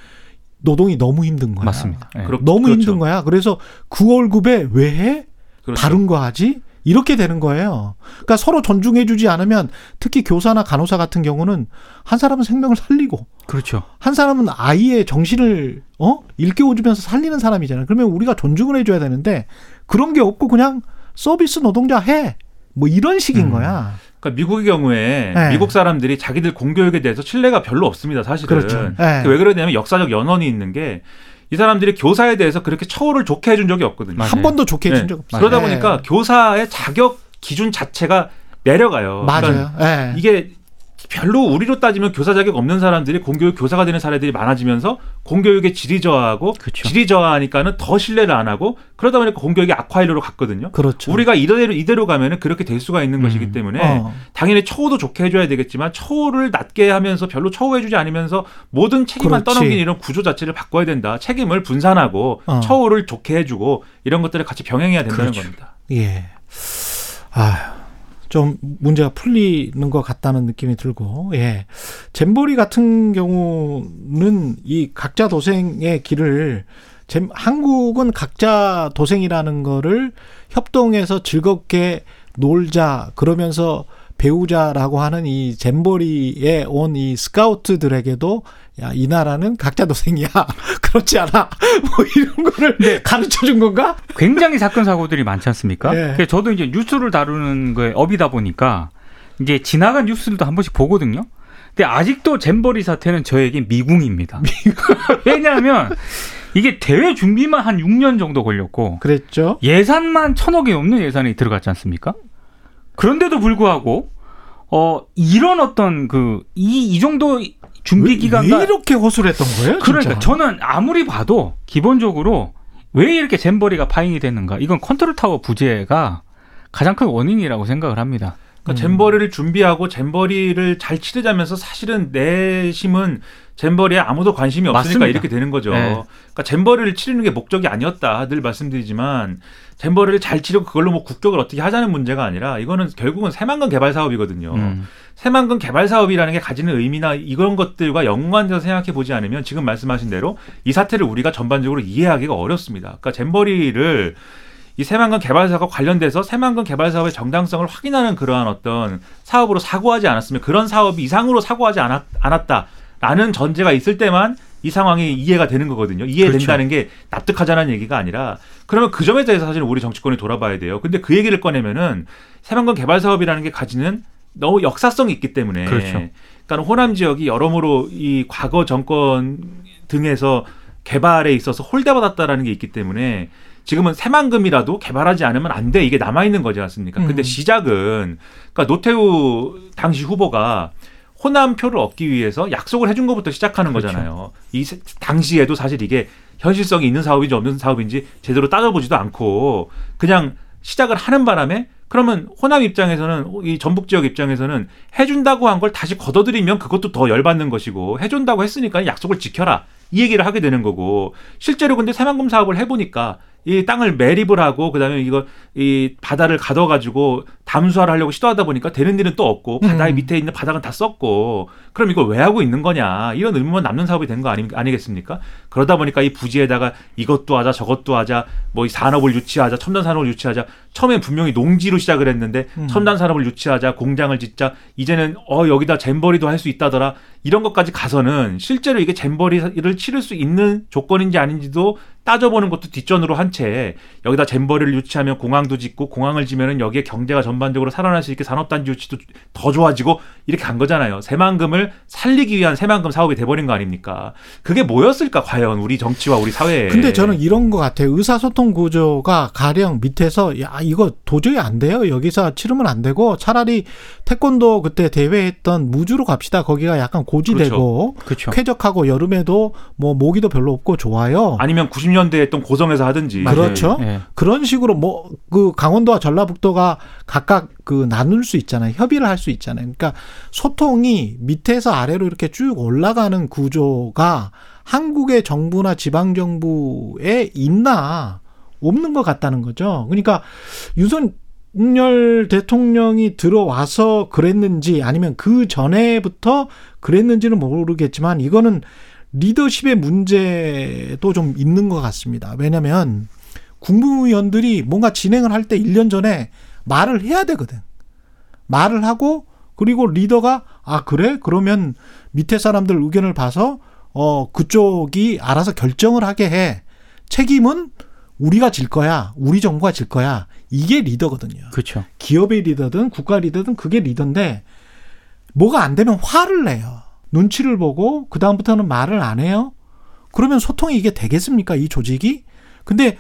B: 노동이 너무 힘든 거야.
E: 맞습니다. 예.
F: 그렇-
B: 너무
F: 그렇죠.
B: 힘든 거야. 그래서 9월급에 왜 해?
F: 그렇죠.
B: 다른 거 하지? 이렇게 되는 거예요. 그러니까 서로 존중해주지 않으면 특히 교사나 간호사 같은 경우는 한 사람은 생명을 살리고
E: 그렇죠.
B: 한 사람은 아이의 정신을 어 일깨워주면서 살리는 사람이잖아요. 그러면 우리가 존중을 해줘야 되는데 그런 게 없고 그냥 서비스 노동자 해. 뭐 이런 식인
E: 음.
B: 거야.
F: 그러니까 미국의 경우에
B: 네.
F: 미국 사람들이 자기들 공교육에 대해서 신뢰가 별로 없습니다. 사실은.
B: 그렇죠. 네.
F: 왜 그러냐면 역사적 연원이 있는 게 이 사람들이 교사에 대해서 그렇게 처우를 좋게 해준 적이 없거든요.
E: 맞아요.
B: 한 번도 좋게 해준
F: 네.
B: 적 없어요.
F: 그러다
B: 네.
F: 보니까 교사의 자격 기준 자체가 내려가요.
B: 맞아요.
F: 그러니까
B: 예.
F: 이게 별로 우리로 따지면 교사 자격 없는 사람들이 공교육 교사가 되는 사례들이 많아지면서 공교육의 질이 저하고
E: 그렇죠.
F: 질이 저하니까는 더 신뢰를 안 하고 그러다 보니까 공교육이 악화이로로 갔거든요.
B: 그렇죠.
F: 우리가 이대로 이대로 가면은 그렇게 될 수가 있는
E: 음.
F: 것이기 때문에
B: 어.
F: 당연히 처우도 좋게 해줘야 되겠지만 처우를 낮게 하면서 별로 처우해주지 않으면서 모든 책임만
B: 그렇지.
F: 떠넘기는 이런 구조 자체를 바꿔야 된다. 책임을 분산하고
B: 어.
F: 처우를 좋게 해주고 이런 것들을 같이 병행해야 된다는
E: 그렇죠.
F: 겁니다.
B: 예. 아, 좀 문제가 풀리는 것 같다는 느낌이 들고, 예. 잼버리 같은 경우는 이 각자 도생의 길을, 잼, 한국은 각자 도생이라는 거를 협동해서 즐겁게 놀자, 그러면서 배우자라고 하는 이 잼버리에 온 이 스카우트들에게도 야, 이 나라는 각자 도생이야. <laughs> 그렇지 않아. <laughs> 뭐 이런 거를 가르쳐 준 건가?
E: 굉장히 사건 사고들이 많지 않습니까?
B: 예.
E: 그래서 저도 이제 뉴스를 다루는 거에 업이다 보니까 이제 지나간 뉴스들도 한 번씩 보거든요. 근데 아직도 잼버리 사태는 저에게 미궁입니다. <laughs> 왜냐하면 이게 대회 준비만 한 6년 정도 걸렸고
B: 그랬죠.
E: 예산만 천억이 넘는 예산이 들어갔지 않습니까? 그런데도 불구하고 어 이런 어떤 그 이 이 정도 준비
B: 왜,
E: 기간과
B: 왜 이렇게 허술했던 거예요?
E: 그러니까
B: 진짜?
E: 저는 아무리 봐도 기본적으로 왜 이렇게 잼버리가 파행이 됐는가? 이건 컨트롤 타워 부재가 가장 큰 원인이라고 생각을 합니다.
F: 그러니까
B: 음.
F: 잼버리를 준비하고 잼버리를 잘 치르자면서 사실은 내심은 잼버리에 아무도 관심이 없으니까
E: 맞습니다.
F: 이렇게 되는 거죠.
E: 네.
F: 그러니까 잼버리를 치르는 게 목적이 아니었다 늘 말씀드리지만 잼버리를 잘 치르고 그걸로 뭐 국격을 어떻게 하자는 문제가 아니라 이거는 결국은 새만금 개발 사업이거든요.
E: 음.
F: 새만금 개발 사업이라는 게 가지는 의미나 이런 것들과 연관돼서 생각해 보지 않으면 지금 말씀하신 대로 이 사태를 우리가 전반적으로 이해하기가 어렵습니다. 그러니까 잼버리를 이 새만금 개발 사업과 관련돼서 새만금 개발 사업의 정당성을 확인하는 그러한 어떤 사업으로 사고하지 않았으면 그런 사업이 이상으로 사고하지 않았, 않았다 라는 전제가 있을 때만 이 상황이 이해가 되는 거거든요. 이해된다는 게 납득하자는 얘기가 아니라 그러면 그 점에 대해서 사실 우리 정치권이 돌아봐야 돼요. 근데 그 얘기를 꺼내면은 새만금 개발 사업이라는 게 가지는 너무 역사성이 있기 때문에
E: 그렇죠.
F: 그러니까 호남 지역이 여러모로 이 과거 정권 등에서 개발에 있어서 홀대받았다라는 게 있기 때문에 지금은 새만금이라도 개발하지 않으면 안 돼. 이게 남아 있는 거지 않습니까? 근데
B: 음.
F: 시작은 그러니까 노태우 당시 후보가 호남 표를 얻기 위해서 약속을 해준 것부터 시작하는
B: 그렇죠.
F: 거잖아요. 이 세- 당시에도 사실 이게 현실성이 있는 사업인지 없는 사업인지 제대로 따져보지도 않고 그냥 시작을 하는 바람에 그러면 호남 입장에서는 이 전북 지역 입장에서는 해준다고 한 걸 다시 걷어들이면 그것도 더 열받는 것이고 해준다고 했으니까 약속을 지켜라 이 얘기를 하게 되는 거고 실제로 근데 새만금 사업을 해보니까 이 땅을 매립을 하고 그다음에 이거 이 바다를 가둬가지고 담수화를 하려고 시도하다 보니까 되는 일은 또 없고 바다의
B: 음.
F: 밑에 있는 바닥은 다 썼고 그럼 이걸 왜 하고 있는 거냐 이런 의문만 남는 사업이 된 거 아니, 아니겠습니까? 그러다 보니까 이 부지에다가 이것도 하자 저것도 하자 뭐 이 산업을 유치하자 첨단 산업을 유치하자 처음엔 분명히 농지로 시작을 했는데
B: 음.
F: 첨단 산업을 유치하자 공장을 짓자 이제는 어 여기다 잼버리도 할 수 있다더라 이런 것까지 가서는 실제로 이게 잼버리를 치를 수 있는 조건인지 아닌지도 따져보는 것도 뒷전으로 한 채 여기다 잼버리를 유치하면 공항도 짓고 공항을 지면은 여기에 경제가 전반적으로 살아날 수 있게 산업단지 유치도 더 좋아지고 이렇게 간 거잖아요. 새만금을 살리기 위한 새만금 사업이 돼버린 거 아닙니까? 그게 뭐였을까 과연 우리 정치와 우리 사회에.
B: 근데 저는 이런 것 같아요. 의사소통 구조가 가령 밑에서 야 이거 도저히 안 돼요. 여기서 치르면 안 되고 차라리 태권도 그때 대회했던 무주로 갑시다. 거기가 약간 고지되고
E: 그렇죠.
B: 쾌적하고 여름에도 뭐 모기도 별로 없고 좋아요.
F: 아니면 90년대에 했던 고성에서 하든지.
B: 그렇죠.
E: 예.
B: 그런 식으로 뭐 그 강원도와 전라북도가 각각 그 나눌 수 있잖아요. 협의를 할 수 있잖아요. 그러니까 소통이 밑에서 아래로 이렇게 쭉 올라가는 구조가 한국의 정부나 지방 정부에 있나 없는 것 같다는 거죠. 그러니까 윤석열 대통령이 들어와서 그랬는지 아니면 그 전에부터 그랬는지는 모르겠지만 이거는 리더십의 문제도 좀 있는 것 같습니다. 왜냐하면 국무위원들이 뭔가 진행을 할 때 1년 전에 말을 해야 되거든. 말을 하고 그리고 리더가 아 그래? 그러면 밑에 사람들 의견을 봐서 어 그쪽이 알아서 결정을 하게 해. 책임은 우리가 질 거야. 우리 정부가 질 거야. 이게 리더거든요.
E: 그렇죠.
B: 기업의 리더든 국가 리더든 그게 리더인데 뭐가 안 되면 화를 내요. 눈치를 보고 그 다음부터는 말을 안 해요. 그러면 소통이 이게 되겠습니까? 이 조직이? 근데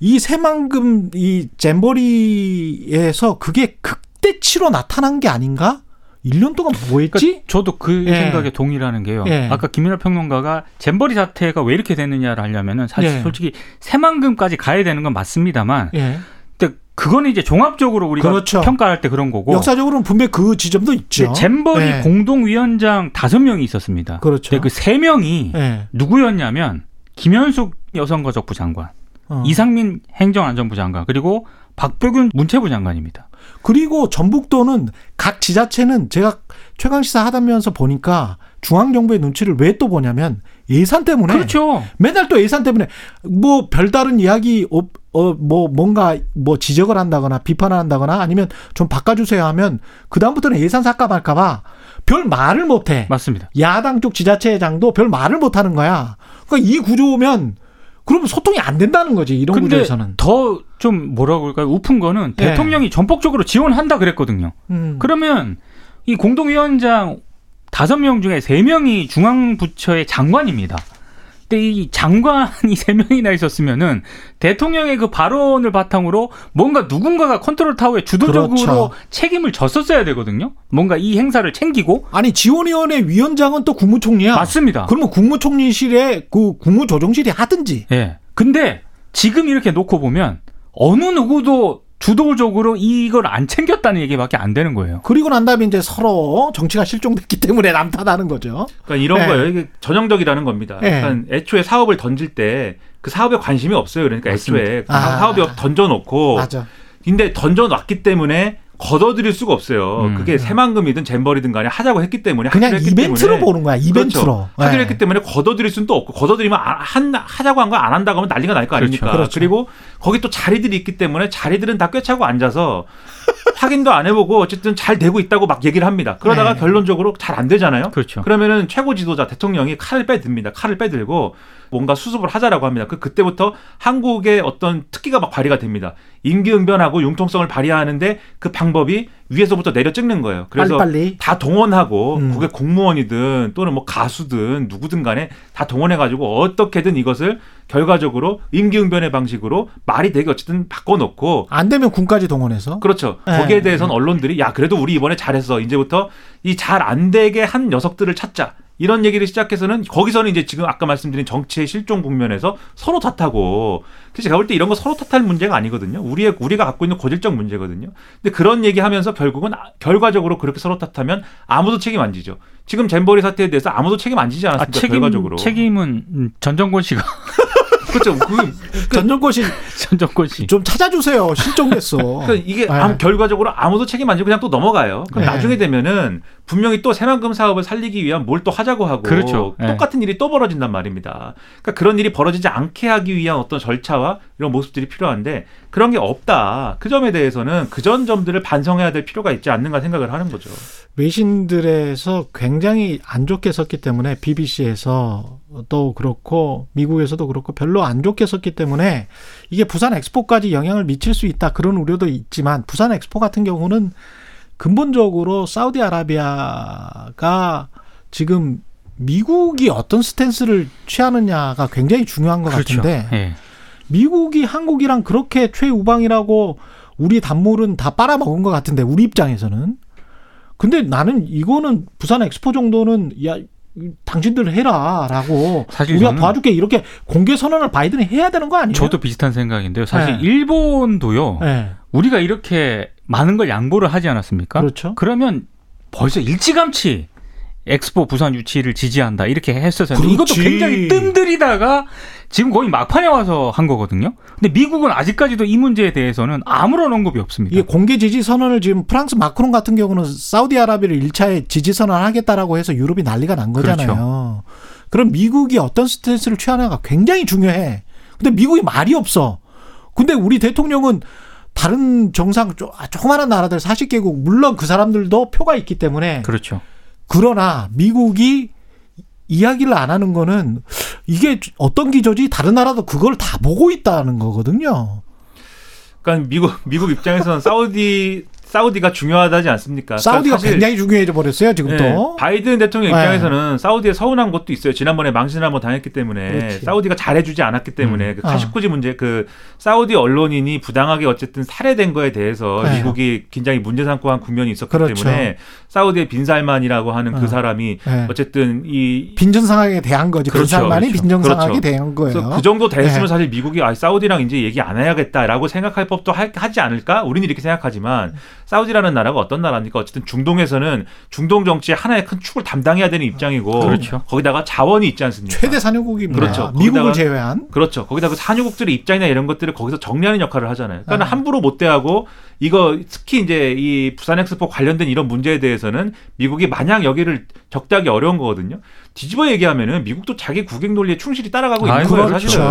B: 이 새만금 이 잼버리에서 그게 극대치로 나타난 게 아닌가? 1년 동안 뭐 했지?
E: 그러니까 저도 그
B: 예.
E: 생각에 동의라는 게요.
B: 예.
E: 아까 김민하 평론가가 잼버리 사태가 왜 이렇게 됐느냐를 하려면은 사실
B: 예.
E: 솔직히 새만금까지 가야 되는 건 맞습니다만,
B: 예.
E: 근데 그거는 이제 종합적으로 우리가
B: 그렇죠.
E: 평가할 때 그런 거고.
B: 역사적으로는 분명히 그 지점도 있죠.
E: 잼버리
B: 예.
E: 공동위원장 다섯 명이 있었습니다.
B: 그렇죠.
E: 근데 그 세 명이
B: 예.
E: 누구였냐면 김현숙 여성가족부 장관,
B: 어.
E: 이상민 행정안전부 장관, 그리고 박병균 문체부 장관입니다.
B: 그리고 전북도는 각 지자체는 제가 최강시사 하다면서 보니까 중앙정부의 눈치를 왜 또 보냐면 예산 때문에
E: 그렇죠.
B: 맨날 또 예산 때문에 뭐 별다른 이야기 어, 어, 뭐 뭔가 뭐 지적을 한다거나 비판을 한다거나 아니면 좀 바꿔주세요 하면 그 다음부터는 예산 삭감할까봐 별 말을 못해.
E: 맞습니다.
B: 야당 쪽 지자체장도 별 말을 못하는 거야. 그러니까 이 구조면 그러면 소통이 안 된다는 거지 이런 구조에서는.
E: 더 좀 뭐라고 그럴까요? 우픈 거는
B: 예.
E: 대통령이 전폭적으로 지원한다 그랬거든요.
B: 음.
E: 그러면 이 공동위원장 다섯 명 중에 세 명이 중앙부처의 장관입니다. 근데 이 장관이 <laughs> 세 명이나 있었으면은 대통령의 그 발언을 바탕으로 뭔가 누군가가 컨트롤 타워에 주도적으로
B: 그렇죠.
E: 책임을 졌었어야 되거든요. 뭔가 이 행사를 챙기고
B: 아니 지원위원회 위원장은 또 국무총리야.
E: 맞습니다.
B: 그러면 국무총리실에 그 국무조정실이 하든지.
E: 예. 근데 지금 이렇게 놓고 보면 어느 누구도 주도적으로 이걸 안 챙겼다는 얘기밖에 안 되는 거예요.
B: 그리고 난 다음에 이제 서로 정치가 실종됐기 때문에 남탓하는 거죠.
F: 그러니까 이런
B: 네.
F: 거예요. 이게 전형적이라는 겁니다.
B: 네.
F: 그러니까 애초에 사업을 던질 때 그 사업에 관심이 없어요. 그러니까 애초에
B: 아.
F: 사업에 던져놓고
B: 맞아.
F: 근데 던져놨기 때문에 걷어들일 수가 없어요.
E: 음.
F: 그게 새만금이든 잼버리든 간에 하자고 했기 때문에
B: 그냥
F: 하기로 했기
B: 이벤트로
F: 때문에
B: 보는 거야. 이벤트로.
F: 그렇죠. 하기로
B: 네.
F: 했기 때문에 걷어들일 수는 또 없고 걷어들이면 아- 한 하자고 한 거 안 한다고 하면 난리가 날거
E: 그렇죠.
F: 아닙니까?
B: 그렇죠.
F: 리고 거기 또 자리들이 있기 때문에 자리들은 다 꿰차고 앉아서 확인도 안 해보고 어쨌든 잘 되고 있다고 막 얘기를 합니다. 그러다가
B: 네.
F: 결론적으로 잘 안 되잖아요.
E: 그렇죠.
F: 그러면은 최고 지도자 대통령이 칼을 빼듭니다. 칼을 빼들고 뭔가 수습을 하자라고 합니다. 그 그때부터 한국의 어떤 특기가 막 발휘가 됩니다. 임기응변하고 융통성을 발휘하는데 그 방법이 위에서부터 내려 찍는 거예요. 그래서
B: 빨리빨리.
F: 다 동원하고
B: 음.
F: 그게 공무원이든 또는 뭐 가수든 누구든 간에 다 동원해가지고 어떻게든 이것을 결과적으로 임기응변의 방식으로 말이 되게 어쨌든 바꿔놓고
B: 안 되면 군까지 동원해서.
F: 그렇죠.
B: 네.
F: 거기에 대해서는 언론들이 야 그래도 우리 이번에 잘했어. 이제부터 이 잘 안 되게 한 녀석들을 찾자. 이런 얘기를 시작해서는 거기서는 이제 지금 아까 말씀드린 정치의 실종 국면에서 서로 탓하고 그래서 제가 볼 때 이런 거 서로 탓할 문제가 아니거든요. 우리의 우리가 갖고 있는 고질적 문제거든요. 근데 그런 얘기하면서 결국은 아- 결과적으로 그렇게 서로 탓하면 아무도 책임 안 지죠. 지금 잼버리 사태에 대해서 아무도 책임 안 지지
E: 아,
F: 않았습니까?
E: 책임,
F: 결과적으로.
E: 책임은 음, 전 정권 씨가 <laughs>
F: 그렇죠. 그, <laughs>
B: 전정권 씨
E: 전 정권 씨.
B: 좀 찾아주세요. 실종됐어.
F: 그러니까 이게
B: 네.
F: 아무- 결과적으로 아무도 책임 안 지고 그냥 또 넘어가요. 그럼
B: 네.
F: 나중에 되면은 분명히 또 새만금 사업을 살리기 위한 뭘 또 하자고 하고
E: 그렇죠. 네.
F: 똑같은 일이 또 벌어진단 말입니다. 그러니까 그런 일이 벌어지지 않게 하기 위한 어떤 절차와 이런 모습들이 필요한데 그런 게 없다. 그 점에 대해서는 그전 점들을 반성해야 될 필요가 있지 않는가 생각을 하는 거죠.
B: 외신들에서 굉장히 안 좋게 썼기 때문에 BBC에서 또 그렇고 미국에서도 그렇고 별로 안 좋게 썼기 때문에 이게 부산 엑스포까지 영향을 미칠 수 있다 그런 우려도 있지만 부산 엑스포 같은 경우는 근본적으로 사우디아라비아가 지금 미국이 어떤 스탠스를 취하느냐가 굉장히 중요한 것
E: 그렇죠.
B: 같은데
E: 예.
B: 미국이 한국이랑 그렇게 최우방이라고 우리 단물은 다 빨아먹은 것 같은데 우리 입장에서는 근데 나는 이거는 부산 엑스포 정도는 야 당신들 해라라고
E: 사실
B: 우리가 도와줄게 이렇게 공개 선언을 바이든이 해야 되는 거 아니에요?
E: 저도 비슷한 생각인데요. 사실
B: 네.
E: 일본도요.
B: 네,
E: 우리가 이렇게 많은 걸 양보를 하지 않았습니까?
B: 그렇죠.
E: 그러면 벌써 일찌감치 엑스포 부산 유치를 지지한다 이렇게.
B: 그렇지.
E: 이것도 굉장히 뜸들이다가 지금 거의 막판에 와서 한 거거든요. 근데 미국은 아직까지도 이 문제에 대해서는 아무런 언급이 없습니다.
B: 이게 공개 지지 선언을 지금 프랑스 마크롱 같은 경우는 사우디아라비아를 1차에 지지 선언하겠다라고 해서 유럽이 난리가 난 거잖아요.
E: 그렇죠.
B: 그럼 미국이 어떤 스탠스를 취하냐가 굉장히 중요해. 근데 미국이 말이 없어. 근데 우리 대통령은 다른 정상 쪼- 아, 조그마한 나라들 40개국 물론 그 사람들도 표가 있기 때문에
E: 그렇죠.
B: 그러나 미국이 이야기를 안 하는 거는 이게 어떤 기조지 다른 나라도 그걸 다 보고 있다는 거거든요.
F: 그러니까 미국 미국 입장에서는 사우디 사우디가 중요하다지 않습니까? 그러니까
B: 사우디가
F: 사실
B: 굉장히 중요해져 버렸어요 지금
F: 네,
B: 또.
F: 바이든 대통령
B: 네.
F: 입장에서는 사우디에 서운한 것도 있어요. 지난번에 망신을 한번 당했기 때문에
B: 그렇지.
F: 사우디가 잘해주지 않았기 때문에 그
B: 아.
F: 카시쿠지 문제 그 사우디 언론인이 부당하게 어쨌든 살해된 거에 대해서
B: 네.
F: 미국이 굉장히 문제 삼고 한 국면이 있었기
B: 그렇죠.
F: 때문에 사우디의 빈살만이라고 하는
B: 아.
F: 그 사람이
B: 네.
F: 어쨌든 이
B: 빈정상하게 대한 거지. 그
F: 그렇죠,
B: 사람만이
F: 그렇죠.
B: 빈정상하게
F: 그렇죠.
B: 대한 거예요.
F: 그 정도 됐으면
B: 네.
F: 사실 미국이 아, 사우디랑 이제 얘기 안 해야겠다라고 생각할 법도 하, 지 않을까? 우리는 이렇게 생각하지만 사우디라는 나라가 어떤 나라입니까? 어쨌든 중동에서는 중동 정치의 하나의 큰 축을 담당해야 되는 입장이고
E: 그렇죠.
F: 거기다가 자원이 있지 않습니까?
B: 최대 산유국입니다.
F: 그렇죠.
B: 미국을
F: 거기다가-
B: 제외한.
F: 그렇죠. 거기다 그 산유국들의 입장이나 이런 것들을 거기서 정리하는 역할을 하잖아요. 그러니까
B: 아.
F: 함부로 못 대하고 이거 특히 이제 이 부산 엑스포 관련된 이런 문제에 대해서는 미국이 마냥 여기를 적대하기 어려운 거거든요. 뒤집어 얘기하면은 미국도 자기 국익 논리에 충실히 따라가고 있는 거예요,
E: 그렇죠.
F: 사실은.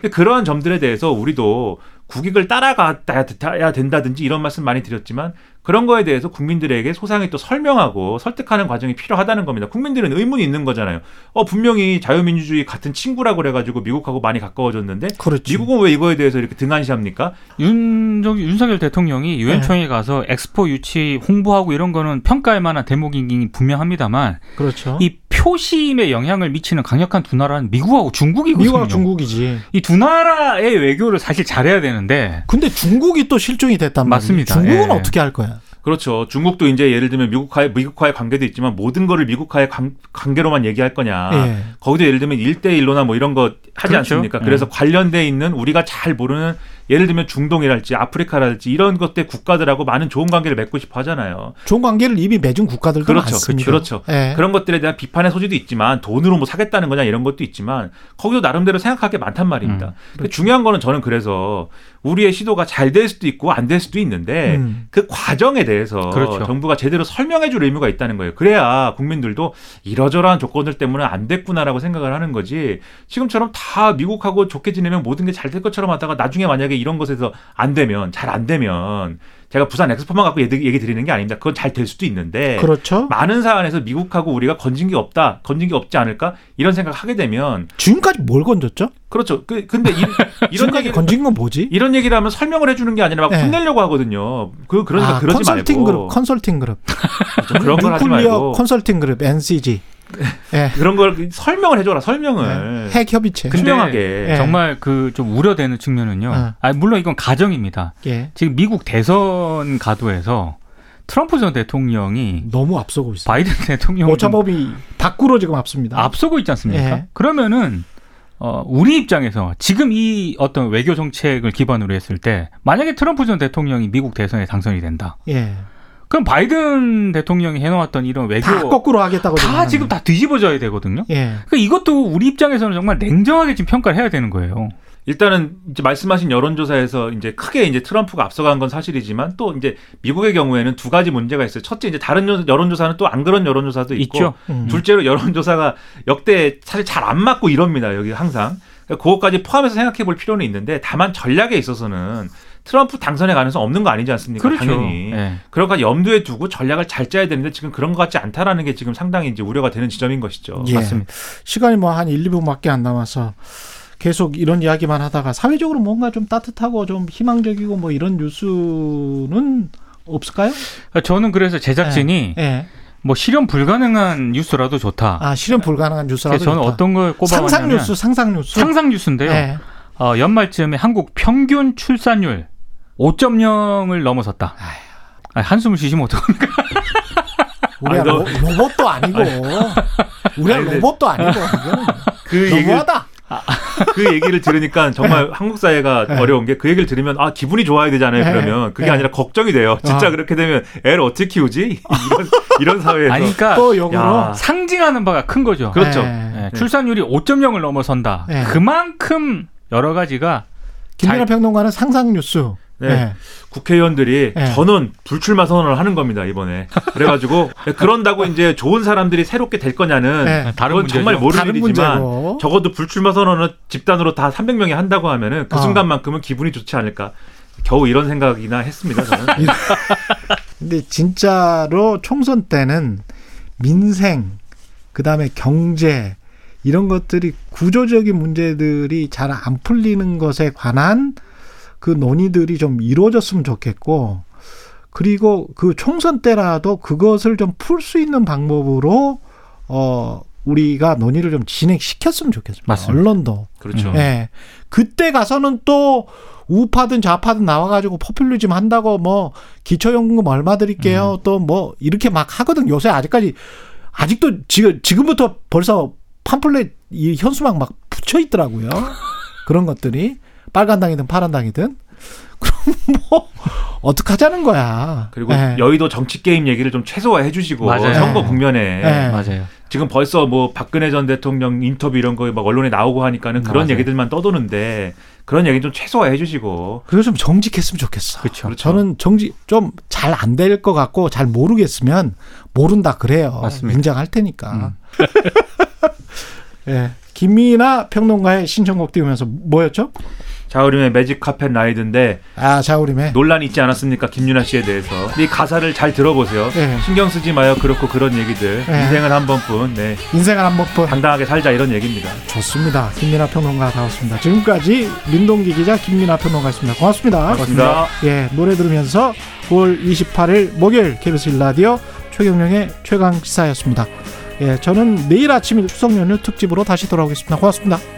F: 근데 그러한 점들에 대해서 우리도 국익을 따라가야 된다든지 이런 말씀 많이 드렸지만 그런 거에 대해서 국민들에게 소상히 또 설명하고 설득하는 과정이 필요하다는 겁니다. 국민들은 의문이 있는 거잖아요. 어 분명히 자유민주주의 같은 친구라고 그래가지고 미국하고 많이 가까워졌는데
B: 그렇지.
F: 미국은 왜 이거에 대해서 이렇게 등한시합니까?
E: 윤석, 윤석열 대통령이 유엔 총회
B: 네.
E: 가서 엑스포 유치 홍보하고 이런 거는 평가할 만한 대목이 분명합니다만
B: 그렇죠.
E: 이 표심에 영향을 미치는 강력한 두 나라는 미국하고 중국이거든요.
B: 미국과 중국이지.
E: 이 두 나라의 외교를 사실 잘해야 되는데
B: 근데 중국이 또 실종이 됐단 말이에요.
E: 맞습니다.
B: 중국은
E: 예.
B: 어떻게 할 거야?
F: 그렇죠. 중국도 이제 예를 들면 미국과의 미국과의 관계도 있지만 모든 거를 미국과의 관, 관계로만 얘기할 거냐.
B: 예.
F: 거기도 예를 들면 일대일로나뭐 이런 거 하지
E: 그렇죠.
F: 않습니까?
E: 예.
F: 그래서 관련돼 있는 우리가 잘 모르는 예를 들면 중동이랄지 아프리카랄지 이런 것들 국가들하고 많은 좋은 관계를 맺고 싶어 하잖아요.
B: 좋은 관계를 이미 맺은 국가들도
F: 그렇죠.
B: 많습니다.
F: 그렇죠.
B: 예.
F: 그런 것들에 대한 비판의 소지도 있지만 돈으로 뭐 사겠다는 거냐 이런 것도 있지만 거기도 나름대로 생각할 게 많단 말입니다.
B: 음,
F: 근데 중요한 거는 저는 그래서 우리의 시도가 잘 될 수도 있고 안 될 수도 있는데
B: 음.
F: 그 과정에 대해서
E: 그렇죠.
F: 정부가 제대로 설명해 줄 의무가 있다는 거예요. 그래야 국민들도 이러저러한 조건들 때문에 안 됐구나라고 생각을 하는 거지. 지금처럼 다 미국하고 좋게 지내면 모든 게 잘 될 것처럼 하다가 나중에 만약에 이런 것에서 안 되면 잘 안 되면 제가 부산 엑스포만 갖고 얘기, 얘기 드리는 게 아닙니다. 그건 잘 될 수도 있는데
B: 그렇죠.
F: 많은 사안에서 미국하고 우리가 건진 게 없다, 건진 게 없지 않을까 이런 생각을 하게 되면
B: 지금까지 뭘 건졌죠?
F: 그렇죠. 그, 근데 이, <laughs>
B: 지금까지
F: 얘기
B: 건진 건 뭐지?
F: 이런 얘기를 하면 설명을 해주는 게 아니라 막
B: 네.
F: 혼내려고 하거든요. 그 그러니까
B: 아,
F: 그러지
B: 컨설팅
F: 말고
B: 그룹, 컨설팅 그룹,
F: 좀 그런 걸 하지 말고
B: 컨설팅 그룹 NCG, 예,
F: 그런 걸 설명을 해줘라 설명을
B: 핵 협의체.
E: 근데
F: 투명하게.
B: 예.
E: 정말 그 좀 우려되는 측면은요.
B: 어.
E: 아 물론 이건 가정입니다.
B: 예,
E: 지금 미국 대선 가도에서 트럼프 전 대통령이
B: 너무 앞서고 있어요.
E: 바이든 대통령
B: 오차범위 밖으로 지금 앞섭니다.
E: 앞서고 있지 않습니까?
B: 예.
E: 그러면은 어, 우리 입장에서 지금 이 어떤 외교 정책을 기반으로 했을 때 만약에 트럼프 전 대통령이 미국 대선에 당선이 된다.
B: 예,
E: 그럼 바이든 대통령이 해놓았던 이런 외교
B: 다 거꾸로 하겠다고
E: 다 지금 다 뒤집어져야 되거든요.
B: 예,
E: 그러니까 이것도 우리 입장에서는 정말 냉정하게 지금 평가를 해야 되는 거예요.
F: 일단은 이제 말씀하신 여론조사에서 이제 크게 이제 트럼프가 앞서간 건 사실이지만 또 이제 미국의 경우에는 두 가지 문제가 있어요. 첫째 이제 다른 여- 여론조사는 또 안 그런 여론조사도 있고
E: 있죠.
B: 음.
F: 둘째로 여론조사가 역대 사실 잘 안 맞고 이럽니다. 여기 항상. 그러니까 그것까지 포함해서 생각해 볼 필요는 있는데 다만 전략에 있어서는 트럼프 당선에 가능성 없는 거 아니지 않습니까?
E: 그렇죠.
F: 당연히.
E: 예.
F: 그런 거 염두에 두고 전략을 잘 짜야 되는데 지금 그런 것 같지 않다라는 게 지금 상당히 이제 우려가 되는 지점인 것이죠.
B: 예.
E: 맞습니다.
B: 시간이 뭐 한 1, 2분밖에 안 남아서 계속 이런 이야기만 하다가 사회적으로 뭔가 좀 따뜻하고 좀 희망적이고 뭐 이런 뉴스는 없을까요?
E: 저는 그래서 제작진이
B: 예.
E: 뭐 실현 불가능한 뉴스라도 좋다.
B: 아, 실현 불가능한 뉴스라도
E: 저는
B: 좋다.
E: 어떤 걸 꼽아봤냐면
B: 상상 뉴스, 상상 뉴스.
E: 상상 뉴스인데요.
B: 예.
E: 어, 연말쯤에 한국 평균 출산율 5.0을 넘어섰다. 아, 한숨을 쉬시면 어떡합니까?
B: 우리가
F: 아니, 너-
B: 로, 로봇도 아니고 우리가
F: 아니,
B: 로봇도 아니고 이거는
F: 그 얘기를
B: 너무하다.
F: 그 얘기를 들으니까 정말 한국 사회가
B: 네.
F: 어려운 게 그 얘기를 들으면 아 기분이 좋아야 되잖아요.
B: 네.
F: 그러면 그게
B: 네.
F: 아니라 걱정이 돼요. 진짜
B: 아.
F: 그렇게 되면 애를 어떻게 키우지? 이런 이런 사회에서
E: 아니, 그러니까
B: 또 역으로
F: 야.
E: 상징하는 바가 큰 거죠.
F: 그렇죠.
B: 예.
E: 예, 출산율이 5.0을 넘어선다.
B: 네.
E: 그만큼 여러 가지가
B: 김민아
E: 잘-
B: 평론가는 상상 뉴스.
F: 네.
B: 예.
F: 국회의원들이
B: 네.
F: 전원 불출마 선언을 하는 겁니다 이번에. 그래가지고 <laughs> 그런다고 이제 좋은 사람들이 새롭게 될 거냐는
B: 네.
E: 다른
F: 그건
E: 문제죠.
F: 정말 모르는
B: 다른
F: 일이지만
B: 문제고.
F: 적어도 불출마 선언을 집단으로 다 300명이 한다고 하면은 그
B: 어.
F: 순간만큼은 기분이 좋지 않을까. 겨우 이런 생각이나 했습니다 저는. <laughs>
B: 근데 진짜로 총선 때는 민생, 그 다음에 경제, 이런 것들이 구조적인 문제들이 잘 안 풀리는 것에 관한 그 논의들이 좀 이루어졌으면 좋겠고, 그리고 그 총선 때라도 그것을 좀 풀 수 있는 방법으로, 어, 우리가 논의를 좀 진행시켰으면 좋겠습니다.
E: 맞습니다.
B: 언론도.
F: 그렇죠.
B: 예. 그때 가서는 또 우파든 좌파든 나와가지고 포퓰리즘 한다고 뭐 기초연금 얼마 드릴게요. 또뭐 이렇게 막 하거든. 요새 아직까지 아직도 지금 지금부터 벌써 팜플렛 이 현수막 막 붙여 있더라고요. <laughs> 그런 것들이 빨간 당이든 파란 당이든 <laughs> 그럼 뭐 어떡하자는 거야.
F: 그리고
B: 예.
F: 여의도 정치 게임 얘기를 좀 최소화해 주시고
E: 맞아요.
F: 선거
B: 네.
F: 국면에
B: 네.
E: 맞아요.
F: 지금 벌써 뭐 박근혜 전 대통령 인터뷰 이런 거 막 언론에 나오고 하니까는 그런
E: 맞아요.
F: 얘기들만 떠도는데 그런 얘기 좀 최소화해 주시고
B: 그래서 좀 정직했으면 좋겠어.
E: 그렇죠.
F: 그렇죠.
B: 저는 정직 좀 잘 안 될 것 같고 잘 모르겠으면 모른다 그래요.
E: 맞습니다.
B: 인정할 테니까. <laughs> 예. 김미나 평론가의 신청곡 띄우면서 뭐였죠?
F: 자우림의 매직 카펫 라이드인데
B: 아 자우림의
F: 논란이 있지 않았습니까 김윤아 씨에 대해서 이 가사를 잘 들어보세요
B: 네.
F: 신경 쓰지 마요 그렇고 그런 얘기들
B: 네.
F: 인생은 한 번뿐 네
B: 인생을 한 번뿐
F: 당당하게 살자 이런 얘기입니다
B: 좋습니다. 김미나 평론가 나왔습니다. 지금까지 민동기 기자 김미나 평론가였습니다. 고맙습니다.
F: 고맙습니다.
B: 예, 노래 들으면서 9월 28일 목요일 KBS 일라디오 최경영의 최강 시사였습니다. 예, 저는 내일 아침 추석 연휴 특집으로 다시 돌아오겠습니다. 고맙습니다.